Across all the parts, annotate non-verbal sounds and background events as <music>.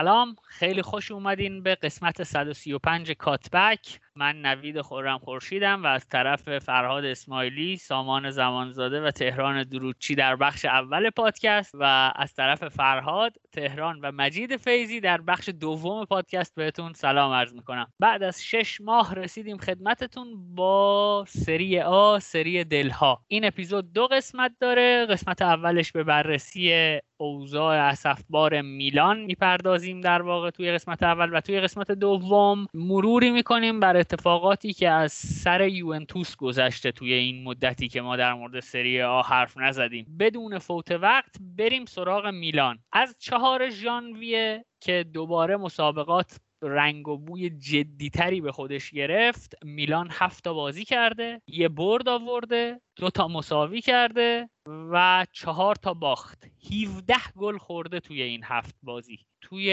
سلام. خیلی خوش اومدین به قسمت 135 کاتبک. من نوید خورم خورشیدم و از طرف فرهاد اسماعیلی سامان زمانزاده و تهران دروچی در بخش اول پادکست و از طرف فرهاد تهران و مجید فیزی در بخش دوم پادکست بهتون سلام عرض می‌کنم. بعد از شش ماه رسیدیم خدمتتون با سری آ سری دلها. این اپیزود دو قسمت داره. قسمت اولش به بررسی اوضاع اسفبار میلان می‌پردازیم در واقع توی قسمت اول و توی قسمت دوم. مروری می‌کنیم بر اتفاقاتی که از سر یوونتوس گذشته توی این مدتی که ما در مورد سری آ حرف نزدیم. بدون فوت وقت بریم سراغ میلان. از چهار ژانویه که دوباره مسابقات رنگ و بوی جدیتری به خودش گرفت میلان هفت تا بازی کرده یه برد آورده دو تا مساوی کرده و چهار تا باخت. 17 گل خورده توی این هفت بازی. توی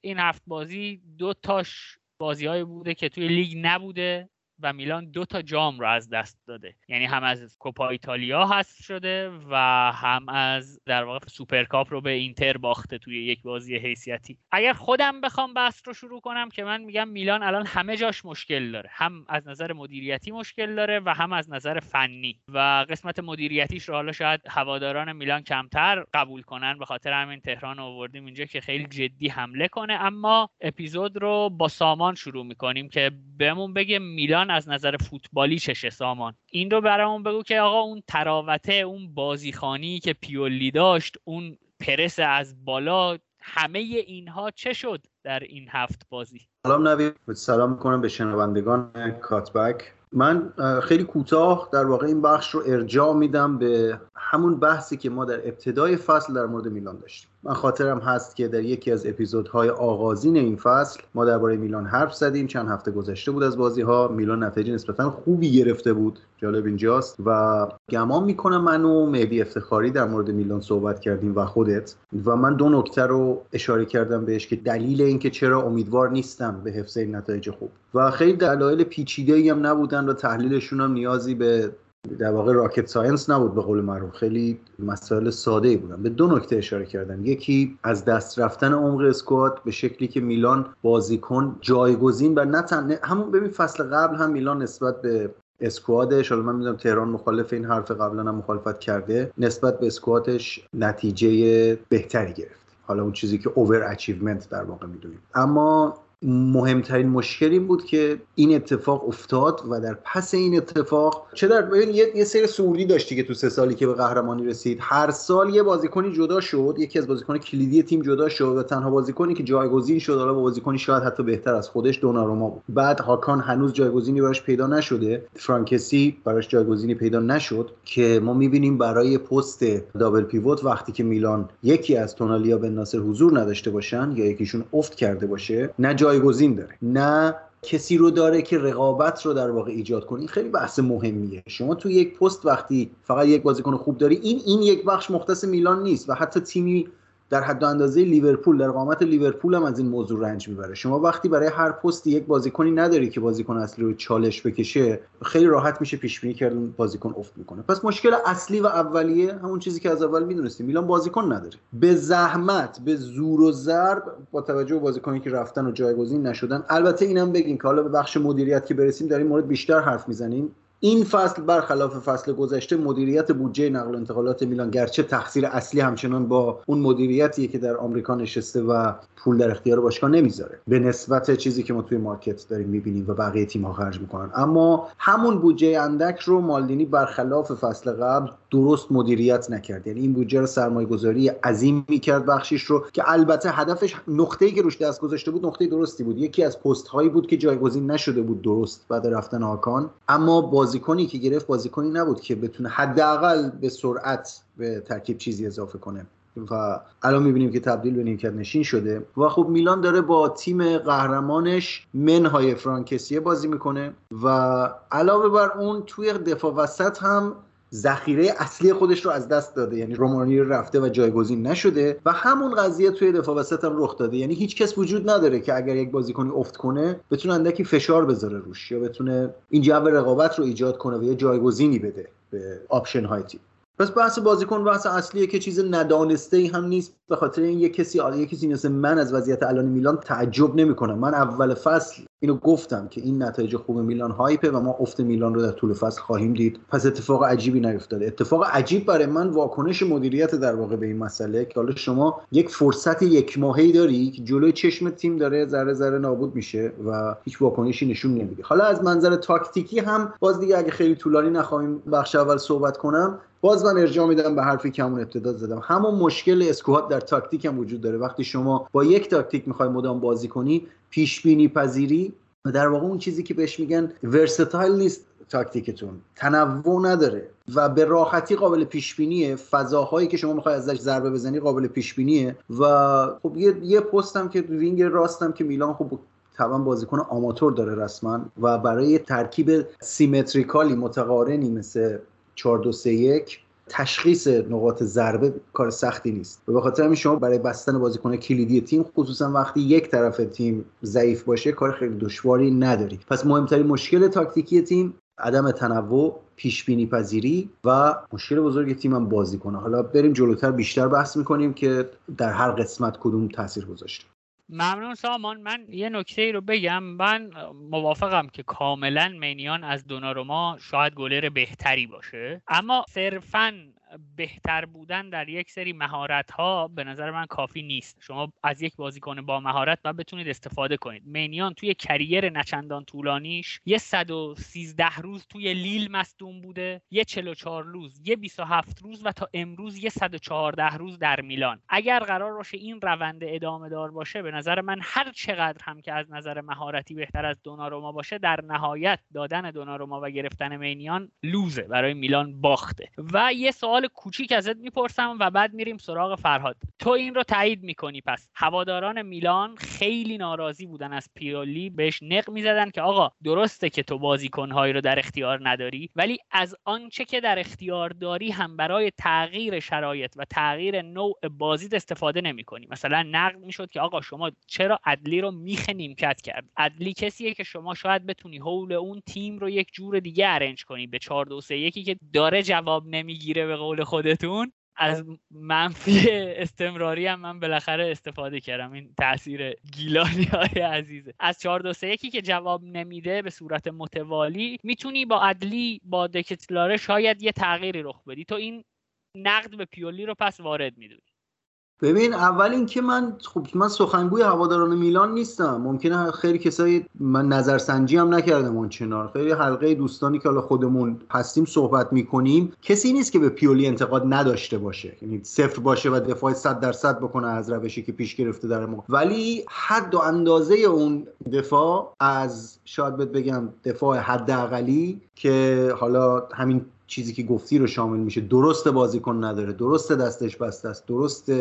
این هفت بازی دو تاش بازیهایی بوده که توی لیگ نبوده. و میلان دو تا جام رو از دست داده. یعنی هم از کوپا ایتالیا هست شده و هم از در واقع سوپرکاپ رو به اینتر باخته توی یک بازی حیثیتی. اگر خودم بخوام بحث رو شروع کنم که من میگم میلان الان همه جاش مشکل داره. هم از نظر مدیریتی مشکل داره و هم از نظر فنی. و قسمت مدیریتیش رو حالا شاید هواداران میلان کمتر قبول کنن به خاطر همین تهران آوردیم اینجا که خیلی جدی حمله کنه. اما اپیزود رو با سامان شروع می‌کنیم که بهمون بگه میلان از نظر فوتبالی چشه سامان. این رو برامون بگو که آقا اون طراوته اون بازیخوانی که پیولی داشت اون پرس از بالا همه اینها چه شد در این هفت بازی؟ سلام نوید. سلام می‌کنم به شنوندگان کاتبک. من خیلی کوتاه در واقع این بخش رو ارجاع میدم به همون بحثی که ما در ابتدای فصل در مورد میلان داشتیم. من خاطرم هست که در یکی از اپیزودهای آغازین این فصل ما درباره میلان حرف زدیم. چند هفته گذشته بود از بازی ها میلان نتیجه نسبتا خوبی گرفته بود. جالب اینجاست. و گمان می‌کنم من و مهدی افتخاری در مورد میلان صحبت کردیم و خودت. و من دو نکته رو اشاره کردم بهش که دلیل اینکه چرا امیدوار نیستم به حفظ نتایج خوب. و خیلی دلایل پیچیده هم نبودن و تحلیلشون هم نیازی به در واقع rocket science نبود به قول معروف خیلی مسائل ساده ای بودن. به دو نکته اشاره کردن. یکی از دست رفتن عمق squad به شکلی که میلان بازیکن جایگزین و نه همون ببین فصل قبل هم میلان نسبت به squad ش حالا من می‌دونم تهران مخالف این حرف قبلا هم مخالفت کرده نسبت به squad ش نتیجه بهتری گرفت. حالا اون چیزی که overachievement در واقع می‌دونیم. اما مهمترین مشکل این بود که این اتفاق افتاد و در پس این اتفاق چه در یه, یه سری سعودی داشتی که تو سه سالی که به قهرمانی رسید. هر سال یه بازیکنی جدا شد یکی از بازیکن کلیدی تیم جدا شد و تنها بازیکنی که جایگزین شد حالا با بازیکنی شاید حتی بهتر از خودش دوناروما بود. بعد هاکان هنوز جایگزینی براش پیدا نشده. فرانکسی براش جایگزینی پیدا نشد که ما می‌بینیم برای پست دابل پیوت وقتی که میلان یکی از تونالیا به ناصر حضور نداشته باشن یا یکیشون افت کرده باشه نه جایگزین داره. نه کسی رو داره که رقابت رو در واقع ایجاد کنه. این خیلی بحث مهمیه. شما تو یک پست وقتی فقط یک بازیکن خوب داری این این یک بخش مختص میلان نیست و حتی تیمی در حد و اندازه لیورپول در قامت لیورپول هم از این موضوع رنج می‌بره. شما وقتی برای هر پستی یک بازیکنی نداری که بازیکن اصلی رو چالش بکشه خیلی راحت میشه پیش بینی کرد بازیکن افت می‌کنه. پس مشکل اصلی و اولیه همون چیزی که از اول می‌دونستیم میلان بازیکن نداره. به زحمت به زور و ضرب با توجه به بازیکنی که رفتن و جایگزین نشدن البته اینم بگیم که حالا به بخش مدیریت که برسیم در این مورد بیشتر حرف می‌زنیم. این فصل برخلاف فصل گذشته مدیریت بودجه نقل و انتقالات میلان گرچه تقصیر اصلی همچنان با اون مدیریتیه که در آمریکا نشسته و پول در اختیار باشگاه نمی‌ذاره. به نسبت چیزی که ما توی مارکت داریم می‌بینیم و بقیه تیم ها خرج می‌کنن. اما همون بودجه اندک رو مالدینی برخلاف فصل قبل درست مدیریت نکرد. یعنی این بودجه رو سرمایه گذاری عظیم می‌کرد بخشش رو که البته هدفش نقطه‌ای که روش دست گذاشته بود نقطه درستی بود. یکی از پست هایی بود که جایگزین نشده بود درست بعد رفتن آکان. اما بازیکنی که گرفت بازیکنی نبود که بتونه حداقل به سرعت به ترکیب چیزی اضافه کنه. و الان می‌بینیم که تبدیل به نیمکت نشین شده. و خب میلان داره با تیم قهرمانش منهای فرانک کسیه بازی می‌کنه. و علاوه بر اون توی دفاع وسط هم ذخیره اصلی خودش رو از دست داده. یعنی رومانیولی رفته و جایگزین نشده و همون قضیه توی دفاع وسط هم رخ داده. یعنی هیچ کس وجود نداره که اگر یک بازیکنی افت کنه بتونه اندکی فشار بذاره روش یا بتونه این جو رقابت رو ایجاد کنه و یه جایگزینی بده به option های تیم. پس بحث بازیکن بحث اصلیه که چیز ندانسته ای هم نیست. به خاطر این یه کسی یه کسی مثل من از وضعیت الان میلان تعجب نمی‌کنم من اول فصل اینو گفتم که این نتایج خوب میلان hype ه و ما افت میلان رو در طول فصل خواهیم دید. پس اتفاق عجیبی نیفتاده. اتفاق عجیب برای من واکنش مدیریت در واقع به این مسئله که حالا شما یک فرصت یک ماهی داری که جلوی چشم تیم داره ذره ذره نابود میشه و هیچ واکنشی نشون نمیده. حالا از منظر تاکتیکی هم باز دیگه اگه خیلی طولانی نخواهیم بخش اول صحبت کنم باز من ارجاع میدم به حرفی که همون ابتدا زدم. همون مشکل squad در تاکتیک هم وجود داره. وقتی شما با یک تاکتیک می‌خوای مدام بازی کنی پیش بینی پذیری و در واقع اون چیزی که بهش میگن versatile نیست تاکتیکتون. تنوع نداره و به راحتی قابل پیش بینیه فضاهایی که شما می‌خوای ازش ضربه بزنی قابل پیش بینیه و خب یه یه پستم که wing راستم که میلان خب طبعا بازیکن آماتور داره رسما و برای ترکیب symmetrical ی متقارنی مثل 4 2 3 1 تشخیص نقاط ضربه کار سختی نیست. و به خاطر همین شما برای بستن بازیکن کلیدی تیم خصوصا وقتی یک طرف تیم ضعیف باشه کار خیلی دشواری نداری. پس مهمترین مشکل تاکتیکی تیم عدم تنوع پیش بینی پذیری و مشکل بزرگ تیم هم بازی کنه حالا بریم جلوتر بیشتر بحث می‌کنیم که در هر قسمت کدوم تاثیر گذاشته. ممنون سامان. من یه نکته ای رو بگم. من موافقم که کاملا مینیان از دوناروما شاید گلر بهتری باشه. اما صرفا بهتر بودن در یک سری مهارت ها به نظر من کافی نیست. شما از یک بازیکن با مهارت و بتونید استفاده کنید. مینیان توی کریر نچندان طولانیش یه 113 روز توی لیل مصدوم بوده یه 44 روز یه 27 روز و تا امروز یه 114 روز در میلان. اگر قرار باشه این روند ادامه دار باشه به نظر من هر چقدر هم که از نظر مهارتی بهتر از دوناروما باشه در نهایت دادن دوناروما و گرفتن مینیان لوزه برای میلان باخته. و یه سوال سوال کوچیک ازت می‌پرسم و بعد میریم سراغ فرهاد. تو این رو تایید می‌کنی. پس هواداران میلان خیلی ناراضی بودن از پیولی. بهش نق می‌زدن که آقا درسته که تو بازیکنهایی رو در اختیار نداری ولی از آنچه که در اختیار داری هم برای تغییر شرایط و تغییر نوع بازیت استفاده نمی‌کنی. مثلا نقد می‌شد که آقا شما چرا عدلی رو میخه نیمکت کرد؟ عدلی کسیه که شما شاید بتونی حول اون تیم رو یک جور دیگه ارنج کنی. به 4 2 3 یکی که داره جواب نمی‌گیره به قول خودتون از منفی استمراری هم من بالاخره استفاده کردم. این تاثیر گیلانی های عزیزه. از 4 2 3 1 که جواب نمیده به صورت متوالی می‌تونی با عدلی با دکتلاره شاید یه تغییری رخ بدی. تو این نقد به پیولی رو پس وارد می‌دونی. ببین اول اینکه من خب من سخنگوی هواداران میلان نیستم. ممکنه خیلی کسایی من نظرسنجی هم نکردم اون چنار. خیلی حلقه دوستانی که حالا خودمون هستیم صحبت می‌کنیم کسی نیست که به پیولی انتقاد نداشته باشه. یعنی صفر باشه و دفاع 100 درصد بکنه از روشی که پیش گرفته در ما. ولی حد و اندازه اون دفاع از شاید بگم دفاع حداقلی که حالا همین چیزی که گفتی رو شامل میشه. درست بازیکن نداره درست دستش بسته است درست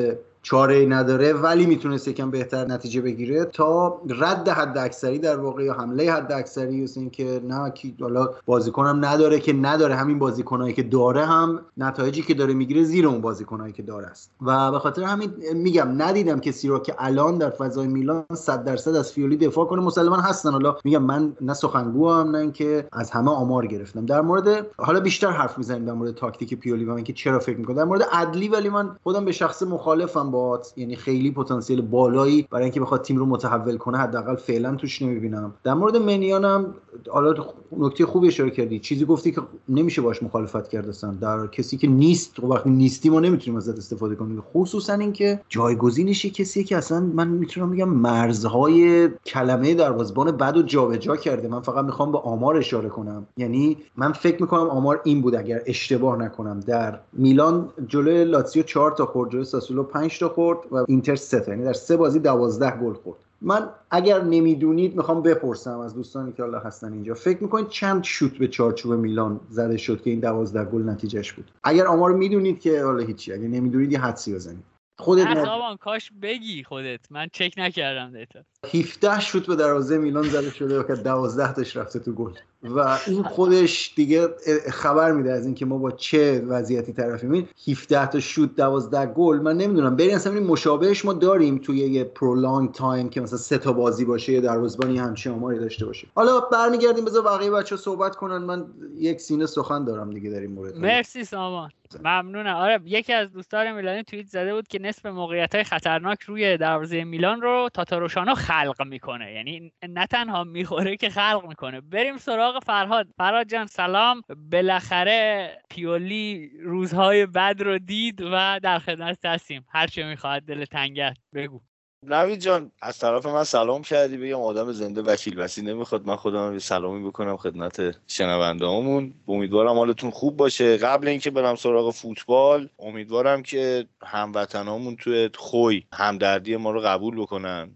چاره ای نداره ولی می‌تونست یکم بهتر نتیجه بگیره تا رد حد اکثری در واقع یا حمله حد اکثری این که نه کی حالا بازیکنم نداره که نداره همین بازیکنایی که داره هم نتایجی که داره می‌گیره زیر اون بازیکنایی که داره است. و به خاطر همین میگم ندیدم کسی رو که الان در فضای میلان 100 درصد از فیولی دفاع کنه مسلما هستن. حالا میگم من نه سخنگو هم نه اینکه از همه آمار گرفتم. در مورد حالا بیشتر حرف می‌زنیم در مورد تاکتیک پیولی و اینکه چرا فکر می‌کنه در مورد عدلی ولی من خودم به شخص مخالفم. یعنی خیلی پتانسیل بالایی برای اینکه بخواد تیم رو متحول کنه حداقل فعلا توش نمی‌بینم. در مورد منیانم حالا نکته خوبی اشاره کردی. چیزی گفتی که نمیشه باش مخالفت کرد اصلا. در کسی که نیست و وقتی نیستی ما نمی‌تونیم ازت استفاده کنیم. خصوصا اینکه جایگزینش کسی که اصلا من می‌تونم بگم مرزهای کلمه دروازه‌بان بد و جابجا کرده. من فقط می‌خوام به آمار اشاره کنم. یعنی من فکر می‌کنم آمار این بود اگر اشتباه نکنم. در میلان جلوی لاتزیو 4 تا خورد جلوی ساسولو 5 تا خورد و اینتر سه یعنی در سه بازی 12 گل خورد. من اگر نمی‌دونید می‌خوام بپرسم از دوستانی که حالا هستن اینجا. فکر می‌کنید چند شوت به چارچوب میلان زده شد که این دوازده گل نتیجهش بود؟ اگر آمار می‌دونید که حالا هیچی. اگه نمی‌دونید یه حدسی بزنید. خودت نه کاش بگی خودت. من چک نکردم data 17 شوت به دروازه میلان زده شده و که 12 تاش رفته تو گل. و این خودش دیگه خبر میده از اینکه ما با چه وضعیتی طرفیم 17 تا شوت 12 گل. من نمی‌دونم. بریم اصلا این مشابهش. ما داریم توی یه prolonged time که مثلا سه تا بازی باشه یه دروازه‌بانی همچین آماری داشته باشه. حالا برمیگردیم. بذار بقیه بچه صحبت کنن. من یک سینه سخن دارم دیگه در این مورد. مرسی سامان. ممنونم. آره یکی از دوستان میلانی توییت زده بود که نصف موقعیت های خطرناک روی دروازه میلان رو تاتاروشانو خلق می‌کنه. یعنی نه تنها می‌خوره که خلق می‌کنه. بریم سراغ فرهاد. فرهاد جان سلام. بالاخره پیولی روزهای بد رو دید و در خدمت هستیم. هر چه می‌خواهد دل تنگت بگو. نوید جان از طرف من سلام کردی. بگم آدم زنده وکیل بسی نمی‌خواد. من خودم یه سلامی بکنم خدمت شنونده همون امیدوارم حالتون خوب باشه. قبل اینکه برم سراغ فوتبال امیدوارم که هموطنامون توی خوی همدردی ما رو قبول بکنن.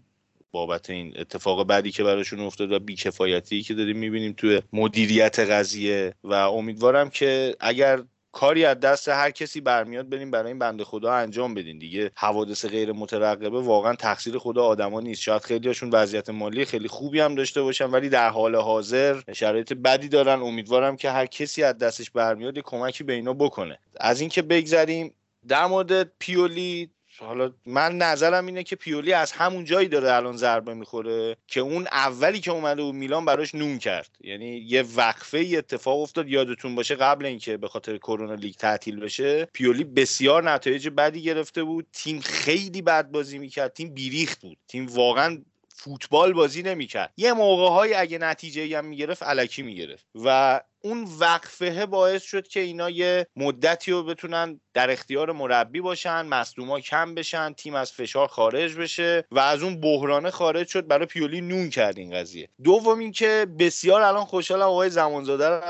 بابت این اتفاق بعدی که براشون افتاد و بیکفایتی که داریم می‌بینیم توی مدیریت قضیه. و امیدوارم که اگر کاری از دست هر کسی برمیاد بریم برای این بنده خدا انجام بدین دیگه. حوادث غیر مترقبه واقعا تقصیر خدا آدما نیست. شاید خیلیاشون وضعیت مالی خیلی خوبی هم داشته باشن ولی در حال حاضر شرایط بدی دارن. امیدوارم که هر کسی از دستش برمیاد کمکی به اینا بکنه. از اینکه بگذریم در مورد پیولی حالا من نظرم اینه که پیولی از همون جایی داره الان ضربه می‌خوره که اون اولی که اومده و میلان براش نون کرد. یعنی یه وقفه ای اتفاق افتاد یادتون باشه قبل اینکه به خاطر کرونا لیگ تعطیل بشه پیولی بسیار نتایج بدی گرفته بود. تیم خیلی بد بازی می‌کرد تیم بیریخت بود. تیم واقعا فوتبال بازی نمی‌کرد. یه موقع های اگه نتیجه هم می‌گرفت علکی می‌گرفت. و اون وقفه باعث شد که اینا یه مدتی رو بتونن در اختیار مربی باشن مصدوما کم بشن تیم از فشار خارج بشه و از اون بحرانه خارج شد. برای پیولی نون کرد این قضیه. دوم اینکه بسیار الان خوشحالم آقای زمانزاده رو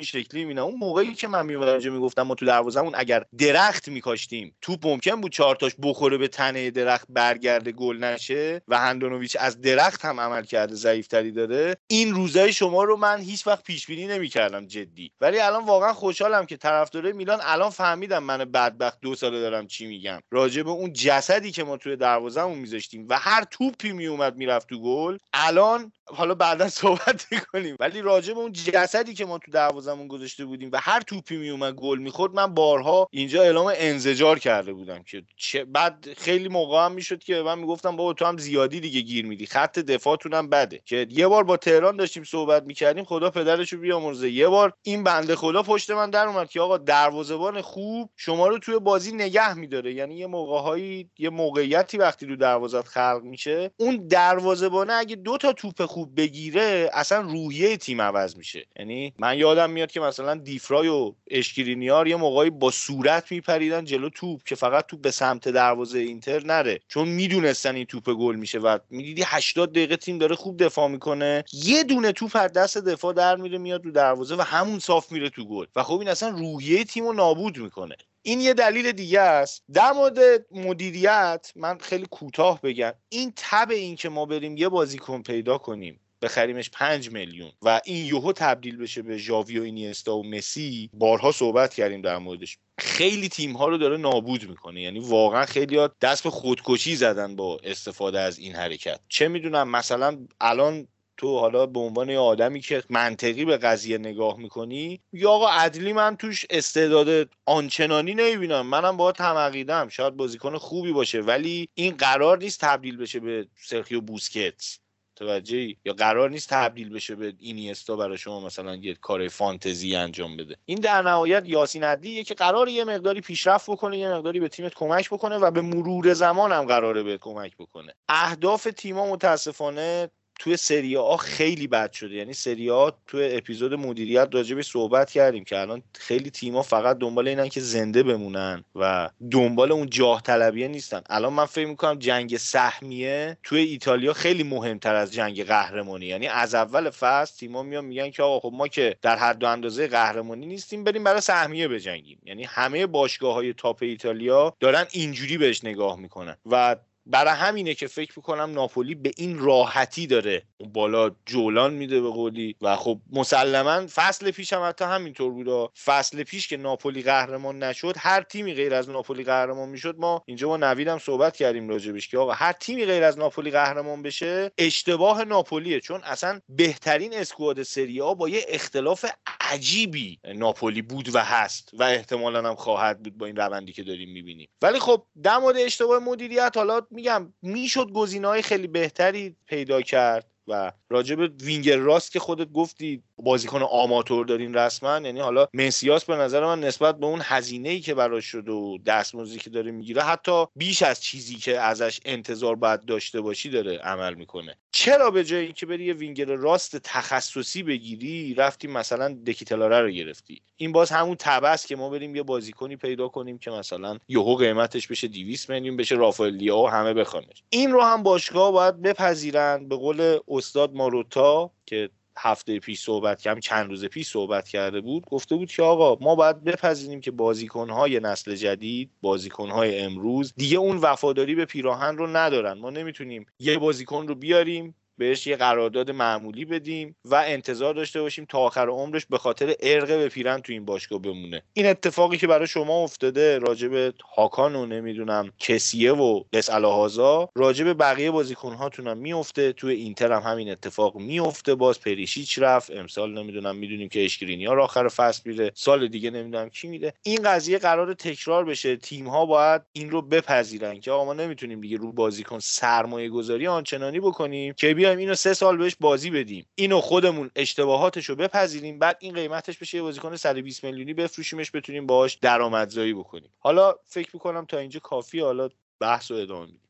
این شکلی می‌بینم. اون موقعی که من میومدم می‌گفتم ما تو دروازمون اگر درخت میکاشتیم توپ ممکن بود چهار تاش بخوره به تنه درخت برگرده گل نشه و هندونویچ از درخت هم عمل کرده ضعیفتری داره. این روزای شما رو من هیچ وقت پیش بینی نمی‌کردم جدی. ولی الان واقعا خوشحالم که طرفدارای میلان الان فهمیدم من بدبخت دو ساله دارم چی میگم. راجع به اون جسدی که ما توی دروازمون میذاشتیم و هر توپی میومد می‌رفت تو گل الان حالا بعدا صحبت می‌کنیم. ولی راجع به اون جسدی که ما تو دروازمون گذاشته بودیم و هر توپی میومد گل می‌خورد من بارها اینجا اعلام انزجار کرده بودم که چه بعد خیلی موقع هم می‌شد که من می‌گفتم بابا تو هم زیادی دیگه گیر میدی خط دفاعتون هم بده. که یه بار با تهران داشتیم صحبت می‌کردیم خدا پدرشو بیامرزه. یه بار این بنده خدا پشت من در اومد که آقا دروازه‌بان خوب شما رو توی بازی نگه میداره. یعنی یه موقعهایی یه موقعیتی وقتی رو دروازت خلق میشه اون دروازه‌بان اگه دو تا توپ خوب بگیره اصلا روحیه تیم عوض میشه. یعنی من یادم میاد که مثلا دیفرای و اشکرینیار یه موقعی با صورت میپریدن جلو توپ که فقط توپ به سمت دروازه اینتر نره. چون می‌دونستن این توپ گل میشه و می‌دیدی 80 دقیقه تیم داره خوب دفاع می‌کنه. یه دونه توپ از دست دفاع در میره میاد رو دروازه و همون صاف میره تو گل. و خب این اصلا روحیه تیم رو نابود می‌کنه. این یه دلیل دیگه است. در مورد مدیریت من خیلی کوتاه بگم. این تب این که ما بریم یه بازیکن پیدا کنیم. بخریمش 5 میلیون. و این یوهو تبدیل بشه به ژاوی و اینیستا و مسی بارها صحبت کردیم در موردش. خیلی تیم ها رو داره نابود می‌کنه. یعنی واقعا خیلی ها دست به خودکشی زدن با استفاده از این حرکت. چه می‌دونم مثلا الان تو حالا به عنوان یه آدمی که منطقی به قضیه نگاه می‌کنی یا آقا عدلی من توش استعداد آنچنانی نمی‌بینم. منم با تمقیدم. شاید بازیکن خوبی باشه. ولی این قرار نیست تبدیل بشه به سرخیو بوسکتس. متوجهی؟ یا قرار نیست تبدیل بشه به اینیستا برای شما مثلا یه کار فانتزی انجام بده؟ این در نهایت یاسین عدلیه که قرار یه مقداری پیشرفت بکنه یه مقداری به تیمت کمک بکنه و به مرور زمان هم قراره به کمک بکنه. اهداف تیما متاسفانه توی سری آ خیلی بد شده. یعنی سری آ توی اپیزود مدیریت راجبش صحبت کردیم که الان خیلی تیما فقط دنبال اینن که زنده بمونن و دنبال اون جاه طلبیه نیستن. الان من فکر می‌کنم جنگ سهمیه توی ایتالیا خیلی مهمتر از جنگ قهرمانی. یعنی از اول فصل تیما میان میگن که آقا خب ما که در حد و اندازه قهرمانی نیستیم بریم برای سهمیه بجنگیم. یعنی همه باشگاه های تاپ ایتالیا دارن اینجوری بهش نگاه می‌کنن و برای همینه که فکر می‌کنم ناپولی به این راحتی داره. بالا جولان میده به قولی و خب مسلما فصل پیش هم حتی همینطور بود فصل پیش که ناپولی قهرمان نشد هر تیمی غیر از ناپولی قهرمان می‌شد ما اینجا با نویدم صحبت کردیم راجبش که آقا هر تیمی غیر از ناپولی قهرمان بشه اشتباه ناپولیه. چون اصلا بهترین اسکواد سری با یه اختلاف عجیبی ناپولی بود و هست و احتمالا هم خواهد بود با این روندی که داریم می‌بینیم. ولی خب در مورد اشتباه مدیریت حالا میگم می‌شد گزینه‌های خیلی بهتری پیدا کرد. و راجب وینگر راست که خودت گفتی بازیکن آماتور دارین رسما یعنی حالا مسیاس به نظر من نسبت به اون هزینه ای که براش شده و دستمزدی که داره می‌گیره حتی بیش از چیزی که ازش انتظار باید داشته باشی داره عمل می‌کنه. چرا به جای اینکه بری یه وینگر راست تخصصی بگیری رفتی مثلا دکیتلاره رو گرفتی؟ این باز همون تبس که ما بریم یه بازیکنی پیدا کنیم که مثلا یهو قیمتش بشه 200 میلیون بشه رافائل لیاو همه بخوانش. این رو هم باشگاه باید بپذیرن به قول استاد ماروتا که هفته پیش صحبت کردم چند روز پیش صحبت کرده بود گفته بود که آقا ما باید بپذیریم که بازیکنهای نسل جدید بازیکنهای امروز دیگه اون وفاداری به پیراهن رو ندارن. ما نمی‌تونیم یه بازیکن رو بیاریم بهش یه قرارداد معمولی بدیم و انتظار داشته باشیم تا آخر عمرش به خاطر ارق به پیرن تو این باشگاه بمونه. این اتفاقی که برای شما افتاده راجب هاکان و نمی‌دونم کسیه و اسالهازا راجب بقیه بازیکن هاتون میفته تو اینتر هم همین اتفاق میفته باز پریشیچ رفت. امسال نمی‌دونم می‌دونیم که اشکرینیا آخر فصل میره. سال دیگه نمی‌دونم کی میده این قضیه قرار تکرار بشه. تیم ها باید این رو بپذیرن که آقا ما نمی‌تونیم دیگه رو بازیکن سرمایه گذاری آنچنانی بکنیم که بیایم اینو سه سال بهش بازی بدیم. اینو خودمون اشتباهاتش رو بپذیریم بعد این قیمتش بشه یه بازیکن 120 میلیونی بفروشیمش بتونیم باهاش درآمدزایی بکنیم. حالا فکر می‌کنم تا اینجا کافی حالا بحث رو ادامه میدیم.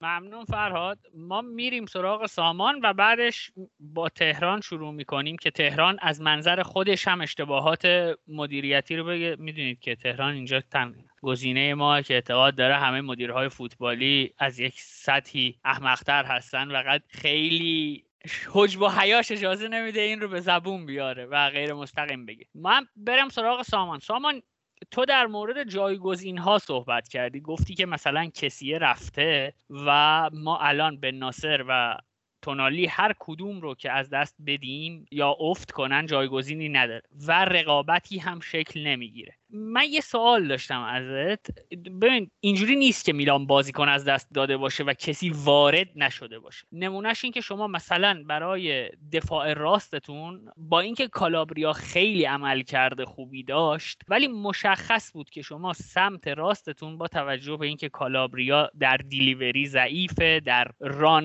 ممنون فرهاد. ما میریم سراغ سامان و بعدش با تهران شروع می‌کنیم که تهران از منظر خودش هم اشتباهات مدیریتی رو بگه. می‌دونید که تهران اینجا تن گزینه ما که اعتقاد داره همه مدیرهای فوتبالی از یک سطحی احمقتر هستن و خیلی حجب و حیاش اجازه نمیده این رو به زبون بیاره و غیر مستقیم بگه. من برم سراغ سامان. سامان تو در مورد جایگزین ها صحبت کردی. گفتی که مثلا کسیه رفته و ما الان به ناصر و تونالی هر کدوم رو که از دست بدیم یا افت کنن جایگزینی نداره و رقابتی هم شکل نمی‌گیره. من یه سوال داشتم ازت. ببین اینجوری نیست که میلان بازیکن از دست داده باشه و کسی وارد نشده باشه. نمونهش این که شما مثلا برای دفاع راستتون با اینکه کالابریا خیلی عمل کرده خوبی داشت ولی مشخص بود که شما سمت راستتون با توجه به اینکه کالابریا در دیلیوری ضعیفه در ران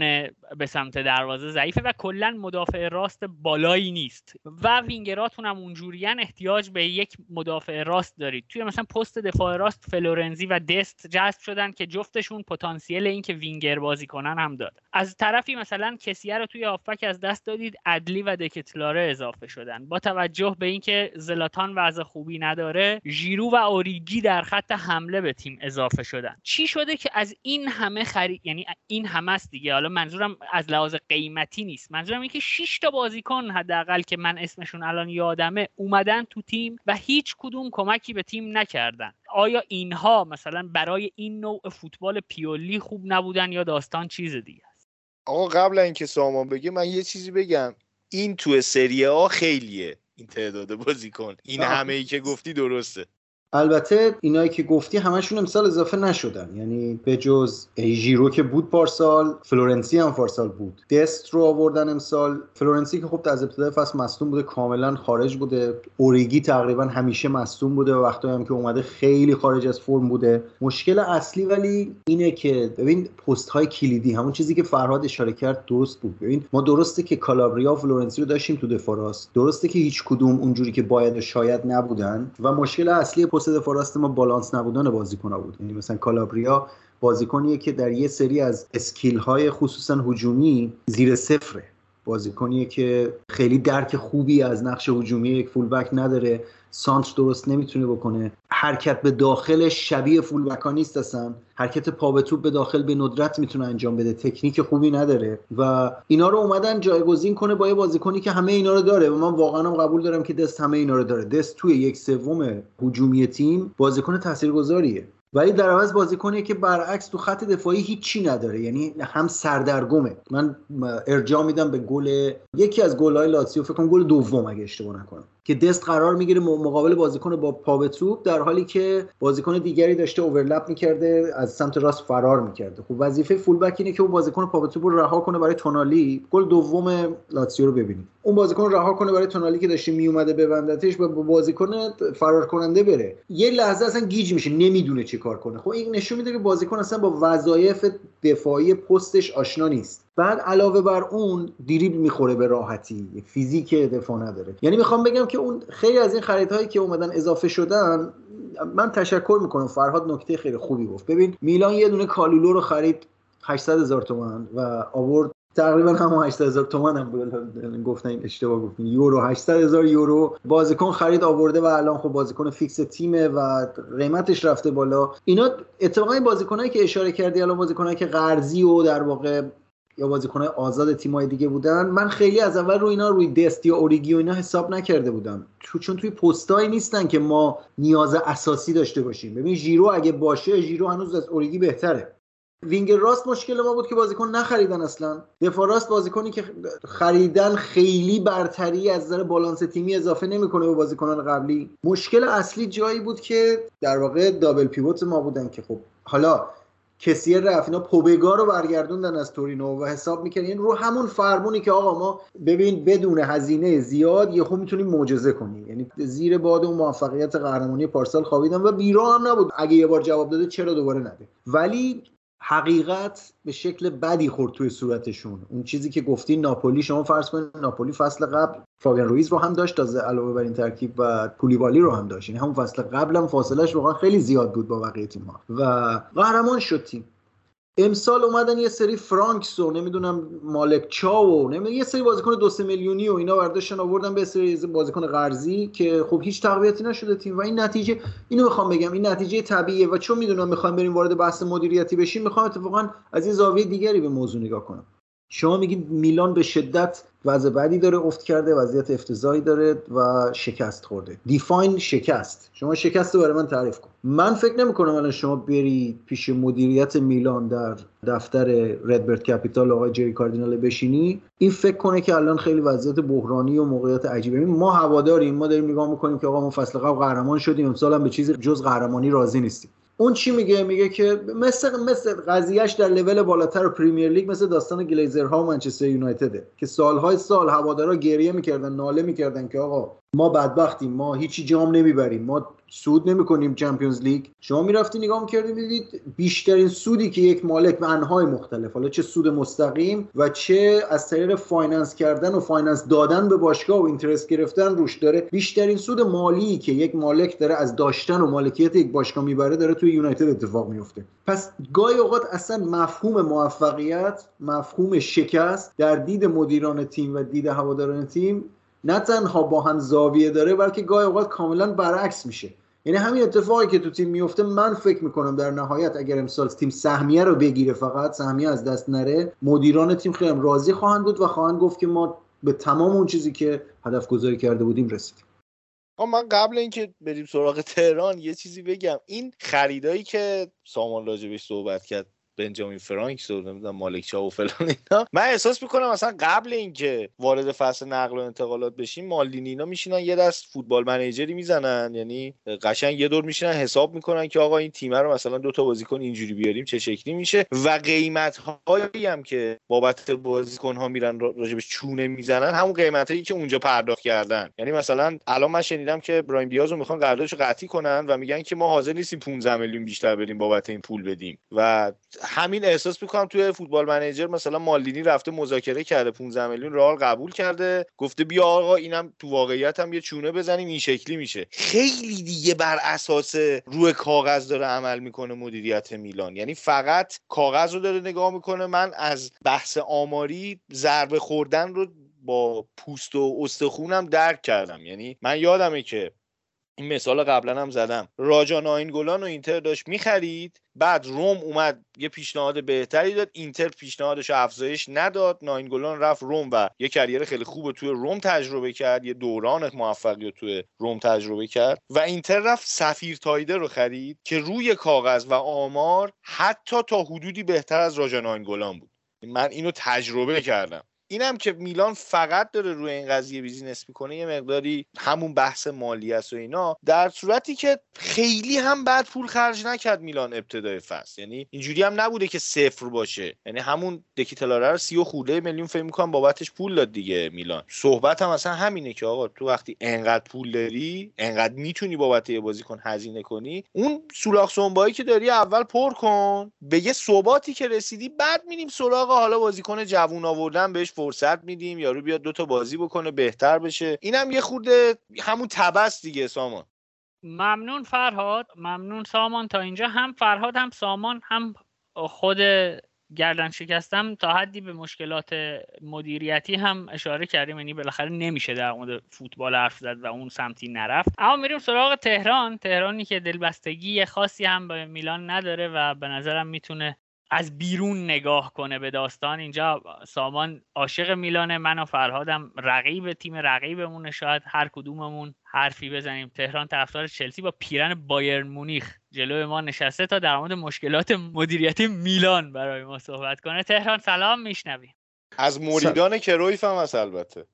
به سمت دروازه ضعیفه و کلا مدافع راست بالایی نیست. و وینگراتون هم اونجوریان احتیاج به یک مدافع راست دارید. توی مثلا پست دفاع راست فلورنزی و دست جذب شدن که جفتشون پتانسیل اینکه وینگر بازی کنن هم داد. از طرفی مثلا کسیه رو توی هافبک از دست دادید. ادلی و دکتلاره اضافه شدن. با توجه به اینکه زلاتان وضع خوبی نداره ژیرو و اوریگی در خط حمله به تیم اضافه شدن. چی شده که از این همه خرید یعنی این همه است دیگه. حالا منظورم از لحاظ قیمتی نیست. منظورم اینه که 6 تا بازیکن حداقل که من اسمشون الان یادمه اومدن تو تیم و هیچ کدوم کمک کمکی به تیم نکردن. آیا اینها مثلا برای این نوع فوتبال پیولی خوب نبودن یا داستان چیز دیگه است؟ آقا قبل اینکه سامان بگه من یه چیزی بگم. این تو سری آ خیلیه این تعداد بازیکن. این همه ای که گفتی درسته. البته اینایی که گفتی همشون امسال اضافه نشدن. یعنی به جز ژیرو که بود پارسال فلورنسی هم پارسال بود. دست رو آوردن امسال. فلورنسی که خب از ابتدای فصل مصدوم بوده کاملا خارج بوده. اوریگی تقریبا همیشه مصدوم بوده و وقتی هم که اومده خیلی خارج از فرم بوده. مشکل اصلی ولی اینه که ببین پست های کلیدی همون چیزی که فرهاد اشاره کرد درست بود. ببین ما درسته که کالابریا و فلورنسی رو داشتیم تو دفاع راست. درسته که هیچ کدوم اونجوری که باید شاید نبودن. و مشکل اصلی دفاع راست ما بالانس نبودن بازیکن بود. یعنی مثلا کالابریا بازیکنیه که در یه سری از اسکیل های خصوصا هجومی زیر صفره. بازیکنیه که خیلی درک خوبی از نقش هجومی یک فولبک نداره. سانت درست نمی‌تونه بکنه. حرکت به داخل شبیه فولبک نیست اصلا. حرکت پا به توپ به داخل به ندرت می‌تونه انجام بده. تکنیک خوبی نداره. و اینا رو اومدن جایگزین کنه با یه بازیکنی که همه اینا رو داره. و من واقعا هم قبول دارم که دست همه اینا رو داره. دست توی یک سوم هجومی تیم بازیکن تاثیرگذاریه. ولی در عوض بازیکنی که برعکس تو خط دفاعی هیچی نداره. یعنی هم سردرگمه. من ارجاع میدم به گل یکی از گل‌های لاتسیو فکر کنم گل دوم اگه اشتباه نکنم. که دست قرار می‌گیره مقابل بازیکن با پا به توپ در حالی که بازیکن دیگری داشته اوورلپ می‌کرده از سمت راست فرار می‌کرده. خب وظیفه فولبک اینه که اون بازیکن پا به توپ رو رها کنه برای تونالی. گل دوم لاتسیو رو ببینید اون بازیکن رها کنه برای تونالی که داشته میومده ببندتش و بازیکن فرار کننده بره. یه لحظه اصلا گیج میشه نمی‌دونه چی کار کنه. خب این نشون میده که بازیکن اصلا با وظایف دفاعی پستش آشنا نیست. بعد علاوه بر اون دریبل می‌خوره به راحتی. فیزیک دفاع نداره. یعنی می‌خوام بگم که اون خیلی از این خریدهایی که اومدن اضافه شدن من تشکر می‌کنم. فرهاد نکته خیلی خوبی گفت. ببین میلان یه دونه کالولو رو خرید 800 هزار تومن و آورد. تقریبا هم 800 هزار تومن هم گفتن اشتباه گفتن یورو 800 هزار یورو بازیکن خرید آورده و الان خب بازیکن فیکس تیمه و قیمتش رفته بالا. اینا اتفاقا بازیکنایی که اشاره کردی الان بازیکنایی که قرضی و در واقع یا بازیکنهای آزاد تیمای دیگه بودن. من خیلی از اول رو اینا روی دست یا اوریگی و اینا حساب نکرده بودم. چون توی پستایی نیستن که ما نیاز اساسی داشته باشیم. ببین ژیرو اگه باشه ژیرو هنوز از اوریگی بهتره. وینگر راست مشکل ما بود که بازیکن نخریدن اصلا. دفاع راست بازیکنی که خریدن خیلی برتری از نظر بالانس تیمی اضافه نمی‌کنه به بازیکنان قبلی. مشکل اصلی جایی بود که در واقع دابل پیوت ما بودن که خب حالا کسی رفت. پوبگا رو برگردوندن از تورینو و حساب می‌کنن این رو همون فرمونی که آقا ما ببین بدون هزینه زیاد یه خوب می‌تونیم معجزه کنیم. یعنی زیر باد و موفقیت قهرمانی پارسال خوابیدن و بیرا هم نبود. اگه یه بار جواب داده چرا دوباره نده؟ ولی حقیقت به شکل بدی خورد توی صورتشون. اون چیزی که گفتی ناپولی شما فرض کنید ناپولی فصل قبل فاگن رویز رو هم داشت تازه علاوه بر این ترکیب و پولیبالی رو هم داشت. یعنی همون فصل قبل هم فاصلش واقعا خیلی زیاد بود با بقیه تیم و قهرمان شد تیم. امسال اومدن یه سری فرانکس و نمی‌دونم مالک چاو و نمی‌دونم یه سری بازیکن دو سه میلیونی و اینا برداشتن آوردن به سری بازیکن قرضی که خب هیچ تقویتی نشده تیم. و این نتیجه اینو می‌خوام بگم این نتیجه طبیعیه. و چون می‌دونم می‌خوام بریم وارد بحث مدیریتی بشیم می‌خوام اتفاقا از این زاویه دیگری به موضوع نگاه کنم. شما میگید میلان به شدت وضع بعدی داره افت کرده وضعیت افتضاحی داره و شکست خورده. دیفاین شکست. شما شکست رو برای من تعریف کن. من فکر نمی کنم الان شما بری پیش مدیریت میلان در دفتر RedBird Capital آقای جری کاردینال بشینی. این فکر کنه که الان خیلی وضعیت بحرانی و موقعیت عجیبه. ما هواداریم ما داریم نگاه می‌کنیم که آقا ما فصل قبل قهرمان شدیم امسال هم به چیز جز قهرمانی راضی نیستیم. اون چی میگه؟ میگه که مثل مثل قضیهش در لول بالاتر پریمیر لیگ مثل داستان گلیزرها و منچستر یونایتده که سالهای سال هوادارا گریه می‌کردن ناله می‌کردن که آقا ما بدبختیم ما هیچی جام نمی‌بریم ما سود نمی‌کنیم چمپیونز لیگ شما می‌رفتی نگاه می‌کردی می‌دید بیشترین سودی که یک مالک به انحای مختلف حالا چه سود مستقیم و چه از طریق finance کردن و finance دادن به باشگاه و interest گرفتن روش داره. بیشترین سود مالی که یک مالک داره از داشتن و مالکیت یک باشگاه می‌بره داره توی یونایتد اتفاق میفته پس گاهی اوقات اصلا مفهوم موفقیت مفهوم شکست در دید مدیران تیم و دید هواداران تیم نه تنها با هم زاویه داره بلکه گاهی اوقات کاملا برعکس میشه. یعنی همین اتفاقی که تو تیم میفته من فکر می‌کنم در نهایت اگر امسال تیم سهمیه رو بگیره فقط سهمیه از دست نره مدیران تیم خیلی راضی خواهند بود و خواهند گفت که ما به تمام اون چیزی که هدف گذاری کرده بودیم رسیدیم. من قبل اینکه بریم سراغ تهران یه چیزی بگم. این خریدایی که سامان راجبش صحبت کرد بنجامین فرانک و نمی‌دونم مالک و فلان اینا. من احساس می‌کنم مثلا قبل اینکه وارد فصل نقل و انتقالات بشیم مالدینی اینا میشینن یه دست فوتبال منیجری می‌زنن. یعنی قشنگ یه دور میشینن حساب می‌کنن که آقا این تیم رو مثلا دو تا بازیکن اینجوری بیاریم چه شکلی میشه. و قیمت هایی هم که بابت بازیکن ها میرن راجبش چونه می‌زنن همون قیمت هایی که اونجا پرداخت کردن. یعنی مثلا الان من شنیدم که برایم دیاز رو می‌خوان قراردادش قطعی کنن و میگن که ما حاضر نیستیم 15 میلیون بیشتر بدیم بابت این پول بدیم. و همین احساس می‌کنم توی فوتبال منیجر مثلا مالدینی رفته مذاکره کرده 15 میلیون رئال قبول کرده گفته بیا آقا اینم تو واقعیت هم یه چونه بزنیم این شکلی میشه. خیلی دیگه بر اساس روی کاغذ داره عمل می‌کنه مدیریت میلان. یعنی فقط کاغذ رو داره نگاه می‌کنه. من از بحث آماری ضربه خوردن رو با پوست و استخونم درک کردم. یعنی من یادمه که این مثال قبلا هم زدم. راجا ناینگولان و اینتر داشت می‌خرید بعد روم اومد یه پیشنهاد بهتری داد اینتر پیشنهادش افزایش نداد ناینگولان رفت روم و یه کریر خیلی خوب توی روم تجربه کرد یه دوران موفقیت توی روم تجربه کرد و اینتر رفت صفیر تایدر رو خرید که روی کاغذ و آمار حتی تا حدودی بهتر از رادجا ناینگولان بود. من اینو تجربه کردم. اینم که میلان فقط داره روی این قضیه business می‌کنه یه مقداری همون بحث مالی است و اینا در صورتی که خیلی هم بعد پول خرج نکرد میلان ابتدای فصل. یعنی اینجوری هم نبوده که صفر باشه. یعنی همون دکتلاره رو سی و خورده میلیون فکر می‌کنم بابتش پول داد دیگه میلان. صحبت هم اصلا همینه که آقا تو وقتی انقدر پول داری انقدر می‌تونی بابت یه بازیکن هزینه کنی اون سولاخ سنبه‌هایی که داری اول پر کن به یه ثباتی که رسیدی بعد میریم سراغ حالا بازیکن جوون آوردن بهش فرصت میدیم یارو بیاد دوتا بازی بکنه بهتر بشه. اینم یه خورده همون تبس دیگه سامان. ممنون فرهاد. ممنون سامان. تا اینجا هم فرهاد هم سامان هم خود گردن شکستم تا حدی به مشکلات مدیریتی هم اشاره کردیم. یعنی بالاخره نمیشه در مورد فوتبال حرف زد و اون سمتی نرفت. اما میریم سراغ تهران. تهرانی که دلبستگی خاصی هم به میلان نداره و به نظرم می‌تونه از بیرون نگاه کنه به داستان. اینجا سامان عاشق میلانه. من و فرهادم رقیب تیم رقیبمونه شاید. هر کدوممون حرفی بزنیم. تهران طرفدار چلسی با پیرهن بایر مونیخ. جلو ما نشسته تا در مورد مشکلات مدیریتی میلان برای ما صحبت کنه. تهران سلام میشنویم از مریدان کرویف هم هست البته.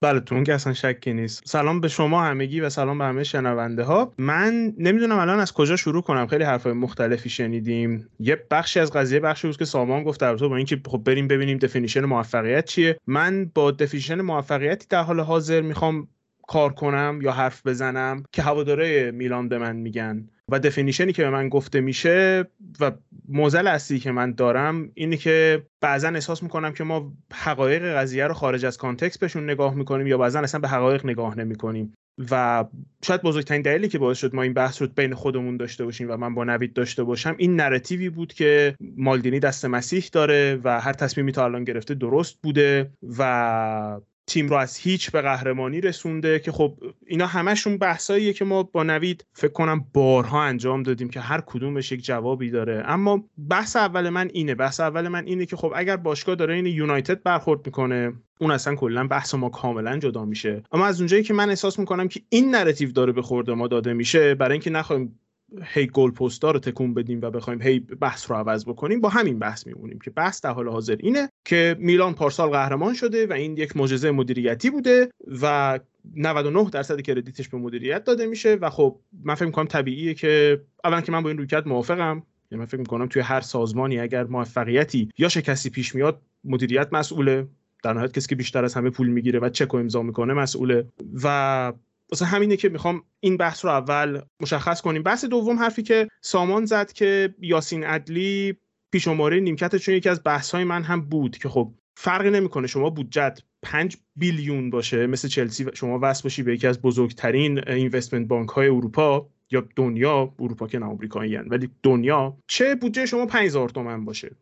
بله تو اون که اصلا شکی نیست. سلام به شما همگی و سلام به همه شنونده ها من نمی‌دونم الان از کجا شروع کنم. خیلی حرفای مختلفی شنیدیم. یه بخشی از قضیه بخشی بود که سامان گفت در با اینکه خب بریم ببینیم definition موفقیت چیه. من با definition موفقیتی در حال حاضر می‌خوام کار کنم یا حرف بزنم که هواداره میلان به من میگن. و definition ی که به من گفته میشه و معضل اصلی که من دارم اینه که بعضا احساس می‌کنم که ما حقایق قضیه رو خارج از context بهشون نگاه می‌کنیم یا بعضا اصلا به حقایق نگاه نمی‌کنیم. و شاید بزرگترین دلیلی که باعث شد ما این بحث رو بین خودمون داشته باشیم و من با نوید داشته باشم این narrative ی بود که مالدینی دست مسیح داره و هر تصمیمی تا الان گرفته درست بوده و تیم رو از هیچ به قهرمانی رسونده که خب اینا همشون بحثاییه که ما با نوید فکر کنم بارها انجام دادیم که هر کدومش یک جوابی داره. اما بحث اول من اینه. بحث اول من اینه که خب اگر باشگاه داره این united برخورد می‌کنه اون اصلا کلا بحث ما کاملا جدا میشه. اما از اونجایی که من احساس می‌کنم که این narrative داره به خورد ما داده میشه برای اینکه نخوایم هی goal post ا رو تکون بدیم و بخوایم هی بحث رو عوض بکنیم با همین بحث میمونیم که بحث در حال حاضر اینه که میلان پارسال قهرمان شده و این یک معجزه مدیریتی بوده و 99 درصد کردیتش به مدیریت داده میشه و خب من فکر می‌کنم طبیعیه که اولا که من با این رویکرد موافقم یعنی من فکر می‌کنم توی هر سازمانی اگر موفقیتی یا شکستی پیش میاد مدیریت مسئوله. در نهایت کسی که بیشتر از همه پول می‌گیره و چک و امضا می‌کنه مسئوله. و واسه همینه که می‌خوام این بحث رو اول مشخص کنیم. بحث دوم حرفی که سامان زد که یاسین عدلی پیشماره نیمکت چون یکی از بحث های من هم بود که خب فرقی نمی‌کنه شما بودجت 5 بیلیون باشه مثل چلسی شما وصل باشی به یکی از بزرگترین اینوستمنت بانک های اروپا یا دنیا اروپا که نه آمریکایی ولی دنیا چه بودجه شما 5000 تومن باشه؟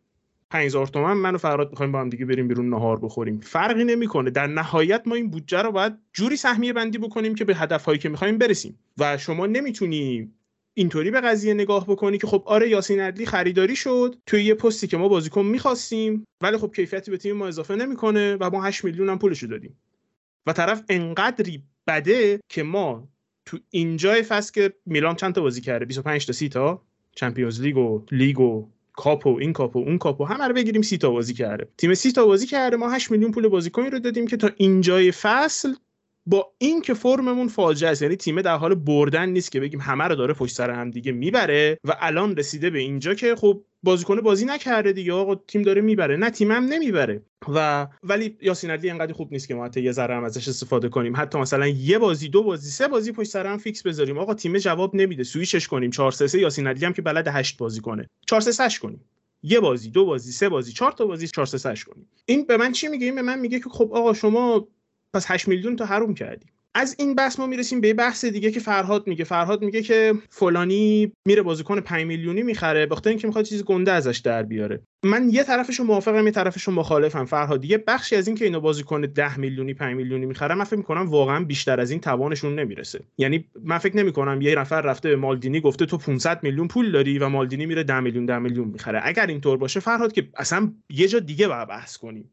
5000 تومن من و فراد می‌خوایم با هم دیگه بریم بیرون نهار بخوریم. فرقی نمی‌کنه. در نهایت ما این بودجه رو باید جوری سهمیه بندی بکنیم که به هدفهایی که می‌خوایم برسیم. و شما نمی‌تونی اینطوری به قضیه نگاه بکنی که خب آره یاسین عدلی خریداری شد توی یه پستی که ما بازیکن می‌خواستیم ولی خب کیفیتی به تیم ما اضافه نمی‌کنه و ما 8 میلیون هم پولشو دادیم. و طرف انقدری بده که ما تو اینجای فصل که میلان چند تا بازی کرده؟ 25 تا 30 تا Champions League و لیگ و کاپو این کاپو اون کاپو همه رو بگیریم سی تا بازی کرده. تیم سی تا بازی کرده ما 8 میلیون پول بازیکنی رو دادیم که تا اینجای فصل با این که فرممون فاجعه است. یعنی تیم در حال بردن نیست که بگیم همه رو داره پشت سر هم دیگه می‌بره و الان رسیده به اینجا که خب بازیکن بازی نکرده دیگه. آقا تیم داره می‌بره. نه تیم هم نمی‌بره. و ولی یاسین علی انقدر خوب نیست که ما حتی یه ذره هم ازش استفاده کنیم. حتی مثلا یه بازی دو بازی سه بازی پشت سر هم fix بذاریم. آقا تیم جواب نمیده. سویچش کنیم. 4 3 یاسین علی هم که بلد 8 بازی کنه. 4 3 کنیم. یه بازی دو بازی سه بازی چهار تا بازی 4 3 کنیم. این به من چی میگه؟ این به من میگه که خب آقا شما پس 8 میلیون تا حروم کردی. از این بحث ما می‌رسیم به بحث دیگه که فرهاد میگه. فرهاد میگه که فلانی میره بازیکن 5 میلیونی می‌خره بخاطر اینکه می‌خواد چیز گنده ازش در بیاره. من یه طرفشو موافقم یه طرفشو مخالفم. فرهاد یه بخشی از این که اینو بازیکن 10 میلیونی 5 میلیونی می‌خره من فکر می‌کنم واقعا بیشتر از این توانشون نمی‌رسه. یعنی من فکر نمی‌کنم یه نفر رفته به مالدینی گفته تو 500 میلیون پول داری و مالدینی میره 10 میلیون 10 میلیون می‌خره. اگر اینطور باشه فرهاد که اصلا یه جا دیگه بحث کنیم.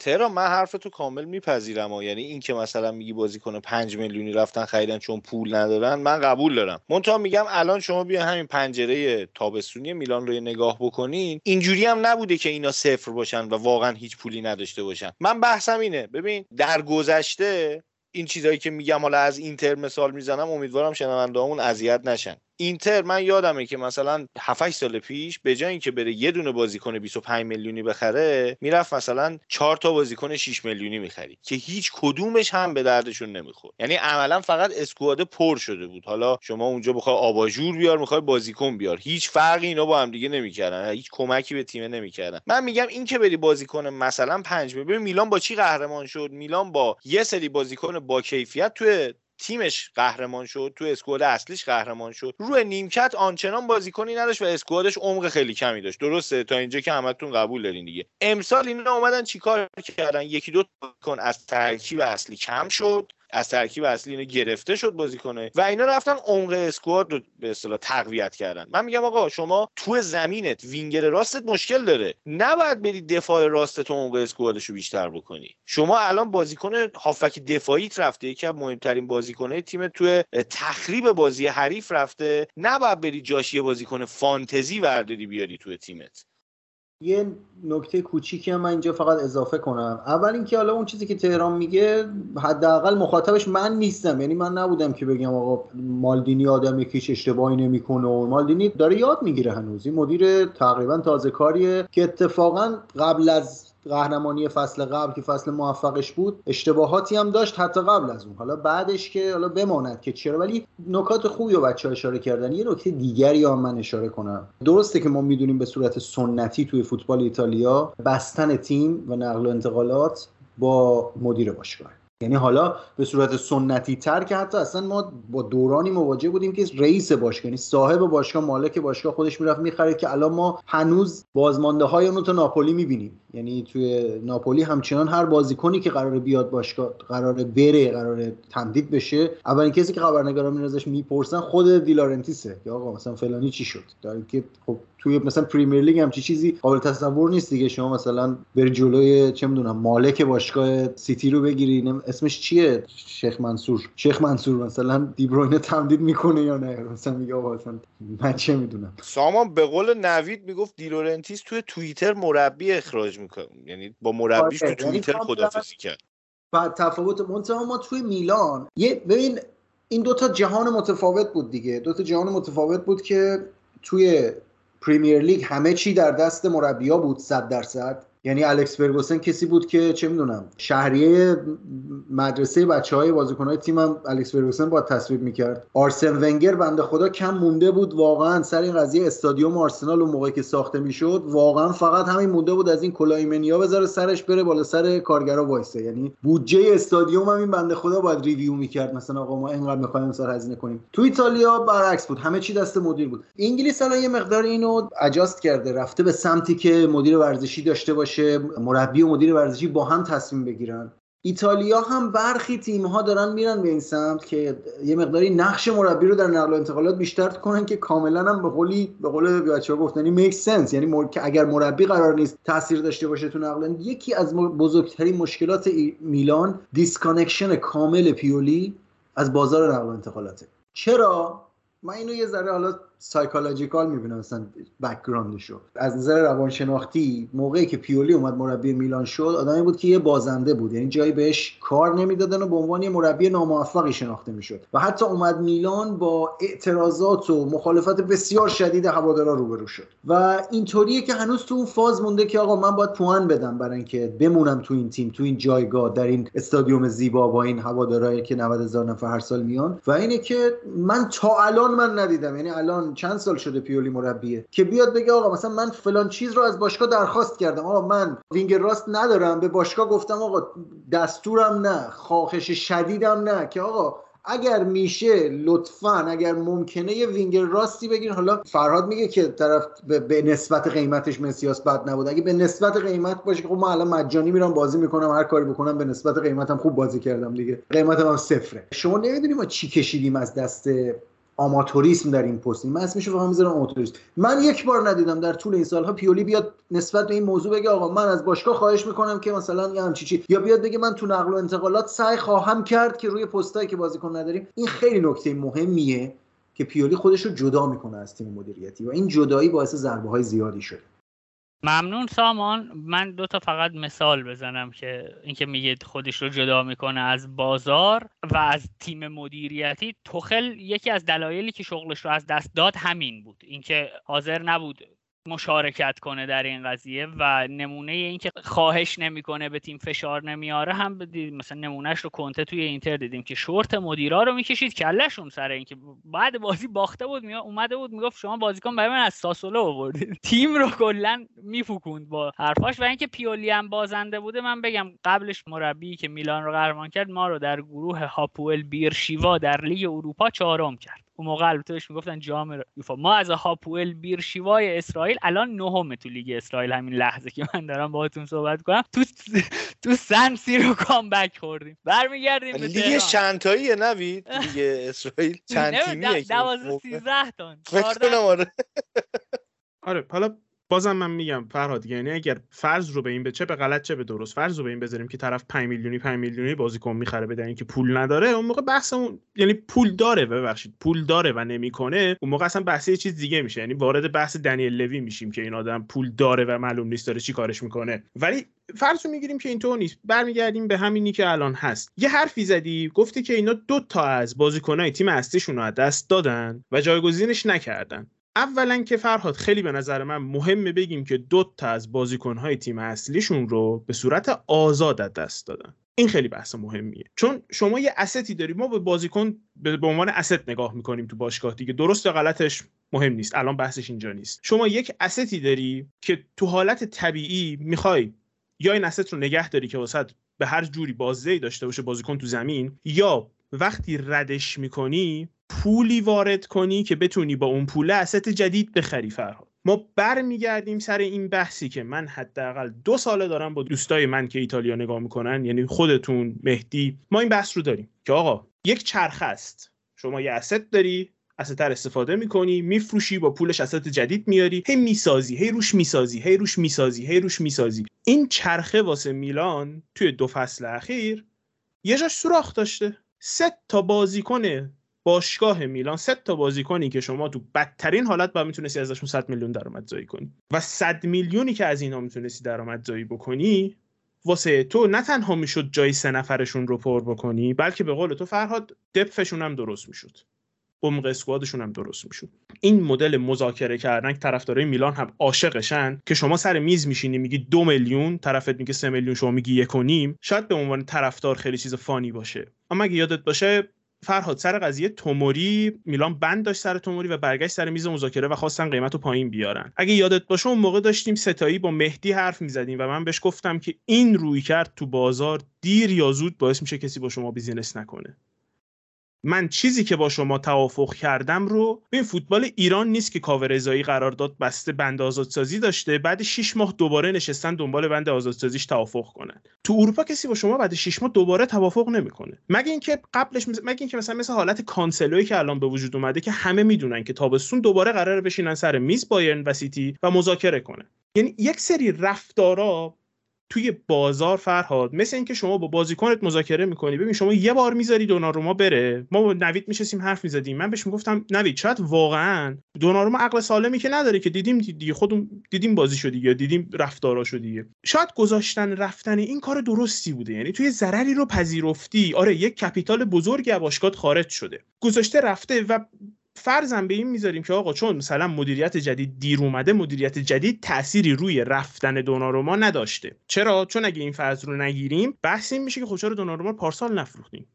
ترا من حرف تو کامل میپذیرم و یعنی این که مثلا میگی بازیکن 5 میلیونی رفتن خریدن چون پول ندارن من قبول دارم. منتها میگم الان شما بیا همین پنجره تابستونی میلان رو نگاه بکنین. اینجوری هم نبوده که اینا صفر باشن و واقعا هیچ پولی نداشته باشن. من بحثم اینه. ببین در گذشته این چیزهایی که میگم حالا از اینتر مثال می‌زنم امیدوارم شنوندهامون اذیت نشن. اینتر من یادمه که مثلا 7 سال پیش به جای اینکه بره یه دونه بازیکن 25 میلیونی بخره می‌رفت مثلا 4 تا بازیکن 6 میلیونی می‌خرید که هیچ کدومش هم به دردشون نمی‌خورد. یعنی عملا فقط اسکواد پر شده بود. حالا شما اونجا بخوای آباژور بیار می‌خوای بازیکن بیار. هیچ فرقی اینا با هم دیگه نمی‌کردن. هیچ کمکی به تیم نمی‌کردن. من میگم این که بری بازیکن مثلا 5 ببین میلان با چی قهرمان شد؟ میلان با یه سری بازیکن با کیفیت توی تیمش قهرمان شد تو اسکواد اصلیش قهرمان شد. روی نیمکت آنچنان بازیکنی نداشت و اسکوادش عمق خیلی کمی داشت. درسته؟ تا اینجا که همتون قبول دارین دیگه. امسال اینا اومدن چیکار کردن؟ یکی دو کن از ترکیب اصلی کم شد. از ترکیب اصلی اینو گرفته شد بازیکنه و اینا رفتن عمق اسکواد رو به اصطلاح تقویت کردن. من میگم آقا شما تو زمینت وینگر راستت مشکل داره. نباید بری دفاع راستت عمق اسکوادش رو بیشتر بکنی. شما الان بازیکن هافک دفاعیت رفته یکی از مهمترین بازیکنه تیم تو تخریب بازی حریف رفته. نباید بری جاش یه بازیکن فانتزی ورداری بیاری تو تیمت. یه نکته کوچیکی هم من اینجا فقط اضافه کنم. اول اینکه حالا اون چیزی که تهران میگه حداقل مخاطبش من نیستم. یعنی من نبودم که بگم آقا مالدینی آدم یکیش اشتباهی نمی‌کنه و مالدینی داره یاد می‌گیره هنوز. این مدیر تقریبا تازه کاریه که اتفاقا قبل از قهرمانی فصل قبل که فصل موفقش بود اشتباهاتی هم داشت حتی قبل از اون. حالا بعدش که حالا بماند که چرا ولی نکات خوبی رو بچه اشاره کردن. یه نکته دیگری هم من اشاره کنم. درسته که ما می‌دونیم به صورت سنتی توی فوتبال ایتالیا بستن تیم و نقل و انتقالات با مدیر باشگاه یعنی حالا به صورت سنتی تر که حتی اصلا ما با دورانی مواجه بودیم که رئیس باشگاه یعنی صاحب باشگاه مالک باشگاه خودش می‌رفت می‌خرید که الان ما هنوز بازمانده های اون تو ناپولی می‌بینیم. یعنی توی ناپولی همچنان هر بازیکنی که قرار بیاد باشگاه قرار بره قرار تمدید بشه اولین کسی که خبرنگارا میان ازش می‌پرسن خود دیلارنتیسه که آقا مثلا فلانی چی شد؟ در که خب توی مثلا پریمیر لیگ هم چیزی قابل تصور نیست دیگه. شما مثلا بری جلوی چه می‌دونم مالک باشگاه سیتی رو بگیری. اسمش چیه؟ شیخ منصور. شیخ منصور مثلا دیبروینه تمدید می‌کنه یا نه؟ مثلا میگه آقا مثلا من چه می‌دونم. سامان به قول نوید می‌گفت دیلورنتیس توی توییتر مربی اخراج می‌کنه. یعنی با مربیش تو آره، یعنی توییتر خدافظی کرد. و تفاوت منتها ما توی میلان یه ببین این دوتا جهان متفاوت بود دیگه. دوتا جهان متفاوت بود که توی پریمیر لیگ همه چی در دست مربیا بود صد درصد. یعنی الکس فرگوسن کسی بود که چه می‌دونم شهریه مدرسه بچه های بازیکن های تیمم الکس فرگوسن با تصویب می‌کرد. آرسن ونگر بنده خدا کم مونده بود واقعا سر این قضیه استادیوم آرسنال اون موقعی که ساخته می‌شد واقعا فقط همین مونده بود از این کلاه ایمنیا بذاره سرش بره بالا سر کارگرا وایسه. یعنی بودجه استادیوم هم این بنده خدا باید ریویو می‌کرد. مثلا آقا ما اینقدر می‌خوایم سر هزینه کنیم. تو ایتالیا برعکس بود. همه چی دست مدیر بود. انگلیس الان یه مقدار اینو اجاست کرده رفته به سمتی که مدیر ورزشی داشته باشه. مربی و مدیر ورزشی با هم تصمیم بگیرن. ایتالیا هم برخی تیم ها دارن میرن به این سمت که یه مقداری نقش مربی رو در نقل و انتقالات بیشتر کنن که کاملا هم به قولی به قول بچه‌ها گفتن میک سنس یعنی مر... اگر مربی قرار نیست تاثیر داشته باشه تو نقل یکی از بزرگترین مشکلات میلان disconnection کامل پیولی از بازار نقل و انتقالاته. چرا؟ من اینو یه ذره حالا psychological می‌بینم مثلا background شو از نظر روانشناختی موقعی که پیولی اومد مربی میلان شد آدمی بود که یه بازنده بود. یعنی جایی بهش کار نمی‌دادن و به عنوان یه مربی ناموفقی شناخته می‌شد. و حتی اومد میلان با اعتراضات و مخالفت بسیار شدید هوادارا روبرو شد. و اینطوریه که هنوز تو اون فاز مونده که آقا من باید پوان بدم برای اینکه بمونم تو این تیم تو این جایگاه در این استادیوم زیبا با این هوادارایی که 90 هزار نفر هر سال میان. و اینه که من تا الان من ندیدم. یعنی الان چند سال شده پیولی مربیه که بیاد بگه آقا مثلا من فلان چیز رو از باشگاه درخواست کردم. آقا من وینگر راست ندارم به باشگاه گفتم آقا دستورم نه خواهش شدیدم نه که آقا اگر میشه لطفا اگر ممکنه یه وینگر راستی بگیرین. حالا فرهاد میگه که طرف به نسبت قیمتش مسیاس بد نبود. اگه به نسبت قیمت باشه خب ما الان مجانی میرم بازی می‌کنم هر کاری بکنم به نسبت قیمتم خوب بازی کردم دیگه. قیمتم هم صفره. شما نمی‌دونیم ما چی کشیدیم از دست آماتوریسم در این پست. من اسمشو فقط می‌ذارم آماتوریسم. من یک بار ندیدم در طول این سالها پیولی بیاد نسبت به این موضوع بگه آقا من از باشگاه خواهش می‌کنم که مثلا یه همچی چی یا بیاد بگه من تو نقل و انتقالات سعی خواهم کرد که روی پستایی که بازیکن نداریم این خیلی نکته مهمیه که پیولی خودش رو جدا می‌کنه از تیم مدیریتی و این جدایی باعث ضربه های زیادی شده. ممنون سامان. من دو تا فقط مثال بزنم که اینکه میگه خودش رو جدا می‌کنه از بازار و از تیم مدیریتی. توخل یکی از دلایلی که شغلش رو از دست داد همین بود. اینکه حاضر نبود مشارکت کنه در این قضیه و نمونه اینکه خواهش نمی‌کنه به تیم فشار نمیاره هم مثلا نمونهش رو کنته توی اینتر دیدیم که شورت مدیرا رو می‌کشید کلشون سر اینکه بعد بازی باخته بود می اومده بود می‌گفت شما بازیکن برای من از ساسولو آوردید. <laughs> تیم رو کلا می‌ترکوند با حرفاش و اینکه پیولی هم بازنده بوده من بگم قبلش مربی که میلان رو قهرمان کرد ما رو در گروه هاپوئل بیرشیوا در لیگ اروپا چهارم کرد. اون موقع البته بهش می‌گفتن جام یوفا. ما از هاپوئل بیرشیوای اسرائیل الان نهم تو لیگ اسرائیل همین لحظه که من دارم باهاتون صحبت کنم تو <laughs> تو سن سیرو کامبک خوردیم. برمیگردیم به لیگ چند تاییه نوید <laughs> لیگ اسرائیل. چند تیمیه 12 13 تا. فکر کنم آره. آره حالا بازم من میگم فرهاد یعنی اگر فرض رو به این به چه به غلط چه به درست فرض رو به این بذاریم که طرف 5 میلیونی 5 میلیونی بازیکن می‌خره بدن اینکه پول نداره اون موقع بحثمون یعنی پول داره ببخشید پول داره و نمی‌کنه اون موقع اصلا بحث چیز دیگه میشه. یعنی وارد بحث دنیل لوی میشیم که این آدم پول داره و معلوم نیست داره چی کارش می‌کنه. ولی فرض رو می‌گیریم که اینطور نیست. برمیگردیم به همینی که الان هست. یه حرفی زدی گفتی که اینا دو تا از بازیکنای تیم اصلیشون رو دست دادن و جایگزینش نکردن. اولا که فرهاد خیلی به نظر من مهمه بگیم که دو تا از بازیکنهای تیم اصلیشون رو به صورت آزاد دست دادن. این خیلی بحث مهمیه. چون شما یه استی داری ما به بازیکن به عنوان اسست نگاه می‌کنیم تو باشگاه دیگه. درست یا غلطش مهم نیست. الان بحثش اینجا نیست. شما یک استی داری که تو حالت طبیعی می‌خوای یا این اسست رو نگه داری که واسط به هر جوری بازدهی داشته باشه بازیکن تو زمین یا وقتی ردش می‌کنی پولی وارد کنی که بتونی با اون پول اسست جدید بخری فرهاد. ما برمیگردیم سر این بحثی که من حداقل دو ساله دارم با دوستای من که ایتالیا نگاه می‌کنن یعنی خودتون مهدی ما این بحث رو داریم که آقا یک چرخ است. شما یه اسست داری تر استفاده می‌کنی میفروشی با پولش اسست جدید میاری هی می‌سازی هی روش می‌سازی هی روش می‌سازی هی روش می‌سازی. این چرخه واسه میلان توی دو فصل اخیر یه جاش سوراخ داشته. سه تا بازیکن باشگاه میلان سه تا بازیکنی که شما تو بدترین حالت با می‌تونستی ازشون 100 میلیون درآمدزایی کنی. و 100 میلیونی که از اینا می‌تونستی درآمدزایی بکنی واسه تو نه تنها می‌شد جای سه نفرشون رو پر بکنی بلکه به قول تو فرهاد دپفشون هم درست می‌شد. عمق اسکوادشون هم درست می‌شد. این مدل مذاکره کردن که طرفدارای میلان هم عاشقشن که شما سر میز میشینی میگی دو میلیون طرفت میگه سه میلیون شما میگی یک و نیم شاید به عنوان طرفدار خیلی چیز فانی باشه. اما اگه یادت باشه فرهاد سر قضیه توموری میلان بند داشت سر توموری و برگشت سر میز مذاکره و خواستن قیمت رو پایین بیارن. اگه یادت باشه اون موقع داشتیم سه‌تایی با مهدی حرف می‌زدیم و من بهش گفتم که این رویکرد تو بازار دیر یا زود باعث میشه کسی با شما business نکنه. من چیزی که با شما توافق کردم رو این فوتبال ایران نیست که کی‌روزایی قرار داد بسته بند آزادسازی داشته بعد 6 ماه دوباره نشستن دنبال بند آزادسازیش توافق کنن. تو اروپا کسی با شما بعد 6 ماه دوباره توافق نمی‌کنه. مگه اینکه قبلش مگه اینکه مثلا مثل حالت کانسلوی که الان به وجود اومده که همه می‌دونن که تابستون دوباره قراره بشینن سر میز بایرن و سیتی و مذاکره کنه. یعنی یک سری رفتارا توی بازار فرهاد مثل اینکه شما با بازیکنت مذاکره می‌کنی. ببین شما یه بار می‌ذاری دوناروما بره. ما با نوید میشستیم حرف می‌زدیم. من بهش می‌گفتم نوید شاید واقعا دوناروما عقل سالمی که نداره که دیدیم دیگه خودمون دیدیم بازی شدی یا دیدیم رفتارا دیگه. شاید گذاشتن رفتن این کار درستی بوده. یعنی توی ضرری رو پذیرفتی. آره یک کپیتال بزرگی از خارج شده. گذاشته رفته و فرضم به این می‌ذاریم که آقا چون مثلا مدیریت جدید دیر اومده مدیریت جدید تأثیری روی رفتن دوناروما نداشته. چرا؟ چون اگه این فرض رو نگیریم بحث این میشه که خب چرا دوناروما پارسال نفروختیم؟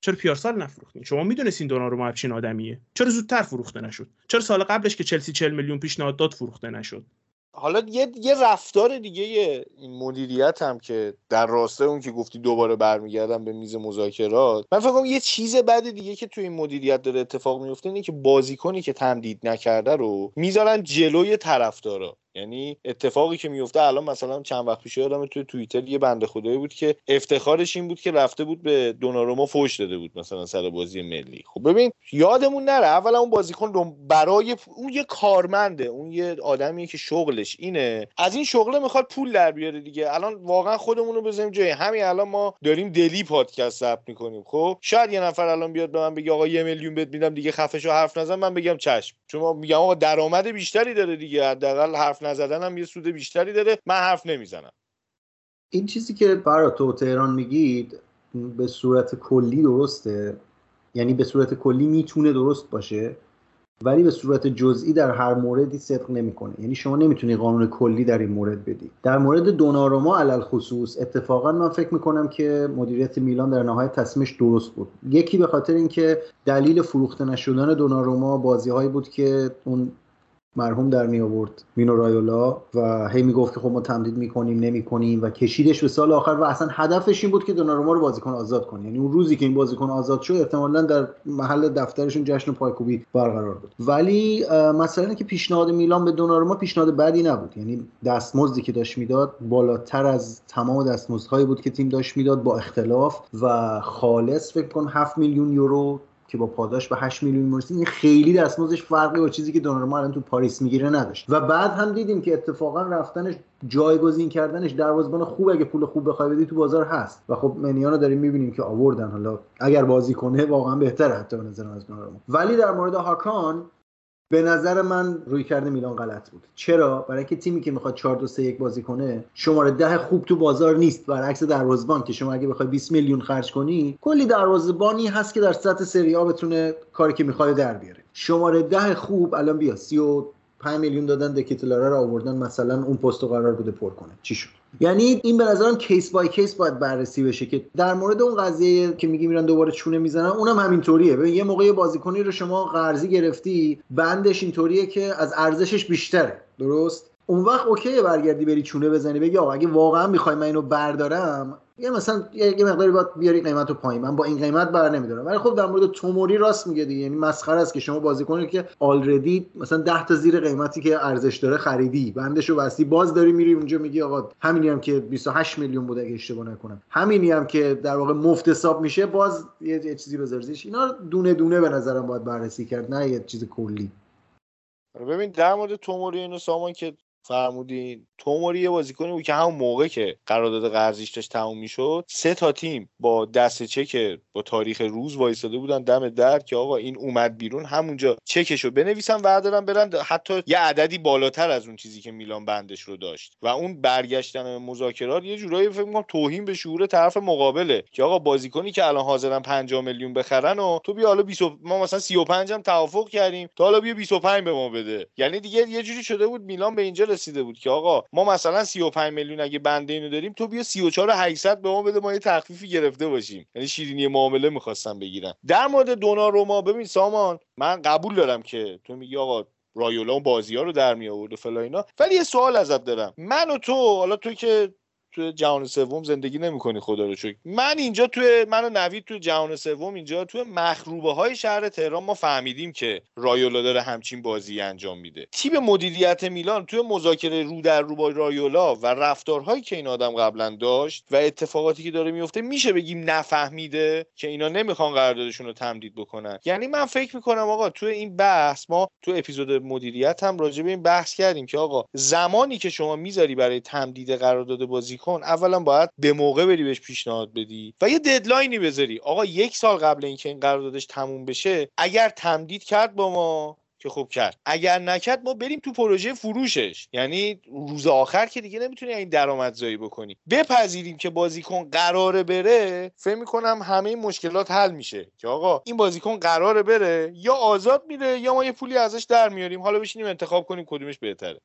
چرا پیارسال نفروختین شما می‌دونستین دوناروما همچین آدمیه. چرا زودتر فروخته نشد؟ چرا سال قبلش که چلسی 40 میلیون پیشنهاد داد فروخته نشد؟ حالا یه یه رفتار دیگه این مدیریت هم که در راسته اون که گفتی دوباره برمیگردم به میز مذاکرات. من فکر کنم یه چیز بعد دیگه که توی این مدیریت داره اتفاق میفته اینه که بازیکنی که تمدید نکرده رو می‌ذارن جلوی طرفدارا. یعنی اتفاقی که میفته الان مثلا چند وقت پیش یادم توی توییتر یه بنده خدایی بود که افتخارش این بود که رفته بود به دوناروما فوش داده بود مثلا سر بازی ملی. خب ببین یادمون نره. اولا اون بازیکن برای اون یه کارمنده. اون یه آدمیه که شغلش اینه. از این شغله می‌خواد پول در بیاره دیگه. الان واقعا خودمون رو بزنیم جای همین. الان ما داریم دلی پادکست ضبط می‌کنیم. خب شاید یه نفر الان بیاد به من بگه آقا یه میلیون بهت میدم دیگه خفشو حرف نزن. من بگم چشم. چون میگم آقا درآمد بیشتری داره دیگه. حداقل حرف نزدن هم یه سود بیشتری داره من حرف نمی‌زنم. این چیزی که برا تو تهران میگید به صورت کلی درسته؟ یعنی به صورت کلی می‌تونه درست باشه؟ ولی به صورت جزئی در هر موردی صدق نمی‌کنه. یعنی شما نمی‌تونی قانون کلی در این مورد بدی. در مورد دوناروما علل خصوص اتفاقا من فکر می‌کنم که مدیریت میلان در نهایت تصمیمش درست بود. یکی به خاطر اینکه دلیل فروخته نشدن دوناروما بازی هایی بود که اون مرحوم در می آورد. مینو رایولا و هی می‌گفت که خب ما تمدید می‌کنیم نمی‌کنیم و کشیدش به سال آخر و اصلا هدفش این بود که دوناروما رو بازیکن آزاد کنه. یعنی اون روزی که این بازیکن آزاد شد احتمالا در محل دفترشون جشن پایکوبی برقرار بود. ولی مثلا که پیشنهاد میلان به دوناروما پیشنهاد بدی نبود. یعنی دستمزدی که داشت می‌داد بالاتر از تمام دستمزدهایی بود که تیم داشت می‌داد با اختلاف و خالص فکر کنم 7 میلیون یورو که با پاداش به 8 میلیون می‌رسید این خیلی دستمزدش فرقی با چیزی که دوناروما الان تو پاریس می‌گیره نداشت. و بعد هم دیدیم که اتفاقا رفتنش جایگزین کردنش دروازه‌بان خوب اگه پول خوب بخوای بدی تو بازار هست. و خب منیانو داریم می‌بینیم که آوردن. حالا اگر بازی کنه واقعا بهتره حتی به نظر از دوناروما ولی در مورد هاکان به نظر من رویکرد میلان غلط بود. چرا؟ برای اینکه تیمی که می‌خواد 4 2 3 1 بازی کنه شماره ده خوب تو بازار نیست. برعکس دروازه‌بان که شما اگه بخوای 20 میلیون خرج کنی کلی دروازه‌بانی هست که در سطح سری آ بتونه کاری که می‌خواد در بیاره. شماره ده خوب الان بیا 35 میلیون دادن دکتلاره رو آوردن مثلا اون پستو قرار بوده پر کنه. چی شد؟ یعنی این به نظرم case by case باید بررسی بشه که در مورد اون قضیه که میگی میرن دوباره چونه می‌زنن اونم همینطوریه. ببین یه موقع بازیکنی رو شما قرضی گرفتی بندش اینطوریه که از ارزشش بیشتره درست؟ اون وقت okay ه برگردی بری چونه بزنی بگی آقا اگه واقعا می‌خوای من اینو بردارم یه مثلا یه مقداری باید بیاری قیمت رو پایین. من با این قیمت بر نمیدارم. ولی خب در مورد توموری راست میگه دیگه. یعنی مسخره است که شما بازیکنی که آلردی مثلا 10 تا زیر قیمتی که ارزش داره خریدی. بندش رو بستی. باز داری میری اونجا میگی آقا همینی هم که 28 میلیون بوده اگه اشتباه نکنم. همینی هم که در واقع مفت حساب میشه باز یه, چیزی بذارزیش اینا دونه دونه به نظرم باید بررسی کرد نه یه چیز کلی. ببین در مورد توموری اینو سامان که فرمودین. توموری یه بازیکنی بود که همون موقع که قرارداد قرضیش داشت تموم می‌شد سه تا تیم با دست چک با تاریخ روز وایساده بودن دم در که آقا این اومد بیرون همونجا چکشو بنویسن وردارن برن. حتی یه عددی بالاتر از اون چیزی که میلان بندش رو داشت. و اون برگشتن مذاکرات یه جورایی فکر می‌کنم توهین به شعور طرف مقابله که آقا بازیکنی که الان حاضرن 50 میلیون بخرن و تو بیا حالا 20 ما مثلا 35 هم توافق کردیم تا حالا بیا 25 به ما بده. یعنی دیگه یه جوری شده بود میلان به اینجا رسیده بود که آقا ما مثلا 35 میلیون اگه بنده اینو داریم تو بیا 34 800 به ما بده ما یه تخفیفی گرفته باشیم. یعنی شیرینی معامله می‌خواستم بگیرن در مورد روما ببین سامان من قبول دارم که تو میگی آقا رایولا اون بازی ها رو در می آورد و فلا اینا ولی یه سوال ازت دارم. من و تو حالا تو که تو جهان سوم زندگی نمی‌کنی خدا رو شکر. من اینجا تو من و نوید تو جهان سوم اینجا تو مخروبه های شهر تهران ما فهمیدیم که رایولا داره همچین بازی انجام میده. تیم مدیریت میلان توی مذاکره رو در رو با رایولا و رفتارهایی که این آدم قبلا داشت و اتفاقاتی که داره میفته میشه بگیم نفهمیده که اینا نمی‌خوان قراردادشون رو تمدید بکنن. یعنی من فکر می‌کنم آقا تو این بحث ما تو اپیزود مدیریت هم راجع به این بحث کردیم که آقا زمانی که شما می‌ذاری برای تمدید قرارداد بازی کن اولا باید به موقع بری بهش پیشنهاد بدی و یه ددلاینی بذاری. آقا یک سال قبل اینکه این قراردادش تموم بشه اگر تمدید کرد با ما که خوب کرد. اگر نکرد ما بریم تو پروژه فروشش. یعنی روز آخر که دیگه نمی‌تونی این درآمدزایی بکنی. بپذیریم که بازیکن قراره بره فکر می‌کنم همه این مشکلات حل میشه. که آقا این بازیکن قراره بره یا آزاد میره یا ما یه پولی ازش در میاریم. حالا بشینیم انتخاب کنیم کدومش بهتره.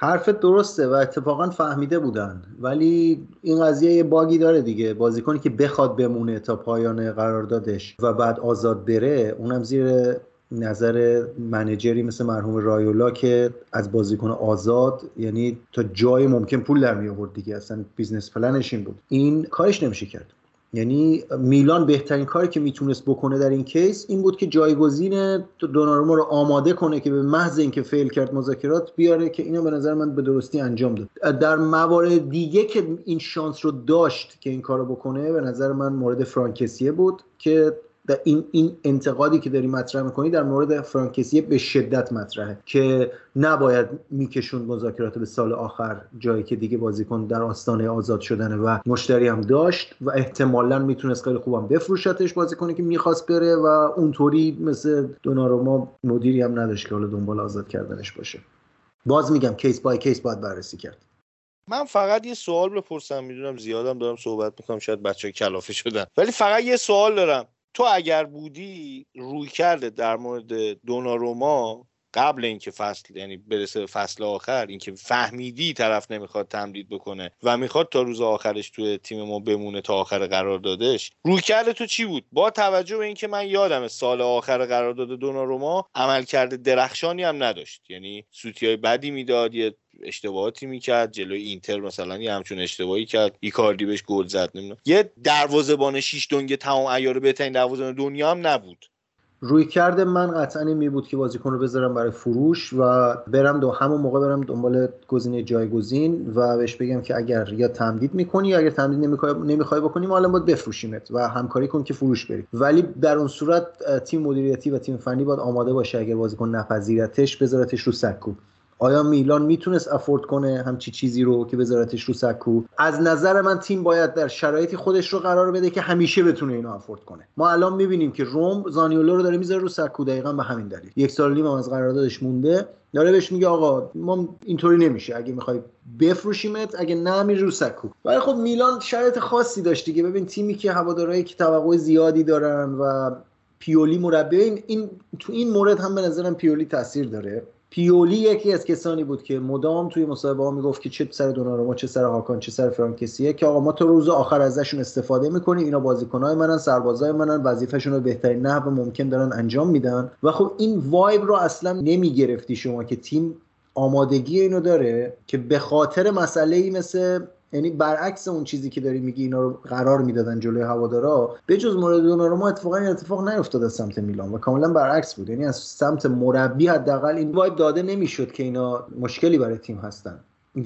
حرفت درسته و اتفاقا فهمیده بودن. ولی این قضیه یه باگی داره دیگه. بازیکنی که بخواد بمونه تا پایان قراردادش و بعد آزاد بره اونم زیر نظر manager ی مثل مرحوم رایولا که از بازیکن آزاد یعنی تا جای ممکن پول در می آورد دیگه. اصلا business plan ش این بود. این کارش نمیشه کرد. یعنی میلان بهترین کاری که می‌تونست بکنه در این case این بود که جایگزین دوناروما رو آماده کنه که به محض اینکه fail کرد مذاکرات بیاره که اینو به نظر من به درستی انجام داد. در موارد دیگه که این شانس رو داشت که این کارو بکنه به نظر من مورد فرانک کسیه بود که در این این انتقادی که داری مطرح می‌کنی در مورد فرانکسیه به شدت مطرحه که نباید میکشون مذاکرات به سال آخر جایی که دیگه بازیکن در آستانه آزاد شدنه و مشتری هم داشت و احتمالا می‌تونست خیلی خوبم بفروشتش بازیکنی که می‌خواست بره و اونطوری مثل دوناروما مدیری هم نداشت که حالا دنبال آزاد کردنش باشه. باز میگم کیس بای کیس باید بررسی کرد. من فقط یه سوال بپرسم می‌دونم زیادم دارم صحبت می‌کنم شاید بچه کلافه شدن ولی فقط یه سوال دارم. تو اگر بودی روی کرده در مورد دوناروما قبل اینکه فصل یعنی برسه فصل آخر اینکه فهمیدی طرف نمی‌خواد تمدید بکنه و می‌خواد تا روز آخرش توی تیم ما بمونه تا آخر قرار دادش روی کرده تو چی بود؟ با توجه به اینکه من یادم سال آخر قرارداد دوناروما عمل کرده درخشانی هم نداشت. یعنی سوتی های بدی می‌داد یه اشتباهاتی می‌کرد جلوی اینتر مثلا یه همچون اشتباهی کرد ایکاردی بهش گل زد نمی‌دونم. یه دروازه‌بان شیش دنگ تمام عیار بهترین دروازه‌بان دنیا هم نبود. روی کرده من قطعا این می بود که بازیکن رو بذارم برای فروش و برم دو همون موقع برم دنبال گزینه جایگزین و بهش بگم که اگر یا تمدید می‌کنی یا اگر تمدید نمی‌خوای نمی‌خوای بکنی ما الان باید بفروشیمت و همکاری کن که فروش بری. ولی در اون صورت تیم مدیریتی و تیم فنی باید آماده باشه اگر بازیکن نپذیرتش بذارتش رو سکو آیا میلان می‌تونست افورد کنه همچی چیزی رو که بذارتش رو سکو؟ از نظر من تیم باید در شرایطی خودش رو قرار بده که همیشه بتونه اینو افورد کنه. ما الان می‌بینیم که روم زانیولو رو داره می‌ذاره رو سکو دقیقا به همین دلیل. یک سال نیم از قراردادش مونده. داره بهش میگه آقا ما اینطوری نمیشه. اگه می‌خوای بفروشیمت اگه نه میری رو سکو. ولی خب میلان شرایط خاصی داشت دیگه ببین تیمی که هوادارایی که توقع زیادی دارن و پیولی مربی این, این تو این مورد هم به نظرم پیولی تاثیر داره. پیولی یکی از کسانی بود که مدام توی مصاحبه ها می‌گفت که چه سر دوناروما چه سر هاکان چه سر فرانکسیه که آقا ما تو روز آخر ازشون استفاده می‌کنیم. اینا بازیکنهای منن سربازای منن وظیفهشون رو بهترین نحو ممکن دارن انجام میدن. و خب این وایب رو اصلا نمی‌گرفتی شما که تیم آمادگی اینو داره که به خاطر مسئله ای مثل یعنی برعکس اون چیزی که داری میگی اینا رو قرار می‌دادن جلوی هوادارا به جز مورد ما اتفاقا این اتفاق نیفتاد از سمت میلان و کاملا برعکس بود. یعنی از سمت مربی حداقل این وایب داده نمی‌شد که اینا مشکلی برای تیم هستن.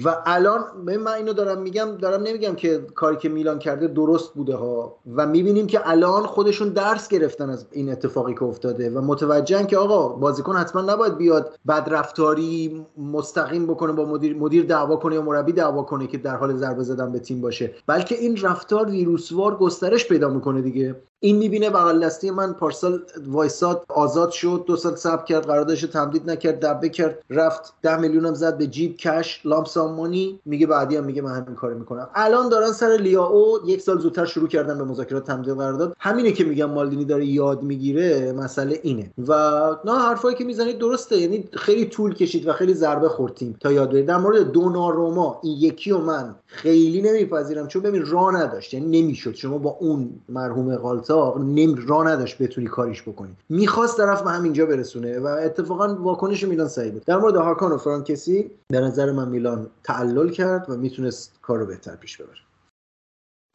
و الان من اینو دارم میگم دارم نمیگم که کاری که میلان کرده درست بوده ها. و می‌بینیم که الان خودشون درس گرفتن از این اتفاقی که افتاده و متوجهن که آقا بازیکن حتما نباید بیاد بدرفتاری مستقیم بکنه با مدیر مدیر دعوا کنه یا مربی دعوا کنه که در حال ضربه زدن به تیم باشه. بلکه این رفتار ویروسوار گسترش پیدا می‌کنه دیگه. این می‌بینه بغل دستی من پارسال وایساد آزاد شد دو سال صبر کرد قراردادش تمدید نکرد دبه کرد رفت ده میلیون هم زد به جیب کش لامسامونی میگه بعدی هم میگه من همین کارو می‌کنم. الان دارن سر لیاو یک سال زودتر شروع کردن به مذاکرات تمدید قرارداد. همینه که میگم مالدینی داره یاد می‌گیره مسئله اینه. و نه حرفایی که می‌زنید درسته. یعنی خیلی طول کشید و خیلی ضربه خوردیم تا یاد بگیرید در مورد دوناروما این یکی و من خیلی نمیپذیرم. چون ببین راه نداشت. یعنی نمی‌شد. شما با اون مرحوم اتفاق نمی را نداشت بتونی کاریش بکنی. می‌خواست طرف به همینجا برسونه و اتفاقا واکنش میلان سعی بود. در مورد هاکان و فرانکسی به نظر من میلان تعلل کرد و می‌تونست کار رو بهتر پیش ببره.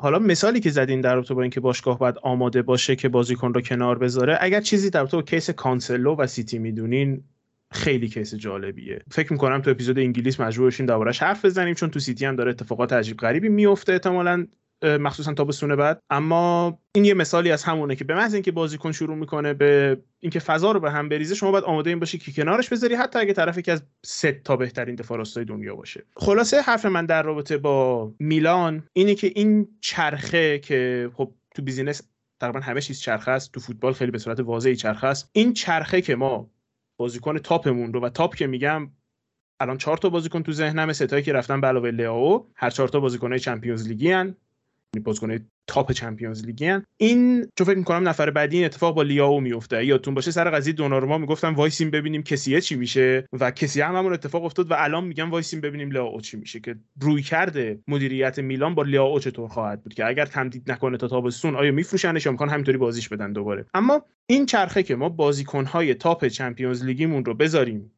حالا مثالی که زدین در رابطه با اینکه باشگاه باید آماده باشه که بازیکن رو کنار بذاره اگر چیزی در رابطه با case کانسلو و سیتی می‌دونین خیلی case جالبیه. فکر می‌کنم تو اپیزود انگلیس مجبور بشیم دربارش حرف بزنیم چون تو سیتی هم داره اتفاقات عجیب غریبی میفته احتمالاً. مخصوصا تابستون بعد. اما این یه مثالی از همونه که به محض اینکه بازیکن شروع می‌کنه به اینکه فضا رو به هم بریزه شما باید آماده این باشی که کنارش بذاری حتی اگه طرف یکی از سه تا بهترین دفاع دنیا باشه. خلاصه حرف من در رابطه با میلان اینه که این چرخه که خب تو business تقریبا همه چیز چرخه است تو فوتبال خیلی به صورت واضحی چرخه است. این چرخه که ما بازیکن top مون رو و top که میگم الان چهار تا بازیکن تو ذهنم سه‌تایی که رفتن به علاوه لیائو هر چهار تا بازیکنای Champions League ی بازیکن top Champions League ن این چون فکر می‌کنم نفر بعدی این اتفاق با لیائو میفته یادتون باشه سر قضیه دوناروما می‌گفتن وایسیم ببینیم کسیه چی میشه و کسی هم همون اتفاق افتاد و الان میگن وایسیم ببینیم لیائو چی میشه که رویکرد مدیریت میلان با لیائو چطور خواهد بود که اگر تمدید نکنه تا تابستون آیا میفروشنش یا می‌خوان همینطوری بازیش بدن دوباره. اما این چرخه که ما بازیکنهای top Champions League یمون رو بذاریم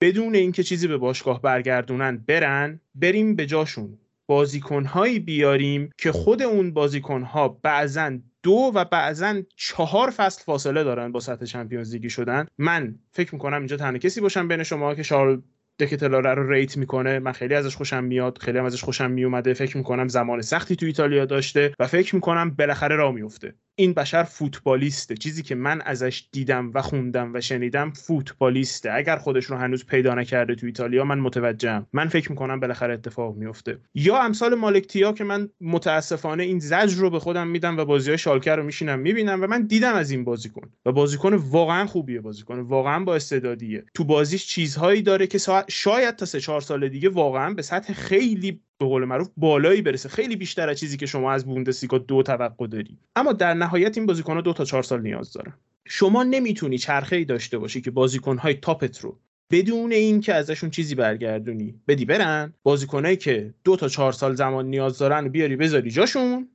بدون اینکه چیزی به باشگاه برگردونن برن بریم به جاشون. بازیکنهایی بیاریم که خود اون بازیکنها بعضا دو و بعضا چهار فصل فاصله دارن با سطح چمپیونز لیگی شدن. من فکر می‌کنم اینجا تنها کسی باشم بین شما که شارل دکتلاره رو ریت می‌کنه. من خیلی ازش خوشم میاد خیلی هم ازش خوشم میومده. فکر می‌کنم زمان سختی تو ایتالیا داشته و فکر می‌کنم بالاخره راه میفته این بشر فوتبالیسته. چیزی که من ازش دیدم و خوندم و شنیدم فوتبالیسته. اگر خودش رو هنوز پیدا نکرده تو ایتالیا من متوجهم. من فکر می‌کنم بالاخره اتفاق میفته یا امثال مالکتیا که من متاسفانه این زجر رو به خودم میدم و بازی های شالکر رو میشینم می‌بینم و من دیدم از این بازیکن. و بازیکن واقعا خوبیه بازیکن. واقعا با استعدادیه. تو بازیش چیزهایی داره که شاید تا سه چهار سال دیگه واقعا به سطح خیلی به قول معروف بالایی برسه. خیلی بیشتر از چیزی که شما از بوندسلیگا دو توقع داری. اما در نهایت این بازیکن‌ها دو تا چهار سال نیاز دارن. شما نمی‌تونی چرخه ای داشته باشی که بازیکن‌های تاپت رو بدون اینکه ازشون چیزی برگردونی بدی برن. بازیکنایی که دو تا چهار سال زمان نیاز دارن بیاری بذاری جاشون.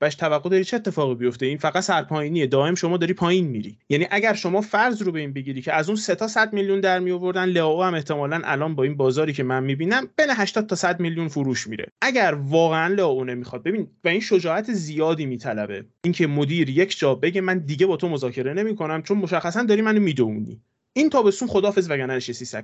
بهش توقع داری چه اتفاقی بیفته؟ این فقط سرپایینیه. دائم شما داری پایین میری. یعنی اگر شما فرض رو به این بگیری که از اون سه تا 100 میلیون در می آوردن لئو هم احتمالا الان با این بازاری که من می‌بینم بین 80 تا 100 میلیون فروش میره. اگر واقعا لئو نمی‌خواد ببین و این شجاعت زیادی میطلبه. اینکه مدیر یک جا بگه من دیگه با تو مذاکره نمی‌کنم چون مشخصا داری منو می‌دونی. این تابستون خدافظ وگرنه نشستی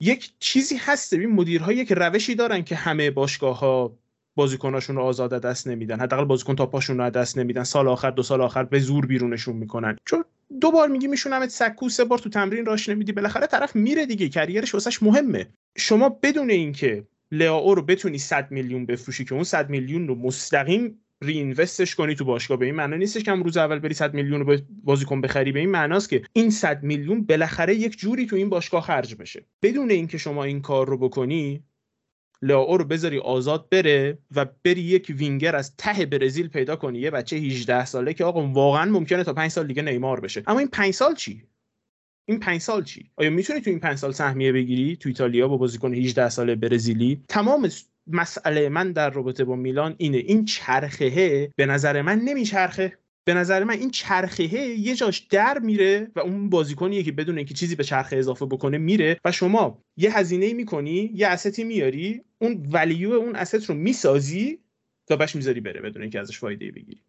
یک چیزی هست. ببین مدیرها یک روشی دارن که همه باشگاه ها بازیکناشون رو آزاد دست نمیدن. حداقل بازیکن تاپاشون رو دست نمیدن. سال آخر دو سال آخر به زور بیرونشون می‌کنن. چون دو بار میگی میشونمت سکو سه بار تو تمرین راش نمیدی. بالاخره طرف میره دیگه. کریرش واسش مهمه. شما بدون اینکه لئو رو بتونی 100 میلیون بفروشی که اون 100 میلیون رو مستقیم رینوستش کنی تو باشگاه به این معنا نیستش که هم روز اول بری 100 میلیون رو بازیکن بخری. به این معناست که این 100 میلیون بالاخره یک جوری تو این باشگاه خرج بشه. بدون اینکه شما این کار رو بکنی لاو رو بذاری آزاد بره و بری یک وینگر از ته برزیل پیدا کنی. یه بچه 18 ساله که آقا واقعا ممکنه تا 5 سال دیگه نیمار بشه. اما این 5 سال چی؟ این 5 سال چی؟ آیا می‌تونی تو این 5 سال سهمیه بگیری؟ تو ایتالیا با بازیکن 18 ساله برزیلی. تمام مسئله من در رابطه با میلان اینه. این چرخه به نظر من نمیچرخه. به نظر من این چرخه یه جاش در میره و اون بازیکنیه که بدون اینکه چیزی به چرخه اضافه بکنه میره و شما یه هزینه می‌کنی یه استی میاری اون ولیو اون اسست رو می‌سازی تا بش می‌ذاری بره بدون اینکه ازش فایده بگیری.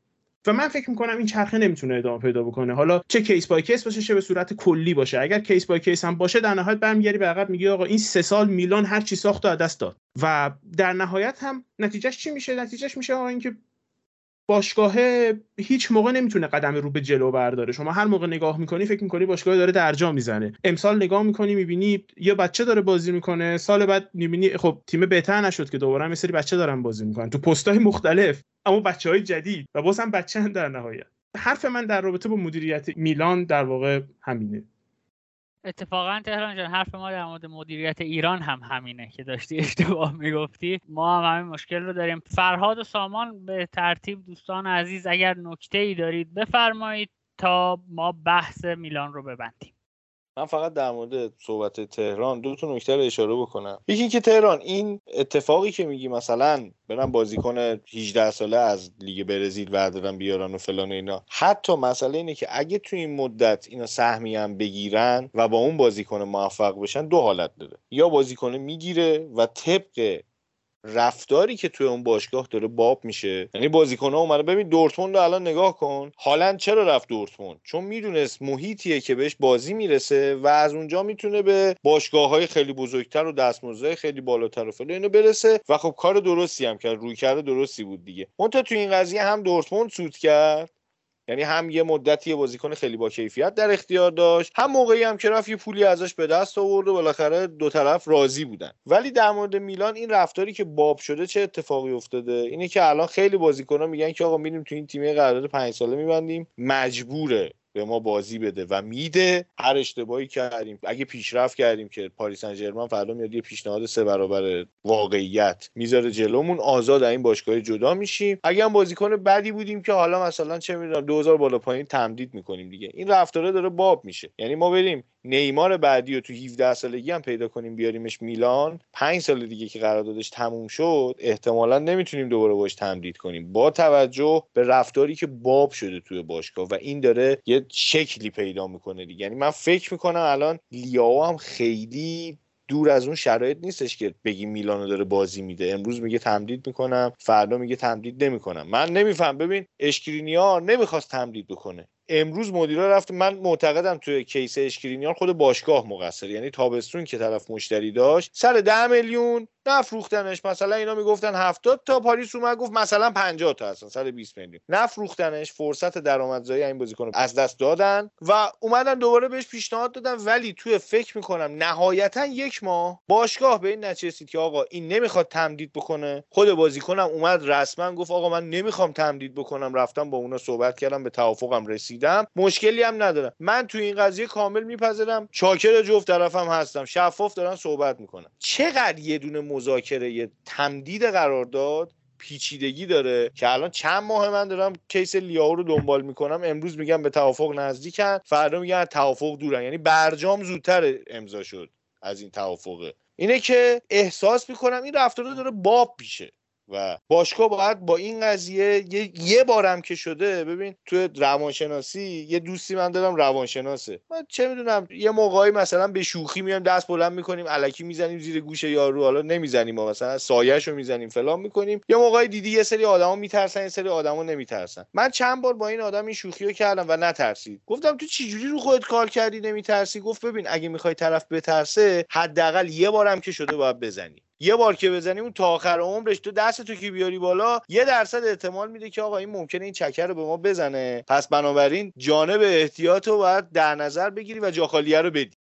و من فکر می‌کنم این چرخه نمی‌تونه ادامه پیدا بکنه. حالا چه case by case باشه چه به صورت کلی باشه. اگر case by case هم باشه در نهایت برمیگردی به عقب میگی آقا این سه سال میلان هر چی ساخت از دست داد. و در نهایت هم نتیجهش چی میشه؟ نتیجهش میشه آقا اینکه باشگاه هیچ موقع نمی‌تونه قدم رو به جلو برداره. شما هر موقع نگاه می‌کنی فکر می‌کنی باشگاه داره درجا می‌زنه. امسال نگاه می‌کنی می‌بینی یه بچه داره بازی می‌کنه سال بعد می‌بینی خب تیم بهتر نشد که دوباره سری بچه دارن بازی می‌کنن. تو پستهای مختلف اما بچه های جدید و باز هم بچه هم در نهایت. حرف من در رابطه با مدیریت میلان در واقع همینه. اتفاقا تهران جان حرف ما در مورد مدیریت ایران هم همینه که داشتی اشتباه می‌گفتی. ما هم همین مشکل رو داریم. فرهاد و سامان به ترتیب دوستان عزیز اگر نکته ای دارید بفرمایید تا ما بحث میلان رو ببندیم. من فقط در مورد صحبت تهران دو تا نکته رو اشاره بکنم. یکی که تهران این اتفاقی که میگی مثلا برن بازیکن 18 ساله از لیگ برزیل بردارن بیارن و فلان اینا. حتی مسئله اینه که اگه تو این مدت اینا سهمی هم بگیرن و با اون بازیکن موفق بشن دو حالت داره. یا بازیکن می‌گیره و طبق رفتاری که توی اون باشگاه داره باب میشه. یعنی بازیکن ها اومده ببین دورتموند رو الان نگاه کن. هالند چرا رفت دورتموند؟ چون می‌دونست محیطیه که بهش بازی می‌رسه و از اونجا می‌تونه به باشگاه های خیلی بزرگتر و دستمزدهای خیلی بالاتر و فلان اینو برسه و خب کار درستی هم کرد روی کرده درستی بود دیگه. اون تو این قضیه هم دورتموند سود کرد. یعنی هم یه مدتی بازیکن خیلی با کیفیت در اختیار داشت هم موقعی هم که رفت یه پولی ازش به دست آورد و بالاخره دو طرف راضی بودن. ولی در مورد میلان این رفتاری که باب شده چه اتفاقی افتاده؟ اینه که الان خیلی بازیکن‌ها میگن که آقا میریم تو این تیم قرارداد 5 ساله میبندیم. مجبوره به ما بازی بده و میده. هر اشتباهی کردیم. اگه پیشرفت کردیم که پاریس سن فردا میاد یه پیشنهاد سه برابر واقعیت می‌ذاره جلومون. آزاد این باشگاه جدا میشیم. اگه هم بازیکن بدی بودیم که حالا مثلا چه می‌دونم 2000 بالا پایین تمدید می‌کنیم دیگه. این رفتاره داره باب میشه. یعنی ما بریم نیمار بعدی رو تو 17 سالگی هم پیدا کنیم بیاریمش میلان. 5 سال دیگه که قراردادش تموم شد احتمالا نمی‌تونیم دوباره باش تمدید کنیم. با توجه به رفتاری که باب شده توی باشگاه و این داره یه شکلی پیدا می‌کنه دیگه. یعنی من فکر می‌کنم الان لیاو هم خیلی دور از اون شرایط نیستش که بگی میلانو داره بازی میده. امروز میگه تمدید می‌کنم فردا میگه تمدید نمی‌کنم. من نمیفهم. ببین اشکرینیار نمی‌خواست تمدید بکنه. امروز مدیرا رفت. من معتقدم توی کیس اشکرینیار خود باشگاه مقصر. یعنی تابستون که طرف مشتری داشت. سر ده میلیون نفروختنش. مثلا اینا می‌گفتن 70 تا پاریس اومد گفت مثلا 50 تا هستن. سر 20 میلیون. نفروختنش فرصت درآمدزایی این بازیکن از دست دادن و اومدن دوباره بهش پیشنهاد دادن. ولی توی فکر می‌کنم نهایتا یک ماه باشگاه به این نچسید که آقا این نمی‌خواد تمدید بکنه. خود بازیکنم اومد رسما گفت آقا من نمی‌خوام تمدید بکنم. رفتم با اونا صحبت کردم به توافقم رسیدم مشکلی هم ندارم. من توی این قضیه کامل میپذیرم. چاکر جفت طرفم هستم. شفاف دارن صحبت می‌کنم چقدر یه دونه مذاکره تمدید قرارداد پیچیدگی داره. که الان چند ماه من دارم کیس لیاو رو دنبال می‌کنم. امروز میگم به توافق نزدیکن. فردا میگن توافق دورن. یعنی برجام زودتر امضا شد از این توافقه. اینه که احساس می‌کنم این رفتار داره باب پیشه و باشگاه باید با این قضیه یه, یه بارم که شده ببین تو روانشناسی یه دوستی من دارم روانشناسه. من چه می‌دونم یه موقعی مثلا به شوخی میایم دست بلند می‌کنیم الکی می‌زنیم زیر گوش یارو حالا نمی‌زنیم ما مثلا سایه‌ش رو می‌زنیم فلان می‌کنیم. یه موقعی دیدی یه سری آدما میترسن یه سری آدما نمیترسن. من چند بار با این آدم این شوخی رو کردم و نترسید. گفتم تو چجوری رو خودت کار کردی نمیترسی؟ گفت ببین اگه می‌خوای طرف بترسه حداقل یه بارم که شده باید بزنی. یه بار که بزنی اون تا آخر عمرش تو دست تو که بیاری بالا؟ یه درصد احتمال میده که آقا این ممکنه این چکر رو به ما بزنه. پس بنابراین جانب احتیاط رو باید در نظر بگیری و جاخالیه رو بدی.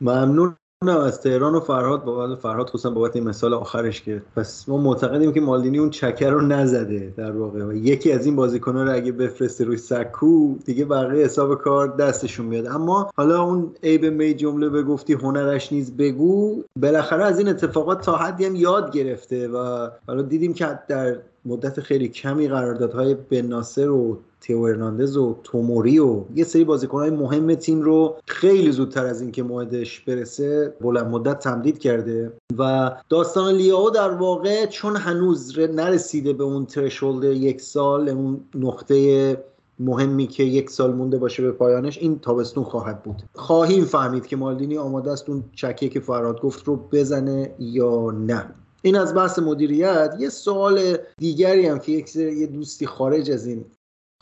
ممنون. از تهران و فرهاد بابت فرهاد خصوصا بابت این مثال آخرش که پس ما معتقدیم که مالدینی اون چکر رو نزده در واقع یکی از این بازیکن‌ها رو اگه بفرسته روی سکو دیگه بقیه حساب کار دستشون میاد. اما حالا اون عیب می جمله بگفتی هنرش نیز بگو. بالاخره از این اتفاقات تا حدی هم یاد گرفته و حالا دیدیم که در مدت خیلی کمی قراردادهای بن ناصر و تیو ارناندز و توموری و یه سری بازیکنهای مهم تیم رو خیلی زودتر از اینکه موعدش برسه بلند مدت تمدید کرده و داستان لیاو در واقع چون هنوز نرسیده به اون ترشولد یک سال اون نقطه مهمی که یک سال مونده باشه به پایانش این تابستون خواهد بود. خواهیم فهمید که مالدینی آماده است اون چکیه که فراد گفت رو بزنه یا نه. این از بحث مدیریت. یه سوال دیگری هم که یک یه دوستی خارج از این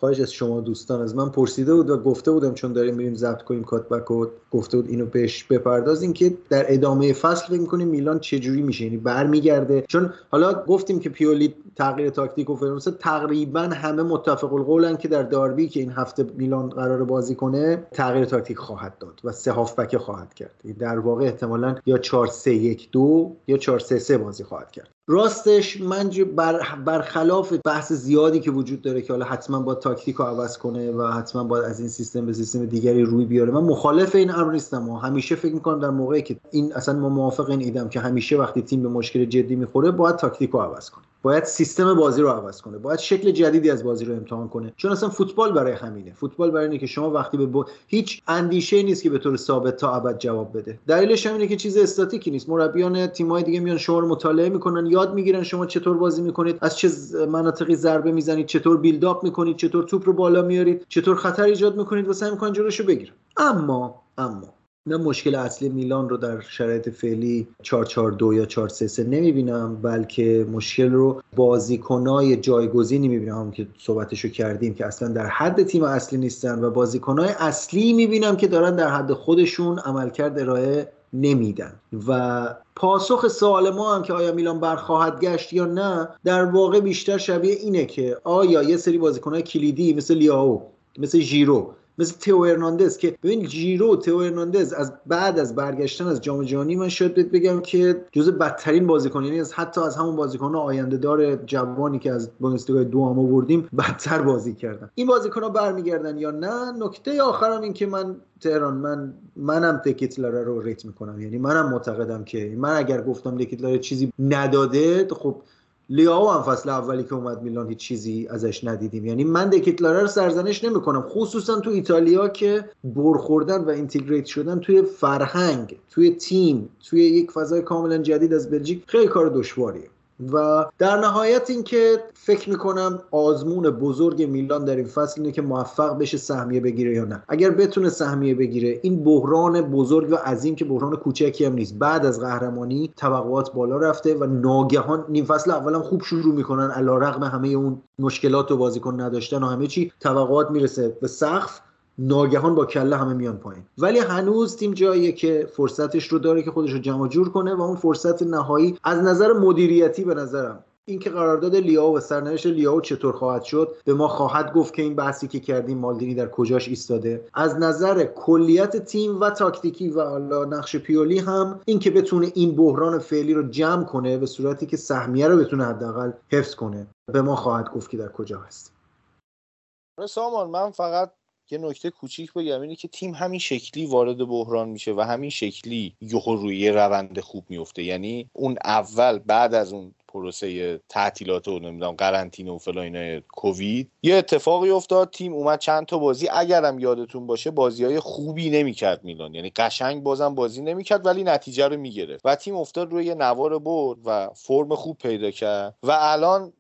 خواهش از شما دوستان از من پرسیده بود و گفته بودم چون داریم میریم ضبط کنیم کاتبک و گفته بود اینو بهش بپردازیم که در ادامه فصل فکر می‌کنیم میلان چجوری میشه یعنی برمیگرده. چون حالا گفتیم که پیولی تغییر تاکتیک و فرانس تقریبا همه متفق القولن که در داربی که این هفته میلان قرار بازی کنه تغییر تاکتیک خواهد داد و سه هافبک خواهد کرد. در واقع احتمالا یا 4 3 1 2 یا 4 3 3 بازی خواهد کرد. راستش من بر برخلاف بحث زیادی که وجود داره که حالا حتما با تاکتیک رو عوض کنه و حتما باید از این سیستم به سیستم دیگری روی بیاره. من مخالف این امر نیستم و همیشه فکر می‌کنم در موقعی که این اصلا ما موافق این ایدم که همیشه وقتی تیم به مشکل جدی می‌خوره باید تاکتیک رو عوض کنه. باید سیستم بازی رو عوض کنه. باید شکل جدیدی از بازی رو امتحان کنه. چون اصلا فوتبال برای همینه. فوتبال برای اینه که شما وقتی به هیچ اندیشه نیست که به طور ثابت تا ابد جواب بده. دلیلش همینه که چیز استاتیکی نیست. مربیان تیم‌های دیگه میان شما رو مطالعه می‌کنن یاد می‌گیرن شما چطور بازی می‌کنید از چه مناطقی ضربه می‌زنید چطور بیلداپ می‌کنید چطور توپ رو بالا میارید چطور خطر ایجاد می‌کنید و سعی می‌کنن جلوشو بگیرن. اما اما من مشکل اصلی میلان رو در شرایط فعلی 442 یا 433 نمی‌بینم بلکه مشکل رو بازیکنای جایگزینی می‌بینم که صحبتشو کردیم که اصلا در حد تیم اصلی نیستن و بازیکنای اصلی می‌بینم که دارن در حد خودشون عملکرد ارائه نمیدن. و پاسخ سوال ما هم که آیا میلان برخواهد گشت یا نه در واقع بیشتر شبیه اینه که آیا یه سری بازیکنهای کلیدی مثل لیاو مثل ژیرو مثل تئو هرناندز که ببین جیرو تئو هرناندز از بعد از برگشتن از جام جهانی من شاید بگم که جزء بدترین بازیکن یعنی از حتی از همون بازیکن آینده دار جوانی که از بوندسلیگا دو هم آوردیم بدتر بازی کردن. این بازیکن ها برمیگردن یا نه؟ نکته آخرم این که من تهران من منم دکیتلر رو ریت می‌کنم. یعنی منم معتقدم که من اگر گفتم دکیتلر چیزی نداده خب لیاو هم فصل اولی که اومد میلان هیچ چیزی ازش ندیدیم. یعنی من دکیتلاره رو سرزنش نمی‌کنم. خصوصا تو ایتالیا که برخوردن و اینتگریت شدن توی فرهنگ توی تیم توی یک فضای کاملا جدید از بلژیک خیلی کار دشواریه. و در نهایت اینکه فکر می‌کنم آزمون بزرگ میلان در این فصل اینه که موفق بشه سهمیه بگیره یا نه. اگر بتونه سهمیه بگیره این بحران بزرگ و عظیم که بحران کوچکی هم نیست. بعد از قهرمانی توقعات بالا رفته و ناگهان نیم فصل اولم خوب شروع می‌کنن علیرغم همه اون مشکلات و بازیکن نداشتن و همه چی توقعات می‌رسه به سقف. ناگهان با کله همه میان پایین. ولی هنوز تیم جاییه که فرصتش رو داره که خودش رو جمع جور کنه و اون فرصت نهایی از نظر مدیریتی به نظرم اینکه قرارداد لیاو و سرنوشت لیاو چطور خواهد شد به ما خواهد گفت که این بحثی که کردیم مالدینی در کجاش ایستاده. از نظر کلیت تیم و تاکتیکی و حالا نقش پیولی هم اینکه بتونه این بحران فعلی رو جمع کنه به صورتی که سهمیه رو بتونه حداقل حفظ کنه به ما خواهد گفت که در کجا هست. سامان من فقط یه نکته کوچیک بگم اینه که تیم همین شکلی وارد بحران میشه و همین شکلی یهو روی روند خوب میفته. یعنی اون اول بعد از اون پروسه تعطیلات و نمی‌دونم قرنطینه و فلان کووید یه اتفاقی افتاد تیم اومد چند تا بازی اگرم یادتون باشه بازی های خوبی نمی‌کرد میلان. یعنی قشنگ بازم بازی نمی‌کرد ولی نتیجه رو می‌گرفت. و تیم افتاد روی نوار برد و فرم خوب پیدا کرد. و الان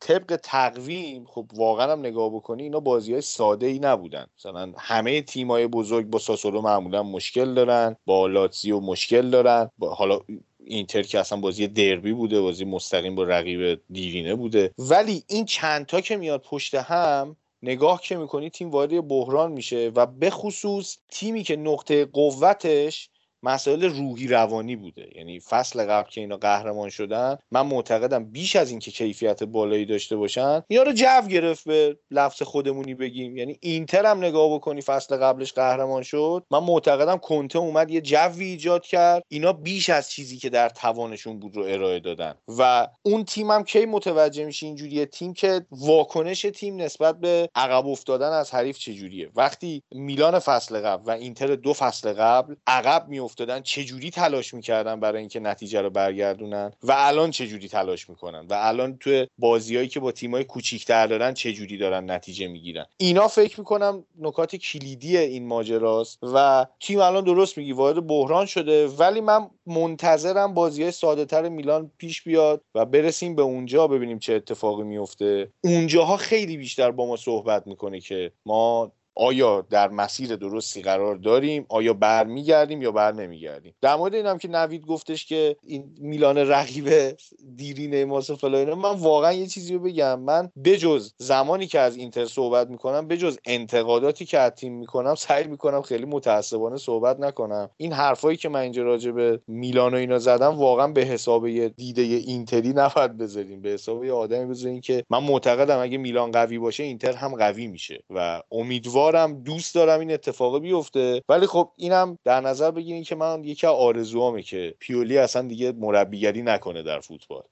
طبق تقویم خب واقعا هم نگاه بکنی اینا بازی های ساده ای نبودن. مثلا همه تیم های بزرگ با ساسولو معمولا مشکل دارن با لاتزیو مشکل دارن. با حالا اینتر که اصلا بازی دربی بوده بازی مستقیم با رقیب دیرینه بوده. ولی این چندتا که میاد پشت هم نگاه که می‌کنی تیم وارد بحران میشه و به خصوص تیمی که نقطه قوتش مسائل روحی روانی بوده. یعنی فصل قبل که اینا قهرمان شدن من معتقدم بیش از اینکه کیفیت بالایی داشته باشن اینا رو جو گرفت به لفظ خودمونی بگیم. یعنی اینتر هم نگاه بکنی فصل قبلش قهرمان شد من معتقدم کنته اومد یه جوی ایجاد کرد. اینا بیش از چیزی که در توانشون بود رو ارائه دادن. و اون تیم هم کی متوجه میشه اینجوریه تیم که واکنش تیم نسبت به عقب افتادن از حریف چجوریه. وقتی میلان فصل قبل و اینتر دو فصل قبل عقب می افتادن چجوری تلاش می‌کردن برای اینکه نتیجه رو برگردونن؟ و الان چجوری تلاش می‌کنن؟ و الان توی بازیهایی که با تیمای کوچیکتر دارن چجوری دارن نتیجه می‌گیرن؟ اینا فکر می‌کنم نکات کلیدی این ماجراست و تیم الان درست میگی وارد بحران شده. ولی من منتظرم بازی ساده تر میلان پیش بیاد و برسیم به اونجا ببینیم چه اتفاقی میفته اونجاها خیلی بیشتر با ما صحبت می‌کنه که ما آیا در مسیر درستی قرار داریم؟ آیا برمیگردیم یا بر نمیگردیم در مورد اینم که نوید گفتش که این میلان رقیب دیرینه ماس فلاینه من واقعا یه چیزی رو بگم. من بجز زمانی که از اینتر صحبت می‌کنم بجز انتقاداتی که از تیم می‌کنم سعی می‌کنم خیلی متعصبانه صحبت نکنم. این حرفایی که من اینجا راجع به میلان و اینا زدم واقعا به حساب یه دیده اینتری نباید بذاریم. به حساب یه آدمی بذاریم که من معتقدم اگه میلان قوی باشه اینتر هم قوی میشه و امیدوار امیدوارم دوست دارم این اتفاق بیفته. ولی خب اینم در نظر بگیرین که من یکی آرزوامه که پیولی اصلا دیگه مربیگری نکنه در فوتبال.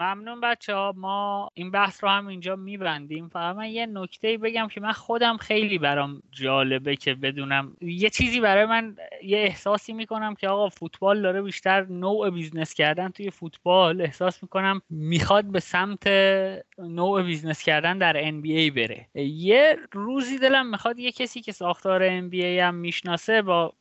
ممنون بچه ها ما این بحث رو هم اینجا میبندیم. فقط من یه نکته بگم که من خودم خیلی برام جالبه که بدونم. یه چیزی برای من یه احساسی می‌کنم که آقا فوتبال داره بیشتر نوع business کردن توی فوتبال احساس می‌کنم می‌خواد به سمت نوع business کردن در NBA بره. یه روزی دلم می‌خواد یه کسی که ساختار NBA هم می‌شناسه با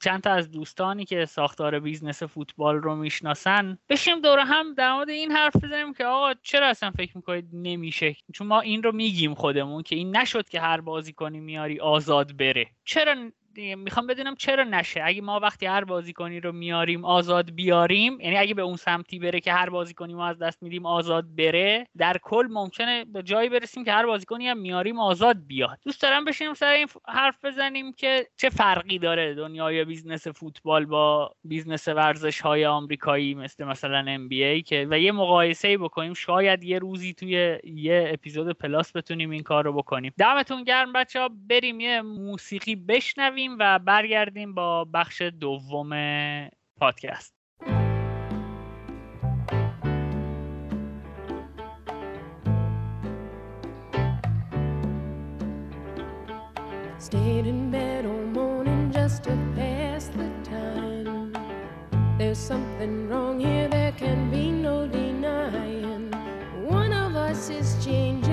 چند تا از دوستانی که ساختار business فوتبال رو می‌شناسن بشیم دوره هم در مورد این حرف بزنیم که آقا چرا اصلا فکر می‌کنید نمیشه؟ چون ما این رو میگیم خودمون که این نشد که هر بازی کنی میاری آزاد بره. چرا می‌خوام بدونم چرا نشه. اگه ما وقتی هر بازیکنی رو میاریم آزاد بیاریم یعنی اگه به اون سمتی بره که هر بازیکنی ما از دست میدیم آزاد بره در کل ممکنه به جایی برسیم که هر بازیکنی هم میاریم آزاد بیاد. دوست دارم بشینیم سر این حرف بزنیم که چه فرقی داره دنیای business فوتبال با business ورزش های آمریکایی مثل مثلا NBA که و یه مقایسه بکنیم. شاید یه روزی توی یه اپیزود plus بتونیم این کار رو بکنیم. دمتون گرم بچه ها بریم یه موسیقی بشنویم. و برگردیم با بخش دوم پادکست Stayed in bed all morning just to pass the time. There's something wrong here, there can be no denying. One of us is changing,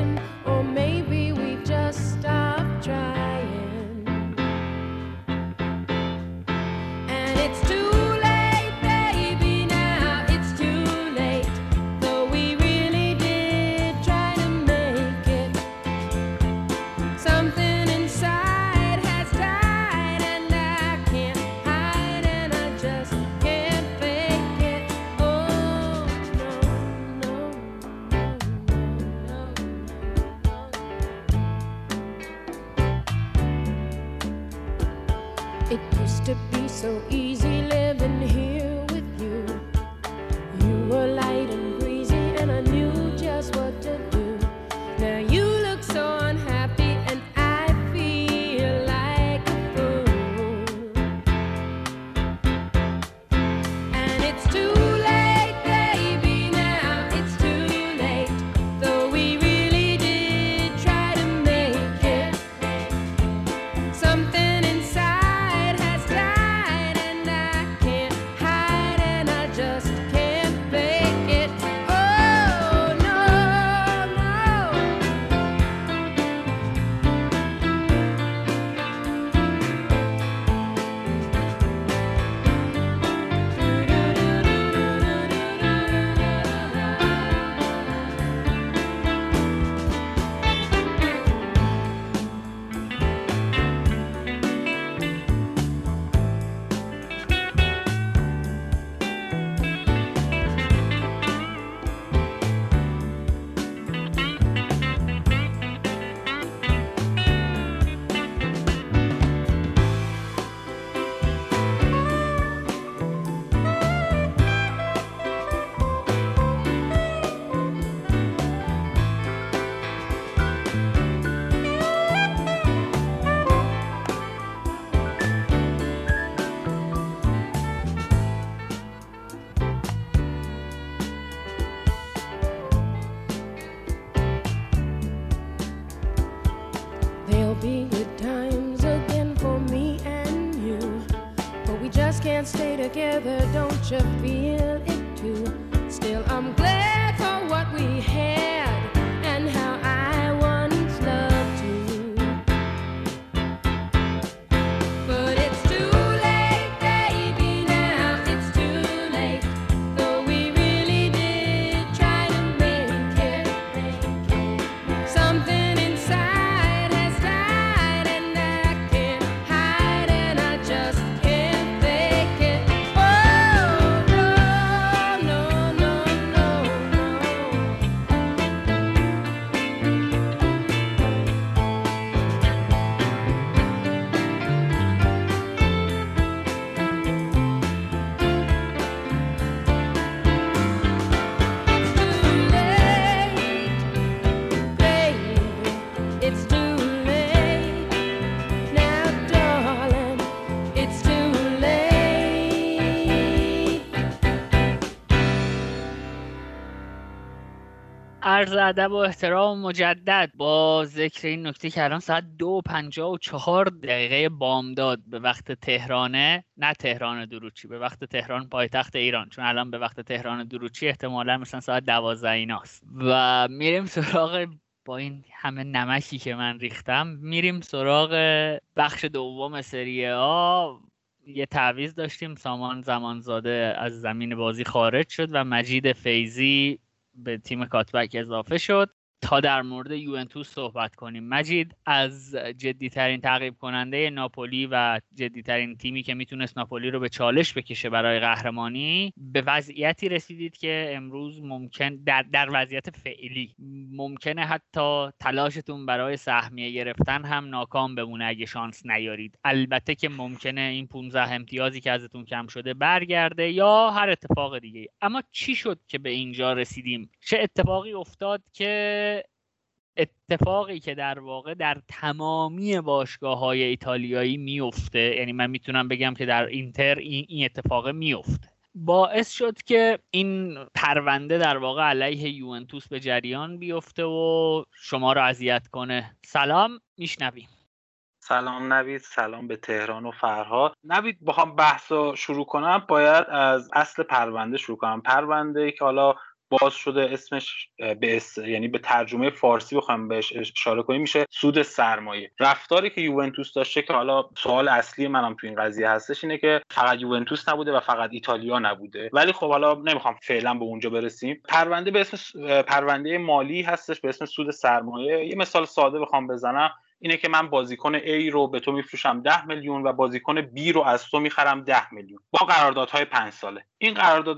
together, don't you feel عرض ادب و احترام مجدد. با ذکر این نکته که الان ساعت دو پنجاه و چهار دقیقه بامداد به وقت تهرانه نه تهران دروچی به وقت تهران پایتخت ایران. چون الان به وقت تهران دروچی احتمالا مثلا ساعت دوازده ایناست. و میریم سراغ با این همه نمکی که من ریختم میریم سراغ بخش دوم سری آ. یه تعویز داشتیم سامان زمانزاده از زمین بازی خارج شد و مجید فیزی به تیم کاتبک اضافه شد. تا در مورد یوونتوس صحبت کنیم. مجید از جدیترین تعقیب کننده ناپولی و جدیترین تیمی که می‌تونست ناپولی رو به چالش بکشه برای قهرمانی به وضعیتی رسیدید که امروز ممکن در, در وضعیت فعلی ممکنه حتی تلاشتون برای سهمیه گرفتن هم ناکام بمونه اگه شانس نیارید. البته که ممکنه این 15 امتیازی که ازتون کم شده برگرده یا هر اتفاق دیگه اما چی شد که به اینجا رسیدیم؟ چه اتفاقی افتاد که اتفاقی که در واقع در تمامی باشگاه های ایتالیایی میفته یعنی من می‌تونم بگم که در اینتر این, اتفاق میفته باعث شد که این پرونده در واقع علیه یوونتوس به جریان بیفته و شما رو اذیت کنه. سلام میشنویم. سلام نوید سلام به تهران و فرها نوید بخوام بحث رو شروع کنم. باید از اصل پرونده شروع کنم. پرونده که حالا باز شده اسمش به یعنی به ترجمه فارسی بخوام بهش اشاره کنیم میشه سود سرمایه. رفتاری که یوونتوس داشته که حالا سوال اصلی منم تو این قضیه هستش اینه که فقط یوونتوس نبوده و فقط ایتالیا نبوده. ولی خب حالا نمی‌خوام فعلا به اونجا برسیم. پرونده به اسم پرونده مالی هستش به اسم سود سرمایه. یه مثال ساده بخوام بزنم. اینه که من بازیکن A رو به تو میفروشم 10 میلیون و بازیکن B رو از تو می‌خرم 10 میلیون. با قراردادهای 5 ساله. این قرارداد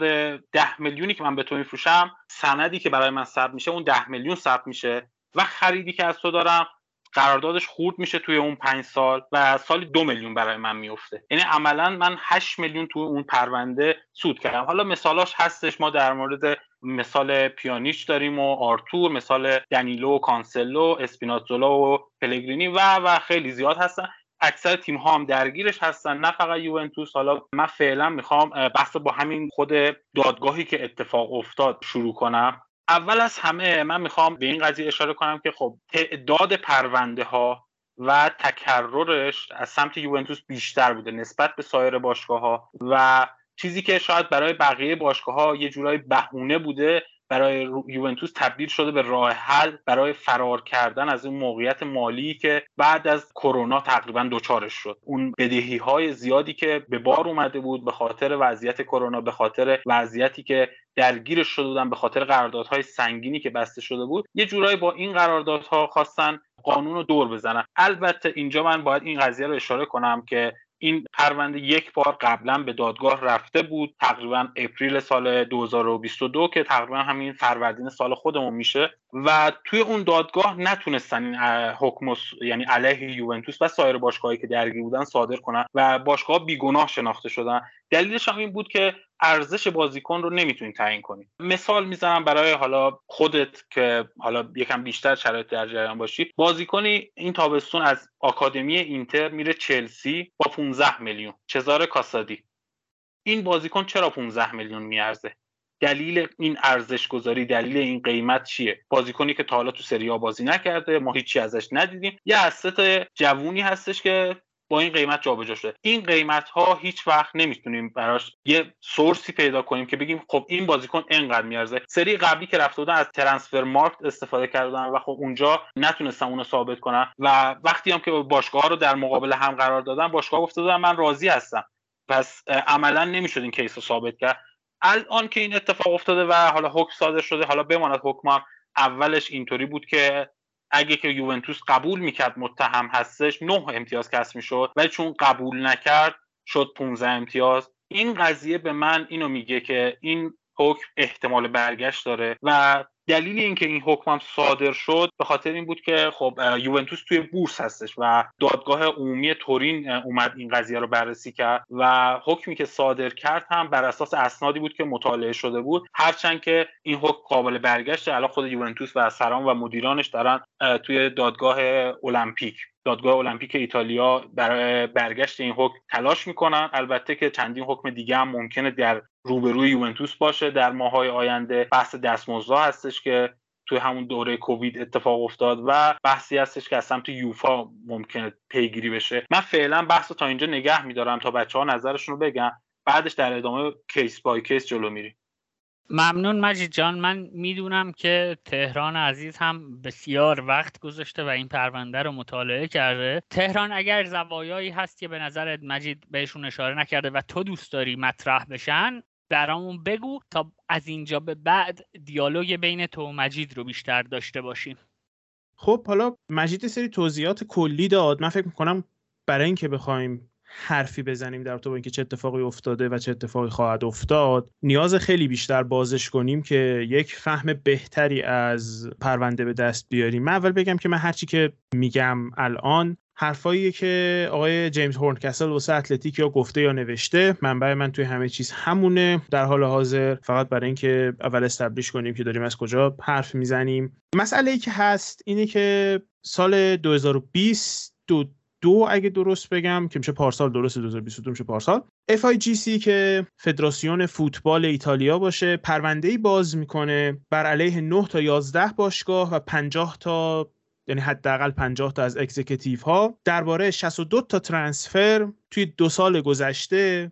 10 میلیونی که من به تو میفروشم سندی که برای من ثبت میشه اون 10 میلیون ثبت میشه و خریدی که از تو دارم قراردادش خورد میشه توی اون پنج سال و سالی دو میلیون برای من میفته یعنی عملا من 8 میلیون توی اون پرونده سود کردم. حالا مثالاش هستش ما در مورد مثال پیانیش داریم و آرتور مثال دنیلو و کانسلو اسپیناتزولا و پلگرینی و و خیلی زیاد هستن. اکثر تیم ها هم درگیرش هستن نه فقط یوونتوس. حالا من فعلا می‌خوام بحث با همین خود دادگاهی که اتفاق افتاد شروع کنم. اول از همه من می‌خوام به این قضیه اشاره کنم که خب تعداد پرونده ها و تکررش از سمت یوونتوس بیشتر بوده نسبت به سایر باشگاه ها و چیزی که شاید برای بقیه باشگاه ها یه جورای بهونه بوده برای یوونتوس تبدیل شده به راه حل برای فرار کردن از اون موقعیت مالی که بعد از کرونا تقریبا دچارش شد. اون بدهی های زیادی که به بار اومده بود به خاطر وضعیت کرونا به خاطر وضعیتی که درگیرش شده بودن به خاطر قراردادهای سنگینی که بسته شده بود یه جورایی با این قراردادها خواستن قانون رو دور بزنن. البته اینجا من باید این قضیه رو اشاره کنم که این پرونده یک بار قبلا به دادگاه رفته بود تقریبا اپریل سال 2022 که تقریبا همین فروردین سال خودمون میشه و توی اون دادگاه نتونستن این حکم یعنی علیه یوونتوس و سایر باشگاهایی که درگیر بودن صادر کنن و باشگاه بیگناه شناخته شدن. دلیلش هم این بود که ارزش بازیکن رو نمی‌تونی تعیین کنی. مثال می‌زنم برای حالا خودت که حالا یکم بیشتر شرایط در جریان باشی. بازیکنی این تابستون از آکادمی اینتر میره چلسی با 15 میلیون. چزار کاسادی. این بازیکن چرا 15 میلیون میارزه؟ دلیل این ارزش گذاری دلیل این قیمت چیه؟ بازیکنی که تا حالا تو سری بازی نکرده ما هیچی ازش ندیدیم. یه اسست جوونی هستش که با این قیمت جابجا شده. این قیمت ها هیچ وقت نمی‌تونیم براش یه سورسی پیدا کنیم که بگیم خب این بازیکن انقدر میارزه. سری قبلی که رفته بودن از ترنسفر مارکت استفاده کردن و خب اونجا نتونستن اونو ثابت کنن و وقتی هم که باشگاه رو در مقابل هم قرار دادن باشگاه گفته بودن من راضی هستم. پس عملا نمی‌شد این کیس رو ثابت کرد. الان که این اتفاق افتاده و حالا حکم صادر شده حالا بماند حکم اولش اینطوری بود که اگه که یوونتوس قبول می‌کرد متهم هستش نه امتیاز کسب می‌شد ولی چون قبول نکرد شد 15 امتیاز. این قضیه به من اینو میگه که این حکم احتمال برگشت داره و دلیل اینکه این حکم هم صادر شد به خاطر این بود که خب یوونتوس توی بورس هستش و دادگاه عمومی تورین اومد این قضیه رو بررسی کرد و حکمی که صادر کرد هم بر اساس اسنادی بود که مطالعه شده بود. هرچند که این حکم قابل برگشت الان خود یوونتوس و سران و مدیرانش دارن توی دادگاه المپیک دادگاه المپیک ایتالیا برای برگشت این حکم تلاش می‌کنن. البته که چندین حکم دیگه هم ممکنه در روبروی یوونتوس باشه. در ماهای آینده بحث دستمزدها هستش که توی همون دوره کووید اتفاق افتاد و بحثی هستش که از سمت یوفا ممکنه پیگیری بشه. من فعلا بحث تا اینجا نگه میدارم تا بچه ها نظرشون رو بگن. بعدش در ادامه کیس بای کیس جلو میریم. ممنون مجید جان. من می‌دونم که تهران عزیز هم بسیار وقت گذاشته و این پرونده رو مطالعه کرده. تهران اگر زوایایی هست که به نظرت مجید بهشون اشاره نکرده و تو دوست داری مطرح بشن برامون بگو تا از اینجا به بعد دیالوگ بین تو و مجید رو بیشتر داشته باشیم. خب حالا مجید سری توضیحات کلی داد. من فکر می‌کنم برای اینکه بخوایم حرفی بزنیم در تو اینکه چه اتفاقی افتاده و چه اتفاقی خواهد افتاد. نیاز خیلی بیشتر بازش کنیم که یک فهم بهتری از پرونده به دست بیاریم. من اول بگم که من هرچی که میگم الان حرفایی که آقای جیمز هورنکسل واسه اتلتیک یا گفته یا نوشته منبع من توی همه چیز همونه. در حال حاضر فقط برای اینکه اول استبلیش کنیم که داریم از کجا حرف می‌زنیم. مسئله ای که هست اینه که سال 2020 دو دو اگه درست بگم که میشه پارسال درست 2022 میشه پارسال. FIGC که فدراسیون فوتبال ایتالیا باشه پرونده ای باز می‌کنه بر علیه 9 تا 11 باشگاه و 50 تا یعنی حداقل 50 تا از اکزیکتیو ها درباره 62 تا ترانسفر توی دو سال گذشته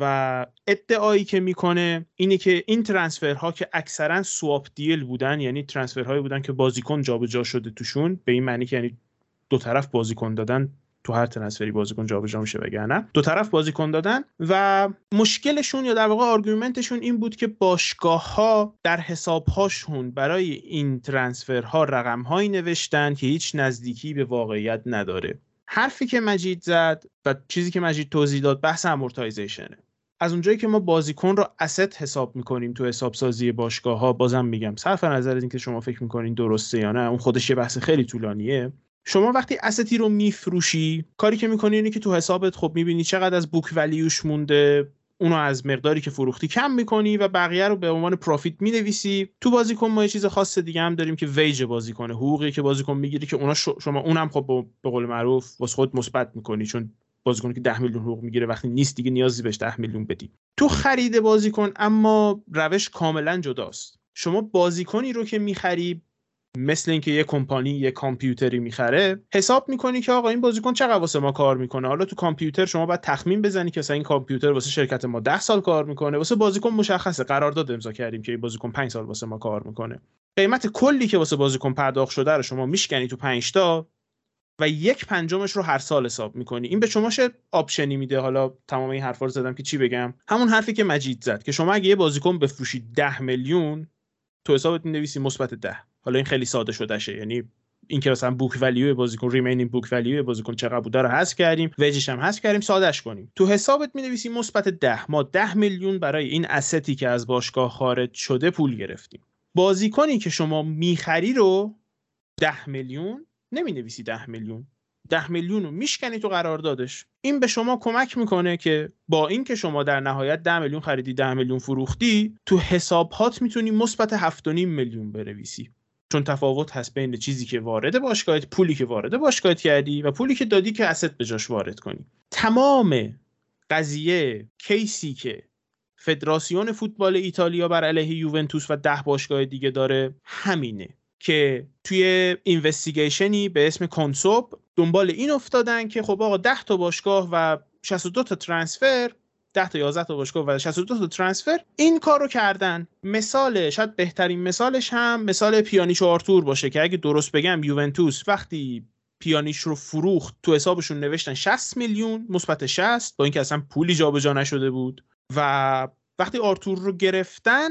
و ادعایی که می‌کنه اینه که این ترانسفرها که اکثرا سواپ دیل بودن یعنی ترانسفرهایی بودن که بازیکن جابجا شده توشون به این معنی که یعنی دو طرف بازیکن دادن تو هر ترنسفری بازیکن جابجا میشه وگرنه. دو طرف بازیکن دادن و مشکلشون یا در واقع آرگومنتشون این بود که باشگاه ها در حساب هاشون برای این ترنسفرها رقم هایی نوشتن که هیچ نزدیکی به واقعیت نداره. حرفی که مجید زد و چیزی که مجید توضیح داد بحث amortization ه از اونجایی که ما بازیکن رو asset حساب می‌کنیم تو حساب سازی باشگاه ها بازم میگم صرف نظر از اینکه شما فکر می‌کنین درسته یا نه اون خودش یه بحث خیلی طولانیه. شما وقتی asset ی رو میفروشی کاری که می‌کنی اینه که تو حسابت خب می‌بینی چقدر از book value ش مونده اونو از مقداری که فروختی کم می‌کنی و بقیه رو به عنوان profit می‌نویسی. تو بازیکن ما یه چیز خاص دیگه هم داریم که ویج بازیکنه حقوقی که بازیکن می‌گیری که اونا شما اونم خب به قول معروف واسه خود مثبت می‌کنی چون بازیکنی که 10 میلیون حقوق می‌گیره وقتی نیست دیگه نیازی بهش 10 میلیون بدی. تو خرید بازیکن اما روش کاملا جداست. شما بازیکنی رو که می‌خری مثل اینکه یه کمپانی یه کامپیوتری می‌خره حساب می‌کنی که آقا این بازیکن چقدر واسه ما کار می‌کنه؟ حالا تو کامپیوتر شما باید تخمین بزنی که این کامپیوتر واسه شرکت ما 10 سال کار می‌کنه واسه بازیکن مشخصه. قرارداد امضا کردیم که این بازیکن 5 سال واسه ما کار می‌کنه. قیمت کلی که واسه بازیکن پرداخت شده رو شما میشکنی تو 5 تا و یک پنجمش رو هر سال حساب می‌کنی. این به شما چه option ی میده؟ حالا تمام این حرفا رو زدم که چی بگم؟ همون حرفی که مجید زد که شما اگه یه بازیکن بفروشی 10 میلیون تو حسابت می‌نویسی مثبت 10 حالا این خیلی ساده شده شه یعنی این که مثلا book value بازیکن remaining book value بازیکن چقدر بوده رو حذف کردیم. وجش هم حذف کردیم سادهش کنیم. تو حسابت می نویسیم مثبت 10 ما 10 میلیون برای این asset ی که از باشگاه خارج شده پول گرفتیم. بازیکنی که شما می‌خری رو 10 میلیون؟ نمی نویسی 10 میلیون. 10 میلیون رو میشکنی تو قراردادش. این به شما کمک می‌کنه که با اینکه شما در نهایت 10 میلیون خریدی 10 میلیون فروختی تو حسابات می‌تونی مثبت 7.5 میلیون بنویسی. چون تفاوت هست بین چیزی که وارد باشگاهت پولی که وارد باشگاهت کردی و پولی که دادی که اسست به جاش وارد کنی. تمام قضیه کیسی که فدراسیون فوتبال ایتالیا بر علیه یوونتوس و ده باشگاه دیگه داره همینه که توی اینوستیگیشنی به اسم کنسوب دنبال این افتادن که خب آقا 10 تا باشگاه و 62 تا ترانسفر 10 تا 11 تا باشگاه و 62 تا ترانسفر این کارو کردن. مثال شاید بهترین مثالش هم مثال پیانیش و آرتور باشه که اگه درست بگم یوونتوس وقتی پیانیش رو فروخت تو حسابشون نوشتن 60 میلیون مثبت 60 با اینکه اصلا پولی جابجا نشده بود. و وقتی آرتور رو گرفتن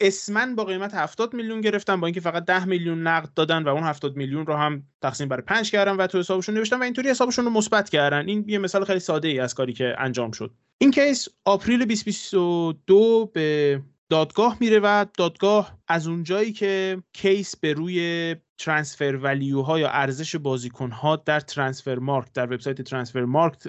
اسمن با قیمت 70 میلیون گرفتن با اینکه فقط 10 میلیون نقد دادن و اون 70 میلیون رو هم تقسیم بر 5 کردن و تو حسابشون نوشتن و اینطوری حسابشون رو مثبت کردن. این یه مثال خیلی ساده ای از کاری که انجام شد. این case April 2022 به دادگاه میره و دادگاه از اونجایی که case به روی transfer value ها یا ارزش بازیکن ها در Transfermarkt در وبسایت Transfermarkt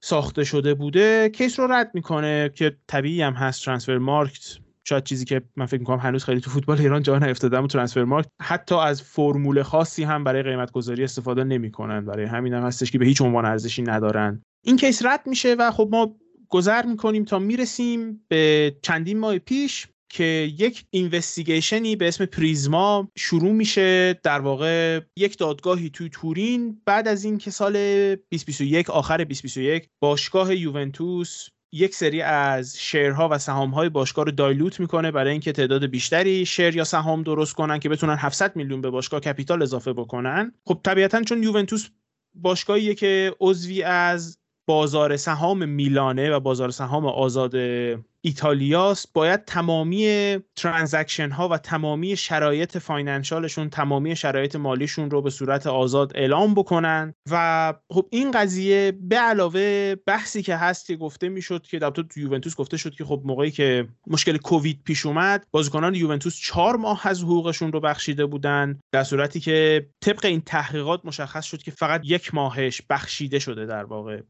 ساخته شده بوده case رو رد می‌کنه که طبیعی هم هست Transfermarkt شاید چیزی که من فکر می‌کنم هنوز خیلی تو فوتبال ایران جا نیفتاده و Transfermarkt حتی از فرمول خاصی هم برای قیمت گذاری استفاده نمی‌کنن. برای همین هم هستش که به هیچ عنوان ارزشی ندارن. این case رد میشه و خب ما گذر می‌کنیم تا می‌رسیم به چندین ماه پیش که یک investigation ی به اسم پریزما شروع میشه. در واقع یک دادگاهی توی تورین بعد از اینکه سال 2021 آخر 2021 باشگاه یوونتوس یک سری از share ها و سهامهای باشگاه رو dilute می‌کنه برای اینکه تعداد بیشتری share یا سهام درست کنن که بتونن 700 میلیون به باشگاه capital اضافه بکنن. خب طبیعتا چون یوونتوس باشگاهیه که عضوی از بازار سهام میلانه و بازار سهام آزاد ایتالیاست باید تمامی transaction ها و تمامی شرایط financial شون تمامی شرایط مالیشون رو به صورت آزاد اعلام بکنن. و خب این قضیه به علاوه بحثی که هست که گفته می‌شد که در تو یوونتوس گفته شد که خب موقعی که مشکل کووید پیش اومد بازیکنان یوونتوس چهار ماه از حقوقشون رو بخشیده بودن در صورتی که طبق این تحقیقات مشخص شد که فقط یک ماهش بخشیده شده در واقع.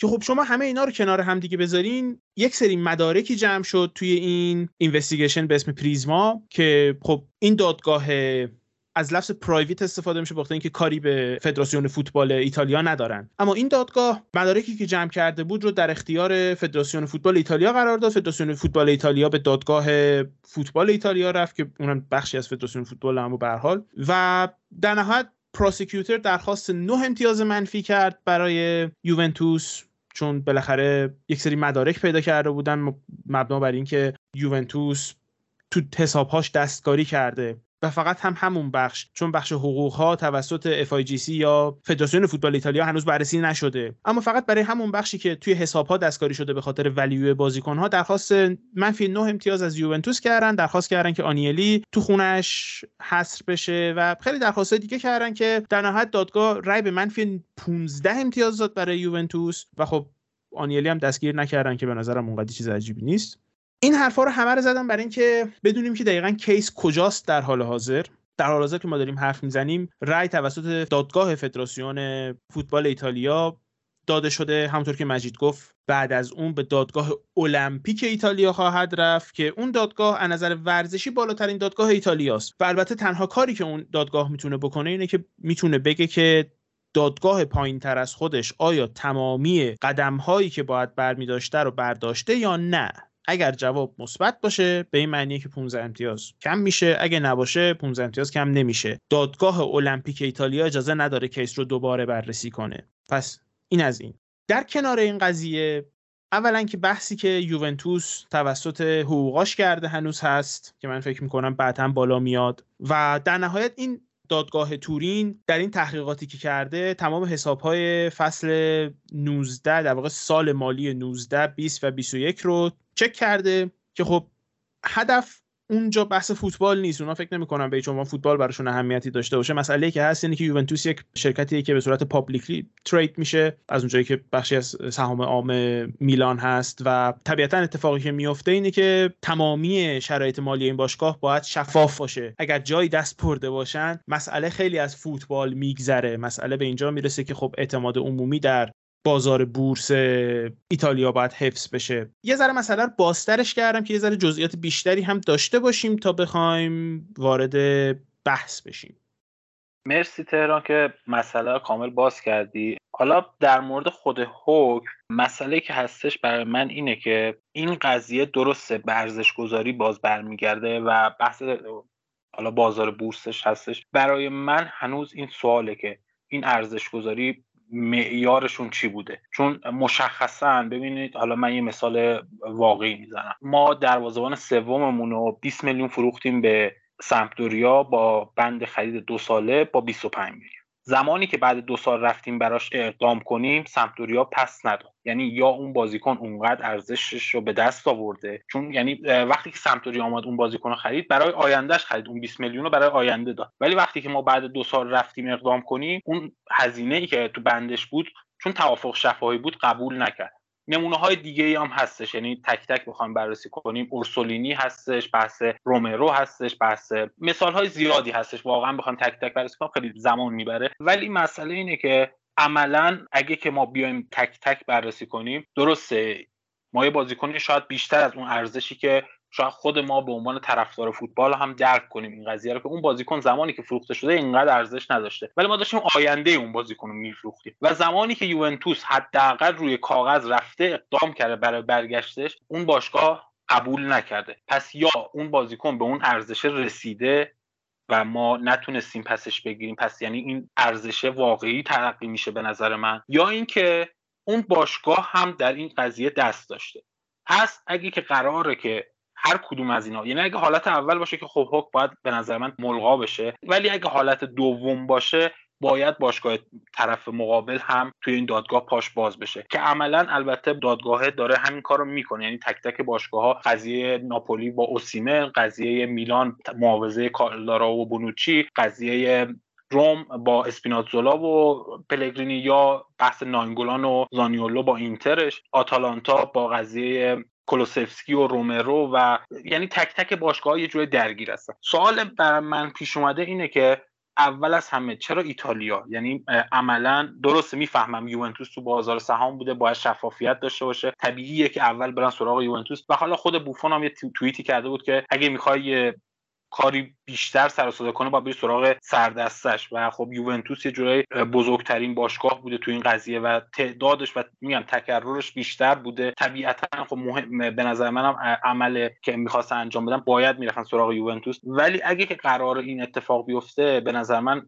که خب شما همه اینا رو کنار هم دیگه بذارین یک سری مدارکی جمع شد توی این اینوستیگیشن به اسم پریزما که خب این دادگاه از لفظ پرایویت استفاده میشه بخاطر اینکه کاری به فدراسیون فوتبال ایتالیا ندارن. اما این دادگاه مدارکی که جمع کرده بود رو در اختیار فدراسیون فوتبال ایتالیا قرار داد. فدراسیون فوتبال ایتالیا به دادگاه فوتبال ایتالیا رفت که اونم بخشی از فدراسیون فوتبال اما به حال. و در نهایت پروسیکیوتر درخواست نه امتیاز منفی کرد برای یوونتوس. چون بالاخره یک سری مدارک پیدا کرده بودن مبنا بر اینکه یوونتوس تو حسابهاش دستکاری کرده. و فقط هم همون بخش چون بخش حقوق ها توسط FIGC یا فدراسیون فوتبال ایتالیا هنوز بررسی نشده. اما فقط برای همون بخشی که توی حساب ها دستکاری شده به خاطر ولیو بازیکن ها درخواست منفی 9 امتیاز از یوونتوس کردن درخواست کردن که آنیلی تو خونش حصر بشه و خیلی درخواست دیگه کردن که در نهایت دادگاه رای به منفی 15 امتیاز داد برای یوونتوس و خب آنیلی هم دستگیر نکردن که به نظرم اونقدر چیز عجیبی نیست. این حرفا رو همه رو زدم برای اینکه بدونیم که دقیقا کیس کجاست در حال حاضر. در حال حاضر که ما داریم حرف می‌زنیم رأی توسط دادگاه فدراسیون فوتبال ایتالیا داده شده. همونطور که مجید گفت بعد از اون به دادگاه المپیک ایتالیا خواهد رفت که اون دادگاه از نظر ورزشی بالاترین دادگاه ایتالیاست. و البته تنها کاری که اون دادگاه می‌تونه بکنه اینه که می‌تونه بگه که دادگاه پایین تر از خودش آیا تمامی قدم هایی که باید برمی داشته رو برداشته یا نه. اگر جواب مثبت باشه به این معنیه که 15 امتیاز کم میشه. اگه نباشه 15 امتیاز کم نمیشه. دادگاه المپیک ایتالیا اجازه نداره کیس رو دوباره بررسی کنه. پس این از این. در کنار این قضیه اولا که بحثی که یوونتوس توسط حقوقاش کرده هنوز هست که من فکر می‌کنم بعدا بالا میاد. و در نهایت این دادگاه تورین در این تحقیقاتی که کرده تمام حسابهای فصل 19 در واقع سال مالی 19 20 و 21 رو چک کرده که خب هدف اونجا بحث فوتبال نیست. اونا فکر نمی‌کنن به چون فوتبال براشون اهمیتی داشته باشه. مسئله که هست اینه که یوونتوس یک شرکتیه که به صورت پابلیکلی ترید میشه از اونجایی که بخشی از سهام عام میلان هست و طبیعتا اتفاقی که میفته اینه که تمامی شرایط مالی این باشگاه باید شفاف باشه. اگر جایی دست برده باشن مسئله خیلی از فوتبال میگذره. مسئله به اینجا می‌رسه که خب اعتماد عمومی در بازار بورس ایتالیا باید حفظ بشه. یه ذره مثلا باسترش کردم که یه ذره جزئیات بیشتری هم داشته باشیم تا بخوایم وارد بحث بشیم. مرسی تهران که مسئله کامل باز کردی. حالا در مورد خود حکم مسئله که هستش برای من اینه که این قضیه درسته به ارزش گذاری باز برمیگرده و بحث حالا بازار بورسش هستش. برای من هنوز این سواله که این ارزش گذاری معیارشون چی بوده؟ چون مشخصا ببینید حالا من یه مثال واقعی می‌زنم. ما دروازه‌بان سوممون رو 20 میلیون فروختیم به سمپدوریا با بند خرید دو ساله با 25 میلیون. زمانی که بعد دو سال رفتیم براش اقدام کنیم سمپدوریا پس نداد. یعنی یا اون بازیکن اونقدر ارزشش رو به دست آورده چون یعنی وقتی که سمپدوریا آمد اون بازیکن رو خرید برای آیندهش خرید. اون 20 میلیون رو برای آینده داد. ولی وقتی که ما بعد دو سال رفتیم اقدام کنیم اون هزینه ای که تو بندش بود چون توافق شفاهی بود قبول نکرد. نمونه های دیگه ای هم هستش. یعنی تک تک بخوایم بررسی کنیم. اورسولینی هستش بحث رومرو هستش بحث مثال های زیادی هستش. واقعا بخوایم تک تک بررسی کنیم خیلی زمان می‌بره. ولی مسئله اینه که عملا اگه که ما بیایم تک تک بررسی کنیم درسته ما یه بازیکنی شاید بیشتر از اون ارزشی که شاید خود ما به عنوان طرفدار فوتبال هم درک کنیم این قضیه رو که اون بازیکن زمانی که فروخته شده اینقدر ارزش نداشته. ولی ما داشتیم آینده اون بازیکن رو میفروختیم. و زمانی که یوونتوس حداقل روی کاغذ رفته اقدام کرده برای برگشتش اون باشگاه قبول نکرده. پس یا اون بازیکن به اون ارزش رسیده و ما نتونستیم پسش بگیریم پس یعنی این ارزش واقعی ترقی میشه به نظر من یا اینکه اون باشگاه هم در این قضیه دست داشته. پس اگه که قراره که هر کدوم از اینا. یعنی اگه حالت اول باشه که خب حک باید به نظر من ملغا بشه ولی اگه حالت دوم باشه باید باشگاه طرف مقابل هم توی این دادگاه پاش باز بشه. که عملا البته دادگاه داره همین کارو می‌کنه. یعنی تک تک باشگاه ها قضیه ناپولی با اوسیمن قضیه میلان معاوضه کالدارا و بونوچی قضیه روم با اسپیناتزولا و پلگرینی یا بحث ناینگولان و زانیولو با اینترش. آتالانتا با قضیه کلوسفسکی و رومرو و یعنی تک تک باشگاه یه جوری درگیر هستن. سوال برای من پیش اومده اینه که اول از همه چرا ایتالیا؟ یعنی عملا درسته می‌فهمم یوونتوس تو بازار سهام بوده باید شفافیت داشته باشه. طبیعیه که اول برن سراغ یوونتوس. و حالا خود بوفون هم یه توییتی کرده بود که اگه می‌خوای کاری بیشتر سر صدا کنه باید بری سراغ سردسته‌ش. و خب یوونتوس یه جورایی بزرگترین باشگاه بوده تو این قضیه و تعدادش و میگم تکررش بیشتر بوده. طبیعتا خب مهم به نظر منم عملی که می‌خواست انجام بدن باید می‌رفتن سراغ یوونتوس. ولی اگه که قرار این اتفاق بیفته به نظر من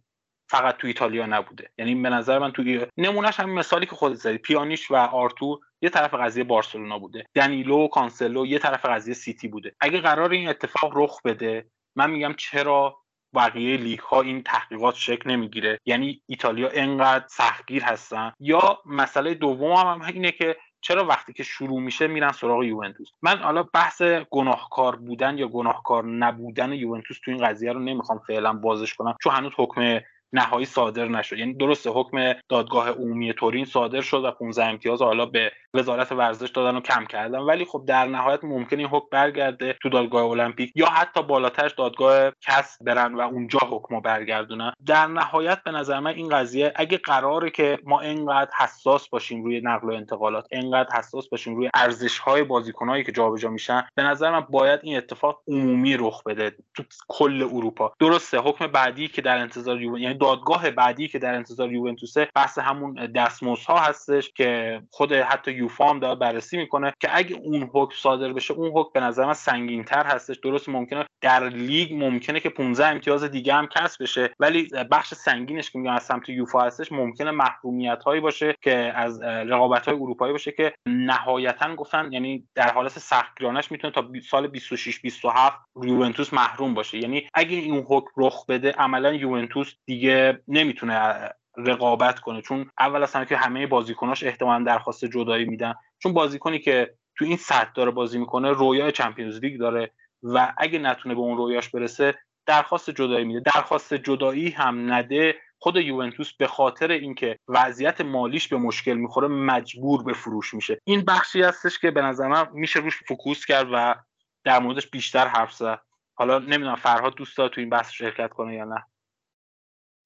فقط تو ایتالیا نبوده. یعنی به نظر من تو نمونهش همین مثالی که خودت زدی پیانیش و آرتور یه طرف قضیه بارسلونا بوده. دنیلو و کانسلو یه طرف قضیه سیتی بوده. اگه قرار این اتفاق رخ بده من میگم چرا بقیه لیگ ها این تحقیقات شکل نمی‌گیره؟ یعنی ایتالیا انقدر سختگیر هستن؟ یا مسئله دوم هم, هم اینه که چرا وقتی که شروع میشه میرن سراغ یوونتوس؟ من حالا بحث گناهکار بودن یا گناهکار نبودن یوونتوس تو این قضیه رو نمی‌خوام فعلا بازش کنم چون هنوز حکم نهایی صادر نشد. یعنی درسته حکم دادگاه عمومی تورین صادر شد و 15 امتیاز حالا به وزارت ورزش دادن و کم کردن. ولی خب در نهایت ممکن این حکم برگرده تو دادگاه المپیک یا حتی بالاترش دادگاه کس برن و اونجا حکم برگردونن. در نهایت به نظر من این قضیه اگه قراره که ما انقدر حساس باشیم روی نقل و انتقالات انقدر حساس باشیم روی ارزش های بازیکنایی که جابجا میشن به نظر من باید این اتفاق عمومی رخ بده تو کل اروپا. درسته حکم بعدی که در انتظار یعنی دادگاه بعدی که در انتظار یوونتوسه بحث همون دستمزدها هستش که خود حتی یوفا هم داره بررسی می‌کنه که اگه اون حکم صادر بشه اون حکم به نظر من سنگین تر هستش. درست ممکنه در لیگ ممکنه که 15 امتیاز دیگه هم کسب بشه ولی بخش سنگینش که میگم از سمت یوفا هستش ممکنه محرومیت هایی باشه که از رقابت های اروپایی باشه که نهایتا گفتن یعنی در حالت سختگیرانش می‌تونه تا سال 26 27 یوونتوس محروم باشه. یعنی اگه این حکم رخ بده عملا یوونتوس دیگه نمی‌تونه رقابت کنه چون اول از همه که همه بازیکناش احتمالا درخواست جدایی میدن. چون بازیکنی که تو این سطح داره بازی می‌کنه رویای Champions League داره و اگه نتونه به اون رویاش برسه درخواست جدایی میده. درخواست جدایی هم نده خود یوونتوس به خاطر اینکه وضعیت مالیش به مشکل می‌خوره مجبور به فروش میشه. این بخشی هستش که به نظر من میشه روش focus کرد و در موردش بیشتر حرف زد. حالا نمی‌دونم فرهاد دوست داره تو این بحث شرکت کنه یا نه.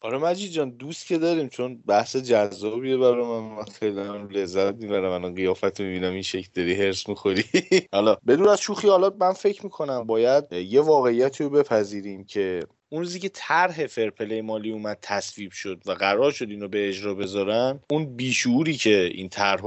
آره مجید جان دوست که داریم چون بحث جذابیه برای من. من خیلی لذت می‌برم. من قیافت می‌بینم این شکل داری هرس می‌خوری. <laughs> حالا بدون از شوخی حالا من فکر می‌کنم باید یه واقعیتی رو بپذیریم که اون روزی که طرح فرپلی مالی اومد تصویب شد و قرار شد اینو به اجرا بذارن اون بیشوری که این طرح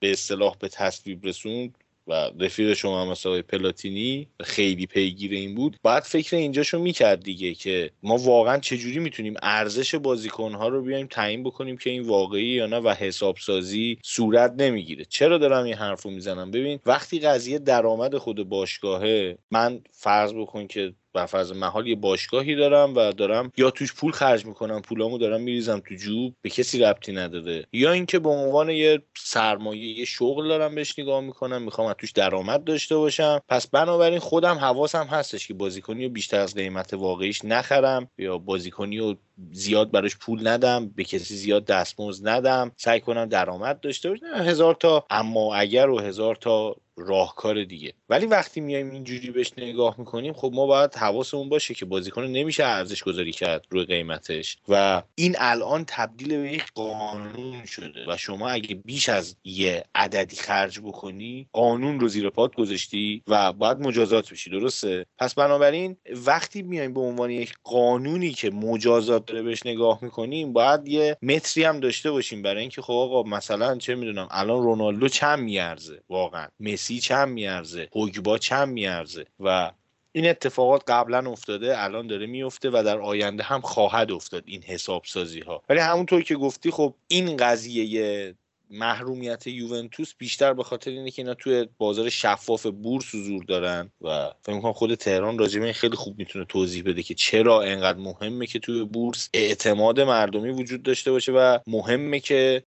به اصطلاح به تصویب رسوند و رفیق شما هم مثل پلاتینی خیلی پیگیر این بود. باید فکر اینجاشو می‌کرد دیگه که ما واقعا چجوری می‌تونیم ارزش بازیکنها رو بیایم تعیین بکنیم که این واقعی یا نه و حسابسازی صورت نمی‌گیره. چرا دارم این حرف رو می‌زنم؟ ببین وقتی قضیه درآمد خود باشگاهه من فرض بکن که بر فرض محال یه باشگاهی دارم و دارم یا توش پول خرج می‌کنم پولامو دارم میریزم تو جوب به کسی ربطی نداره. یا اینکه به عنوان یه سرمایه یه شغل دارم بهش نگاه می‌کنم می‌خوام از توش درآمد داشته باشم. پس بنابراین خودم حواسم هستش که بازیکنی رو بیشتر از قیمت واقعیش نخرم یا بازیکنی رو زیاد براش پول ندم به کسی زیاد دستمزد ندم. سعی کنم درآمد داشته باشم. هزار تا اما اگر و هزار تا راهکار دیگه. ولی وقتی میایم اینجوری بهش نگاه می‌کنیم خب ما باید حواسمون باشه که بازیکن نمیشه ارزش گذاری کرد روی قیمتش و این الان تبدیل به یک قانون شده و شما اگه بیش از یه عددی خرج بکنی قانون رو زیر پات گذاشتی و باید مجازات بشی درسته؟ پس بنابراین وقتی میایم به عنوان یک قانونی که مجازات داره بهش نگاه می‌کنیم باید یه متری هم داشته باشیم برای اینکه خب آقا مثلا چه می‌دونم الان رونالدو چند میارزه؟ واقعا. چند میارزه پوگبا چند میارزه و این اتفاقات قبلا افتاده الان داره میفته و در آینده هم خواهد افتاد این حساب سازی ها ولی همونطور که گفتی خب این قضیه محرومیت یوونتوس بیشتر به خاطر اینه که اینا توی بازار شفاف بورس حضور دارن و فکر می‌کنم خود تهران راجع خیلی خوب می‌تونه توضیح بده که چرا انقدر مهمه که توی بورس اعتماد مردمی وجود داشته باشه و مهمه که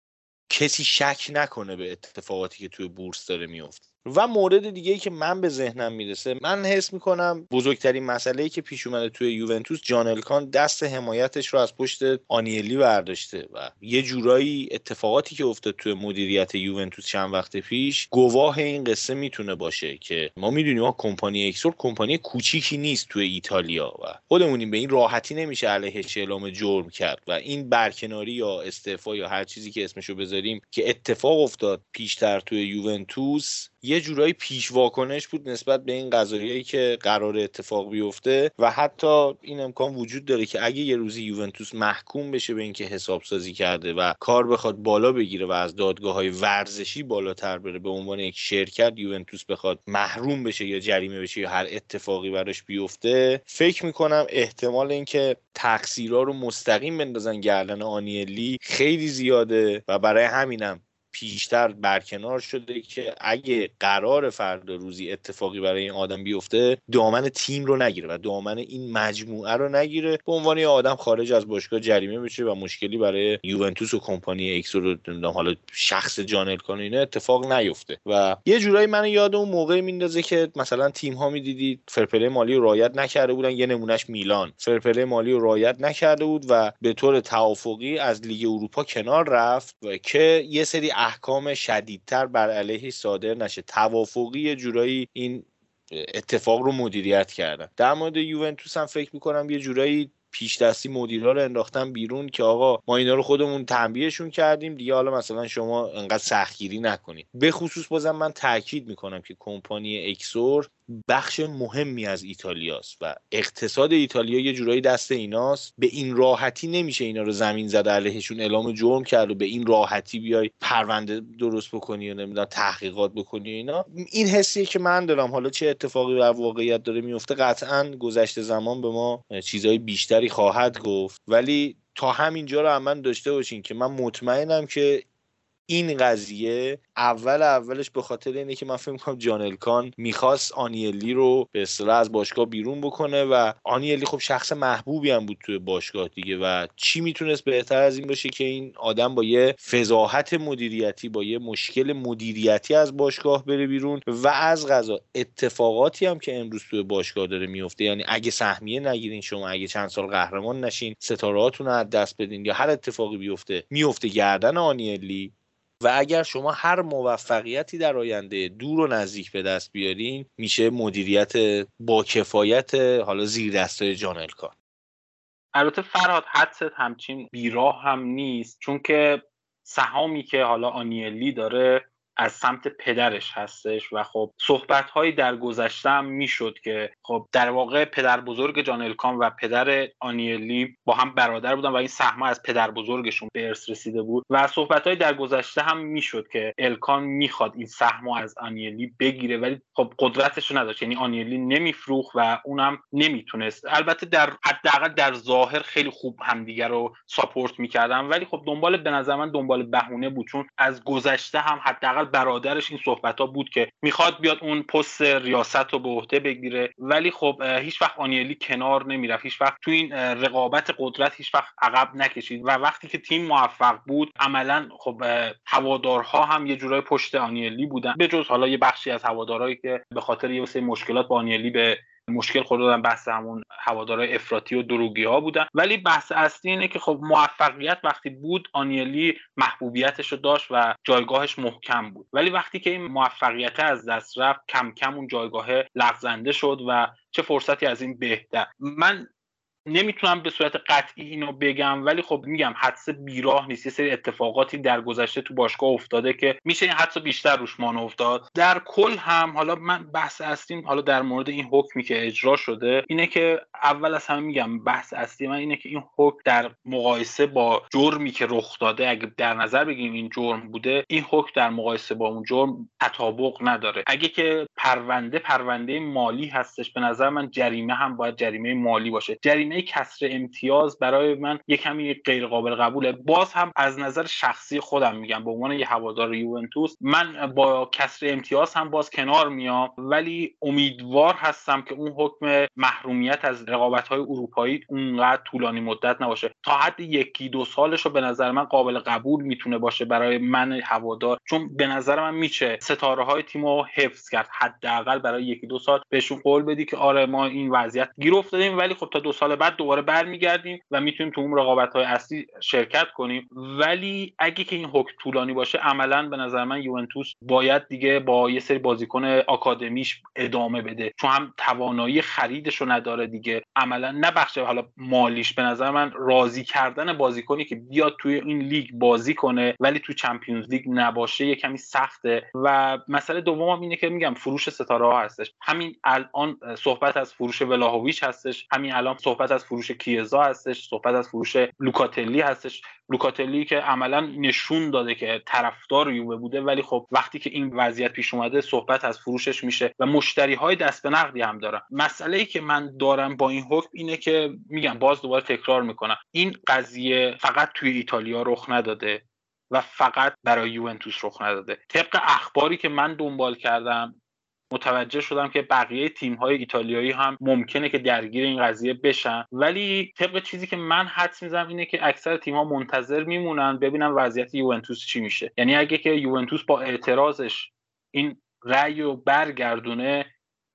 کسی شک نکنه به اتفاقاتی که توی بورس داره میفته و مورد دیگه ای که من به ذهنم می‌رسه من حس می‌کنم بزرگترین مسئله ای که پیش اومده توی یوونتوس جان الکان دست حمایتش رو از پشت آنیلی برداشته و یه جورایی اتفاقاتی که افتاد توی مدیریت یوونتوس چند وقت پیش گواه این قصه می‌تونه باشه که ما می‌دونیم کمپانی اکسور کمپانی کوچیکی نیست توی ایتالیا و خودمونیم به این راحتی نمیشه علیهش اعلام جرم کرد و این برکناری یا استعفا یا هر چیزی که اسمشو بذاریم که اتفاق افتاد پیشتر توی یوونتوس یه جورایی پیش واکنش بود نسبت به این قضایایی که قرار اتفاق بیفته و حتی این امکان وجود داره که اگه یه روزی یوونتوس محکوم بشه به اینکه حساب سازی کرده و کار بخواد بالا بگیره و از دادگاه های ورزشی بالاتر بره به عنوان یک شرکت یوونتوس بخواد محروم بشه یا جریمه بشه یا هر اتفاقی براش بیفته فکر می‌کنم احتمال اینکه تقصیرها رو مستقیم بندازن گردن آنیلی خیلی زیاده و برای همینم بیشتر برکنار شده که اگه قرار فردا روزی اتفاقی برای این آدم بیفته دامن تیم رو نگیره و دامن این مجموعه رو نگیره. به عنوان یه آدم خارج از باشگاه جریمه بشه و مشکلی برای یوونتوس و کمپانی اکسور حالا شخص جان الکان اتفاق نیفته. و یه جورایی من یاد اون موقع میندازه که مثلا تیم ها می‌دیدید فرپلی مالی رو رعایت نکرده بودن یه نمونهش میلان. فرپلی مالی رو رعایت نکرده بود و به طور توافقی از لیگ اروپا کنار رفت و که یه سری احکام شدیدتر بر علیه صادر نشه. توافقی جورایی این اتفاق رو مدیریت کردن. در مورد یوونتوس هم فکر می‌کنم یه جورایی پیش دستی مدیرها رو انداختن بیرون که آقا ما اینا رو خودمون تنبیهشون کردیم دیگه حالا مثلا شما انقدر سختگیری نکنید. به خصوص بازم من تاکید می‌کنم که کمپانی اکسور بخش مهمی از ایتالیاست و اقتصاد ایتالیا یه جورایی دست ایناست. به این راحتی نمیشه اینا رو زمین زده علیهشون اعلام جرم کرد و به این راحتی بیای پرونده درست بکنی و نمی‌دونم تحقیقات بکنی اینا. این حسیه که من دارم. حالا چه اتفاقی در واقعیت داره میفته قطعا گذشته زمان به ما چیزهای بیشتری خواهد گفت. ولی تا همینجا رو من داشته باشین که من مطمئنم که این قضیه اول اولش به خاطر اینه که من فکر می‌کنم جان الکان می‌خواست آنیلی رو به اصطلاح از باشگاه بیرون بکنه و آنیلی خب شخص محبوبی هم بود توی باشگاه دیگه و چی می‌تونست بهتر از این باشه که این آدم با یه فضاحت مدیریتی با یه مشکل مدیریتی از باشگاه بره بیرون و از غذا اتفاقاتی هم که امروز توی باشگاه داره میفته یعنی اگه سهمیه نگیرین شما اگه چند سال قهرمان نشین ستارهاتون رو از دست بدین یا هر اتفاقی بیفته میفته گردن آنیلی. و اگر شما هر موفقیتی در آینده دور و نزدیک به دست بیارین میشه مدیریت با کفایت حالا زیر دستای جان الکان البته فرهاد حدست همچین بیراه هم نیست چون که سهامی که حالا آنیلی داره از سمت پدرش هستش و خب صحبت هایی در گذشته هم می‌شد که خب در واقع پدر بزرگ جان الکان و پدر آنیلی با هم برادر بودن و این سهم از پدر بزرگشون به ارث رسیده بود و صحبت های در گذشته هم می‌شد که الکان می‌خواد این سهم از آنیلی بگیره ولی خب قدرتش رو نداشت. یعنی آنیلی نمیفروخ و اونم نمی‌تونست. البته در حداقل در ظاهر خیلی خوب همدیگه رو ساپورت می‌کردن ولی خب دنبال به نظر من دنبال بهونه بود چون از گذشته هم حداقل برادرش این صحبت ها بود که می‌خواد بیاد اون پست ریاست رو به عهده بگیره ولی خب هیچ وقت آنیلی کنار نمی‌رفت. هیچ وقت تو این رقابت قدرت هیچ وقت عقب نکشید و وقتی که تیم موفق بود عملا خب هوادارها هم یه جورای پشت آنیلی بودن. به جز حالا یه بخشی از هوادارهایی که به خاطر یه مشکلات با آنیلی به مشکل خود بحث همون هوادارهای افراطی و دروگی ها بودن. ولی بحث اصلی اینه که خب موفقیت وقتی بود آنیلی محبوبیتش رو داشت و جایگاهش محکم بود. ولی وقتی که این موفقیت از دست رفت کم کم اون جایگاه لغزنده شد و چه فرصتی از این بهتر. من نمی‌تونم به صورت قطعی اینو بگم ولی خب میگم حدس بیراه نیست. یه سری اتفاقاتی در گذشته تو باشگاه افتاده که میشه این حدس بیشتر روش مان افتاد. در کل هم حالا من بحث اصلیم حالا در مورد این حکمی که اجرا شده اینه که اول از همه میگم بحث اصلی من اینه که این حکم در مقایسه با جرمی که رخ داده اگه در نظر بگیریم این جرم بوده این حکم در مقایسه با اون جرم تطابق نداره. اگه که پرونده پرونده مالی هستش به نظر من جریمه هم باید جریمه مالی باشه. جریمه هزینه کسر امتیاز برای من یه کمی غیر قابل قبوله. باز هم از نظر شخصی خودم میگم به عنوان یه هوادار یوونتوس من با کسر امتیاز هم باز کنار میام ولی امیدوار هستم که اون حکم محرومیت از رقابت های اروپایی اونقدر طولانی مدت نباشه. تا حد یکی دو سالش رو به نظر من قابل قبول می‌تونه باشه برای من هوادار. چون به نظر من میشه ستاره های تیم رو حفظ کرد حداقل برای یکی دو سال بهشون قول بدی که آره ما این وضعیت گیر افتادیم ولی خب تا دو سال بعد دوباره برمیگردیم و می‌تونیم تو اون رقابت های اصلی شرکت کنیم. ولی اگه که این حکم طولانی باشه عملا به نظر من یوونتوس باید دیگه با یه سری بازیکن آکادمیش ادامه بده. چون هم توانایی خریدش رو نداره دیگه. عملا نه بخش حالا مالیش. به نظر من راضی کردن بازیکنی که بیاد توی این لیگ بازی کنه ولی تو چمپیونز لیگ نباشه یه کمی سخته. و مسئله دوم اینه که میگم فروش ستاره ها هستش. همین الان صحبت از فروش ولاهویچ هستش. همین الان صحبت از فروش کیزا هستش صحبت از فروش لوکاتلی هستش. لوکاتلی که عملا نشون داده که طرفدار یووه بوده ولی خب وقتی که این وضعیت پیش اومده صحبت از فروشش میشه و مشتری های دست به نقدی هم دارن. مسئله ای که من دارم با این حکم اینه که میگم باز دوباره تکرار می‌کنم. این قضیه فقط توی ایتالیا رخ نداده و فقط برای یوونتوس رخ نداده. طبق اخباری که من دنبال کردم متوجه شدم که بقیه تیم های ایتالیایی هم ممکنه که درگیر این قضیه بشن. ولی طبق چیزی که من حدس می‌زنم اینه که اکثر تیم ها منتظر میمونن ببینن وضعیت یوونتوس چی میشه. یعنی اگه که یوونتوس با اعتراضش این رأی و برگردونه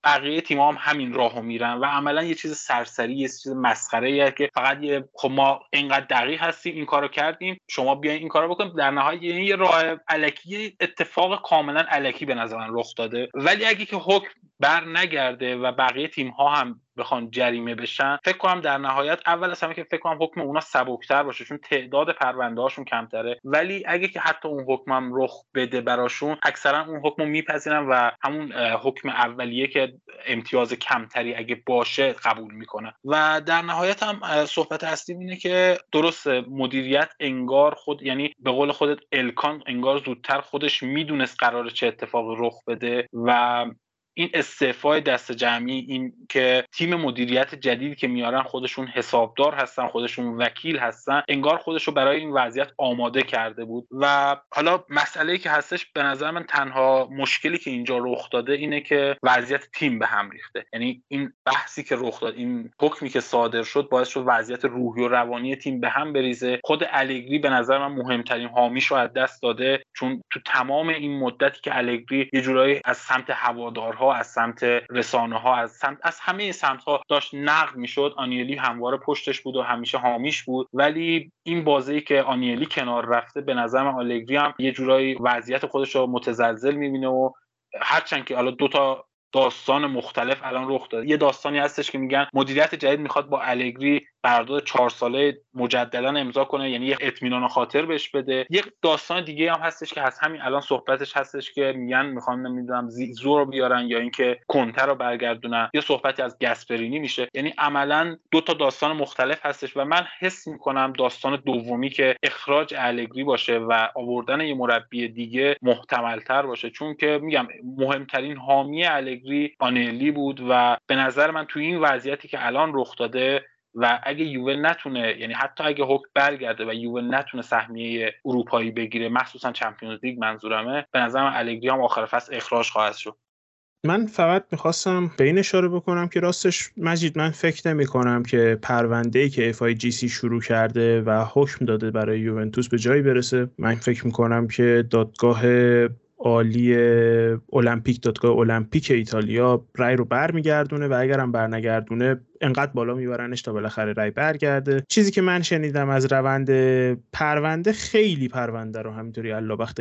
بقیه تیم هم همین راهو میرن و عملا یه چیز سرسری یه چیز مسخره که فقط یه خب ما اینقدر دقیق هستیم این کارو کردیم شما بیاین این کارو بکنید در نهایت یعنی یه راه علکی اتفاق کاملا علکی به نظر من رخ داده. ولی اگه که حکم بر نگرده و بقیه تیم ها هم بخوان جریمه بشن فکر کنم در نهایت اول از همه که فکر کنم حکم اونا سبکتر باشه چون تعداد پرونده هاشون کمتره. ولی اگه که حتی اون حکمم رخ بده براشون اکثرا اون حکم رو میپذیرن و همون حکم اولیه که امتیاز کمتری اگه باشه قبول می‌کنن. و در نهایت هم صحبت اصلی اینه که درست مدیریت انگار خود یعنی به قول خودت الکان انگار زودتر خودش می‌دونست قرار چه اتفاقی رخ بده و این استعفای دست جمعی این که تیم مدیریت جدیدی که میارن خودشون حسابدار هستن خودشون وکیل هستن انگار خودش رو برای این وضعیت آماده کرده بود. و حالا مسئله که هستش به نظر من تنها مشکلی که اینجا رخ داده اینه که وضعیت تیم به هم ریخته. یعنی این بحثی که رخ داد این حکمی که صادر شد باعث شد وضعیت روحی و روانی تیم به هم بریزه. خود الگری به نظر من مهمترین حامیش رو از دست داده چون تو تمام این مدتی که الگری یه جورایی از سمت هوادارها از سمت رسانه ها از سمت از همه سمت ها داشت نقد می‌شد. آنیلی همواره پشتش بود و همیشه حامیش بود. ولی این بازی که آنیلی کنار رفته به نظر آلگری هم یه جورایی وضعیت خودش رو متزلزل می‌بینه و هرچند که حالا دو تا داستان مختلف الان رخ داده. یه داستانی هستش که میگن مدیریت جدید می‌خواد با الگری قرارداد چهار ساله مجددا امضا کنه یعنی یه اطمینان خاطر بهش بده. یک داستان دیگه هم هستش که از همین الان صحبتش هستش که میگن می‌خوان نمی‌دونم زیزو رو بیارن یا اینکه کنتر رو برگردونن. یه صحبتی از گسپرینی میشه. یعنی عملا دو تا داستان مختلف هستش و من حس می‌کنم داستان دومی که اخراج الگری باشه و آوردن یه مربی دیگه محتملتر باشه. چون که میگم مهمترین حامی الگری آنلی بود و به نظر من تو این وضعیتی که الان رخ داده و اگه یووه نتونه یعنی حتی اگه حکم برگرده و یووه نتونه سهمیه اروپایی بگیره مخصوصا چمپیونز لیگ منظورمه به نظرم الگری هم آخر فصل اخراج خواهد شد. من فقط می‌خواستم به این اشاره بکنم که راستش مجید من فکر نمی کنم که پرونده ای که افای جی سی شروع کرده و حکم داده برای یوونتوس به جایی برسه. من فکر می‌کنم که دادگاه عالی المپیک دادگاه المپیک ایتالیا رأی رو برمیگردونه و اگرم برنگردونه انقدر بالا میبرنش تا بالاخره رای برگرده. چیزی که من شنیدم از روند پرونده خیلی پرونده رو همینطوری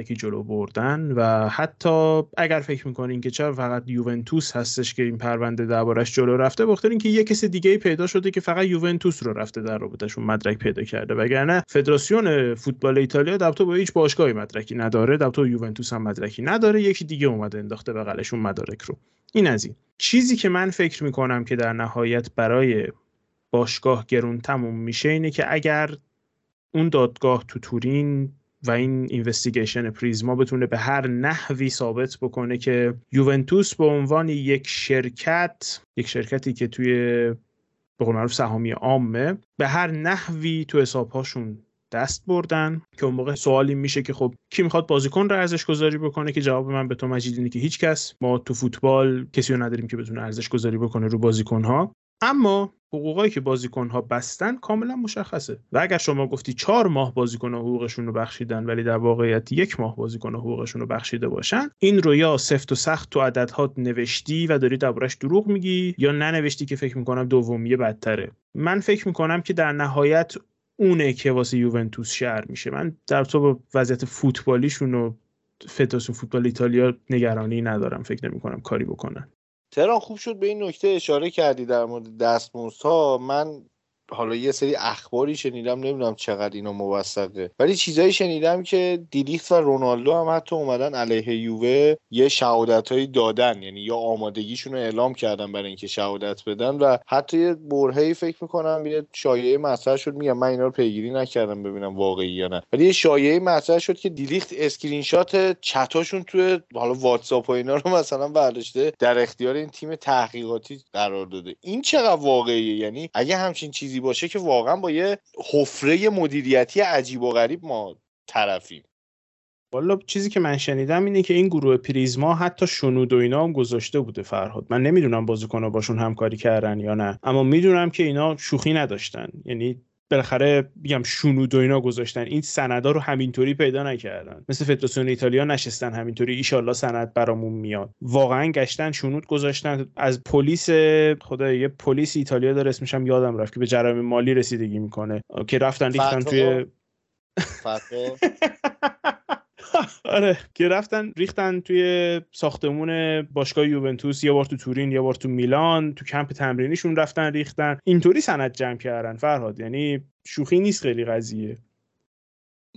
که جلو بردن و حتی اگر فکر می‌کنین که چرا فقط یوونتوس هستش که این پرونده دربارش جلو رفته بخاطر اینکه یه کسی دیگه پیدا شده که فقط یوونتوس رو رفته در رابطهشون مدرک پیدا کرده. وگرنه فدراسیون فوتبال ایتالیا در با هیچ باشگاهی مدرکی نداره در یوونتوس هم مدرکی نداره یکی دیگه اومده انداخته بغلشون مدارک رو. این از این. چیزی که من فکر می‌کنم که در نهایت برای باشگاه گرون تموم میشه اینه که اگر اون دادگاه تو تورین و این اینوستیگیشن پریزما بتونه به هر نحوی ثابت بکنه که یوونتوس به عنوان یک شرکت یک شرکتی که توی به قول معروف سهامی عامه به هر نحوی تو حسابهاشون دست بردن که اون موقع سوالی میشه که خب کی می‌خواد بازیکن رو ارزش گذاری بکنه که جواب من به تو مجید اینه که هیچ کس ما تو فوتبال کسی رو نداریم که بتونه ارزش گذاری بکنه رو بازیکن ها اما حقوقایی که بازیکن ها بستن کاملا مشخصه. و اگر شما گفتی چهار ماه بازیکن ها حقوقشون رو بخشیدن ولی در واقعیت یک ماه بازیکن ها حقوقشون رو بخشیده باشن این رو یا سفت و سخت تو عددها نوشتی و داری دربارش دروغ میگی یا ننوشتی که فکر می‌کنم دومیه بدتره. من فکر می‌کنم که در نهایت اونه که واسه یوونتوس شهر میشه. من در تو وضعیت فوتبالیشون و فدراسیون فوتبال ایتالیا نگرانی ندارم. فکر نمی کنم کاری بکنن. تهران خوب شد. به این نکته اشاره کردی در مورد دستمزد ها من حالا یه سری اخباری شنیدم نمی‌دونم چقدر اینا موثقه. ولی چیزایی شنیدم که دلیخت و رونالدو هم حتی اومدن علیه یووه یه شهادت هایی دادن. یعنی یا آمادگیشون رو اعلام کردن برای اینکه شهادت بدن و حتی یه برهه‌ای فکر می‌کنم یه شایعه مطرح شد. میگم من اینا رو پیگیری نکردم ببینم واقعی یا نه. ولی یه شایعه مطرح شد که دلیخت screenshot chat اشون توی حالا واتساپ و اینا رو مثلا برداشته در اختیار این تیم تحقیقاتی قرار داده. این چقدر واقعیه؟ یعنی اگه همچین چیزی باشه که واقعا با یه حفره مدیریتی عجیب و غریب ما طرفیم. والا چیزی که من شنیدم اینه که این گروه پریزما حتی شنود و اینا هم گذاشته بوده فرهاد. من نمی‌دونم بازیکن‌ها باشون همکاری کردن یا نه. اما می‌دونم که اینا شوخی نداشتن. یعنی بالاخره بگم شونود و اینا گذاشتن. این سندا رو همینطوری پیدا نکردن. مثل فدراسیون ایتالیا نشستن همینطوری. ایشالله سند برامون میاد. واقعا گشتن شونود گذاشتن. از پلیس خدا یه پلیس ایتالیا داره اسمش هم یادم رفت که به جرایم مالی رسیدگی می‌کنه. که رفتن ریختن توی <laughs> <laughs> آره که رفتن ریختن توی ساختمون باشگاه یوونتوس یه بار تو تورین یه بار تو میلان تو کمپ تمرینیشون رفتن ریختن. اینطوری سند جمع کردن فرهاد. یعنی شوخی نیست خیلی قضیه.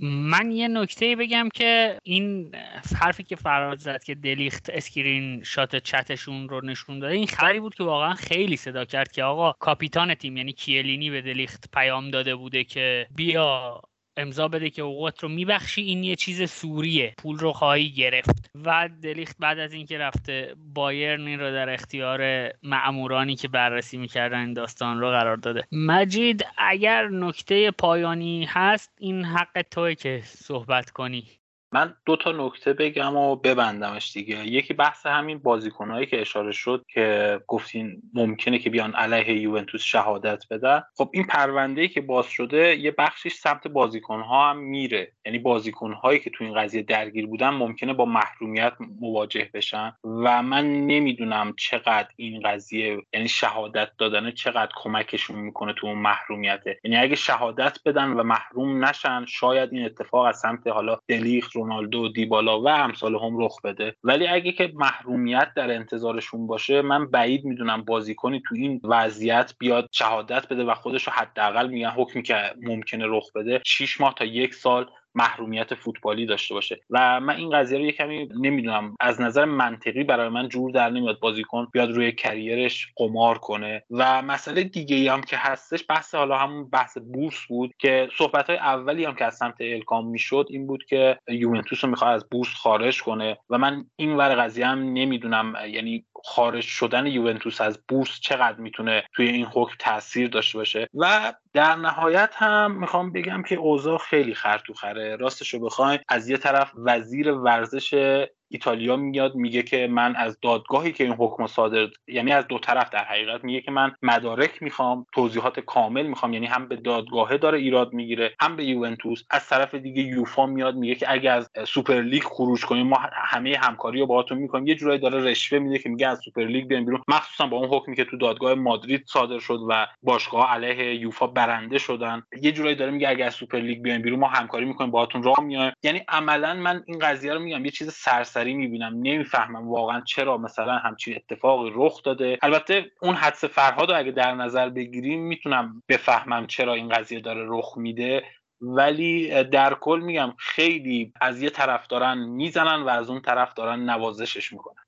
من یه نکته بگم که این حرفی که فرهاد زد که دلیخت screenshot chat شون رو نشون داده این خبری بود که واقعا خیلی صدا کرد که آقا کاپیتان تیم یعنی کیلینی به دلیخت پیام داده بوده که بیا امضا بده که حقوقت رو میبخشی این یه چیز سوریه. پول رو خواهی گرفت. و دلیخت بعد از اینکه رفته بایرن این رو در اختیار معمورانی که بررسی می‌کردن این داستان رو قرار داده. مجید اگر نکته پایانی هست این حق توی که صحبت کنی. من دو تا نکته بگم و ببندمش دیگه. یکی بحث همین بازیکنهایی که اشاره شد که گفتین ممکنه که بیان علیه یوونتوس شهادت بدن. خب این پرونده که باز شده یه بخشش سمت بازیکنها هم میره. یعنی بازیکنهایی که تو این قضیه درگیر بودن ممکنه با محرومیت مواجه بشن و من نمی‌دونم چقدر این قضیه یعنی شهادت دادن چقدر کمکشون می‌کنه تو اون محرومیته یعنی اگه شهادت بدن و محروم نشن شاید این اتفاق از سمت حالا دلیخت رونالدو دیبالا و امثال هم رخ بده. ولی اگه که محرومیت در انتظارشون باشه من بعید می‌دونم بازیکنی تو این وضعیت بیاد شهادت بده و خودش رو حداقل میگن حکمی که ممکنه رخ بده. 6 ماه تا یک سال محرومیت فوتبالی داشته باشه. و من این قضیه رو یه کمی نمی‌دونم از نظر منطقی برای من جور در نمیاد بازیکن بیاد روی کریرش قمار کنه. و مسئله دیگه ای هم که هستش بحث حالا همون بحث بورس بود که صحبت های اولی هم که از سمت الکام می‌شد این بود که یوونتوس رو می‌خواد از بورس خارج کنه. و من این ور قضیه هم نمی‌دونم یعنی خارج شدن یوونتوس از بورس چقدر می‌تونه توی این حکم تاثیر داشته باشه. و در نهایت هم می‌خوام بگم که اوضاع خیلی خرطوخره. راستش رو بخواین از یه طرف وزیر ورزش ایتالیا میاد میگه که من از دادگاهی که این حکم صادر یعنی از دو طرف در حقیقت میگه که من مدارک می‌خوام توضیحات کامل می‌خوام یعنی هم به دادگاهه داره ایراد می‌گیره هم به یوونتوس. از طرف دیگه یوفا میاد میگه که اگه از Super League خروج کنیم ما همه همکاری رو باهاتون می‌کنیم. یه جورایی داره رشوه میده که میگه از Super League بیاین بیرون. مخصوصا با اون حکمی که تو دادگاه مادرید صادر شد و باشگاه علیه یوفا برنده شدن. یه جورایی داره میگه اگه از Super League بیاین بیرون ما همکاری می‌کنیم باهاتون راه میایم. یعنی عملا من این قضیه رو میگم یه چیز سرسری می‌بینم نمی‌فهمم واقعا چرا مثلا همچین اتفاقی رخ داده. البته اون حدس فرهاد رو اگه در نظر بگیریم می‌تونم بفهمم چرا این قضیه داره رخ میده. ولی در کل میگم خیلی از یه طرف دارن می‌زنن و از اون طرف دارن نوازشش می‌کنن.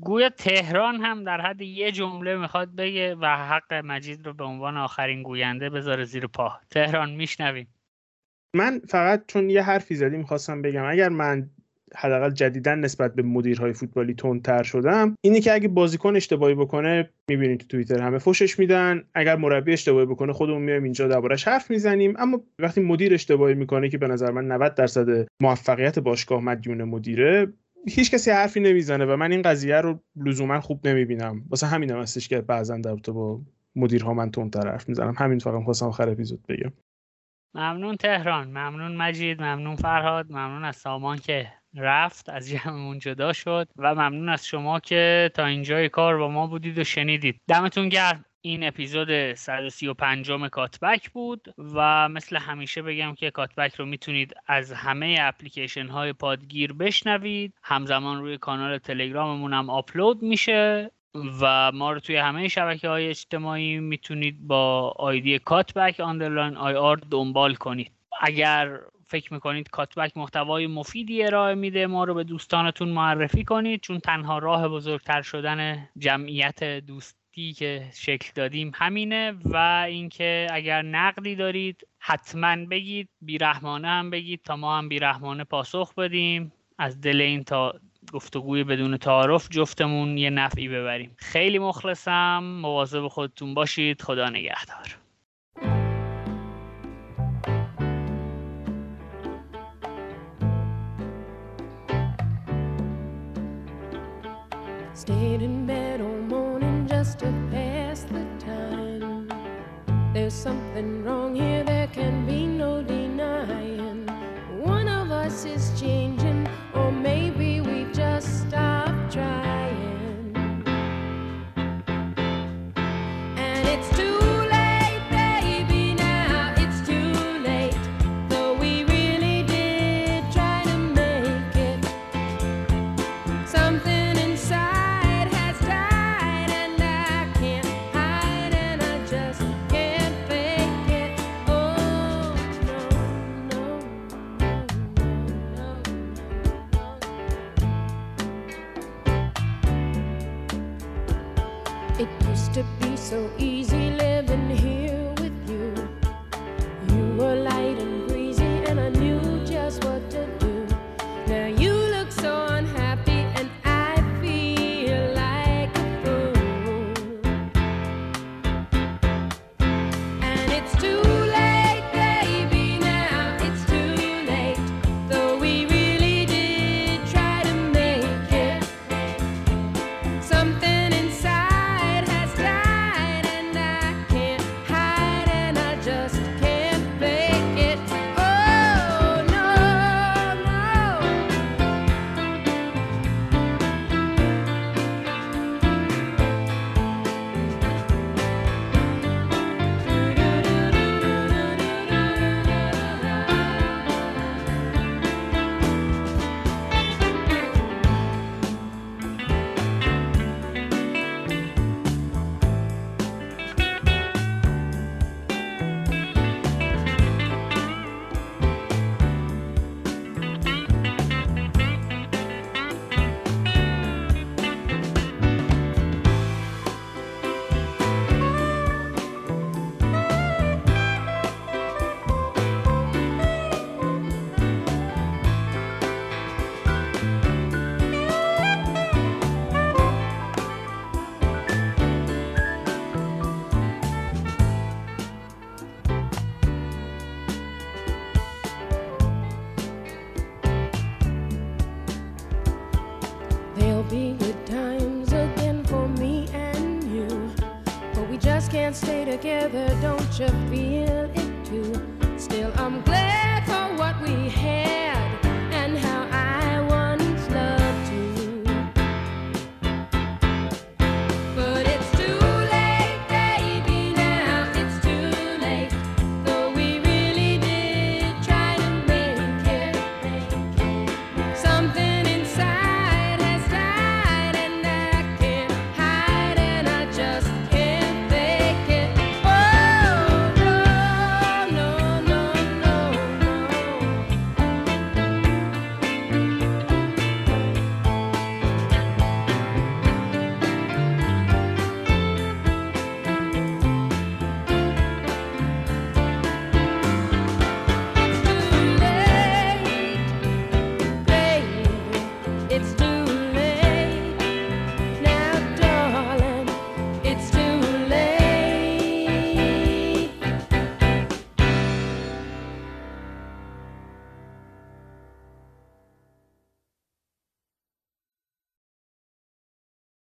گویا تهران هم در حد یه جمله می‌خواد بگه و حق مجید رو به عنوان آخرین گوینده بذاره زیر پا. تهران میشنویم. من فقط چون یه حرفی زدی می‌خواستم بگم اگر من حداقل جدیدا نسبت به مدیرهای فوتبالی تندتر شدم. اینی که اگه بازیکن اشتباهی بکنه می‌بینید تو توییتر همه فوشش میدن. اگر مربی اشتباهی بکنه خودمون میایم اینجا دربارش حرف می‌زنیم. اما وقتی مدیر اشتباهی می‌کنه که به نظر من 90 درصد موفقیت باشگاه مدیون مدیره هیچ کسی حرفی نمی‌زنه و من این قضیه رو لزوما خوب نمی‌بینم. واسه همین هم هستش که بعضا در با مدیرها من تندتر حرف می‌زنم. همین فقط خواستم آخر اپیزود بگم. ممنون تهران ممنون مجید ممنون فرهاد ممنون از سامان که رفت از جمعمون جدا شد و ممنون از شما که تا اینجای کار با ما بودید و شنیدید. دمتون گرم. این اپیزود 135 کاتبک بود و مثل همیشه بگم که کاتبک رو می‌تونید از همه اپلیکیشن های پادگیر بشنوید. همزمان روی کانال تلگراممون هم آپلود میشه و ما رو توی همه شبکه های اجتماعی می‌تونید با آیدی کاتبک underline IR دنبال کنید. اگر فکر می‌کنید کاتبک محتوای مفیدی ارائه میده ما رو به دوستانتون معرفی کنید؟ چون تنها راه بزرگتر شدن جمعیت دوستی که شکل دادیم همینه و اینکه اگر نقدی دارید حتما بگید بیرحمانه هم بگید تا ما هم بیرحمانه پاسخ بدیم. از دل این تا گفتگوی بدون تعارف جفتمون یه نفعی ببریم. خیلی مخلصم. مواظب خودتون باشید. خدا نگهدار. Stayed in bed all morning just to pass the time. There's something wrong here, there can be no denying. One of us is changing, or maybe we just stopped together, don't you feel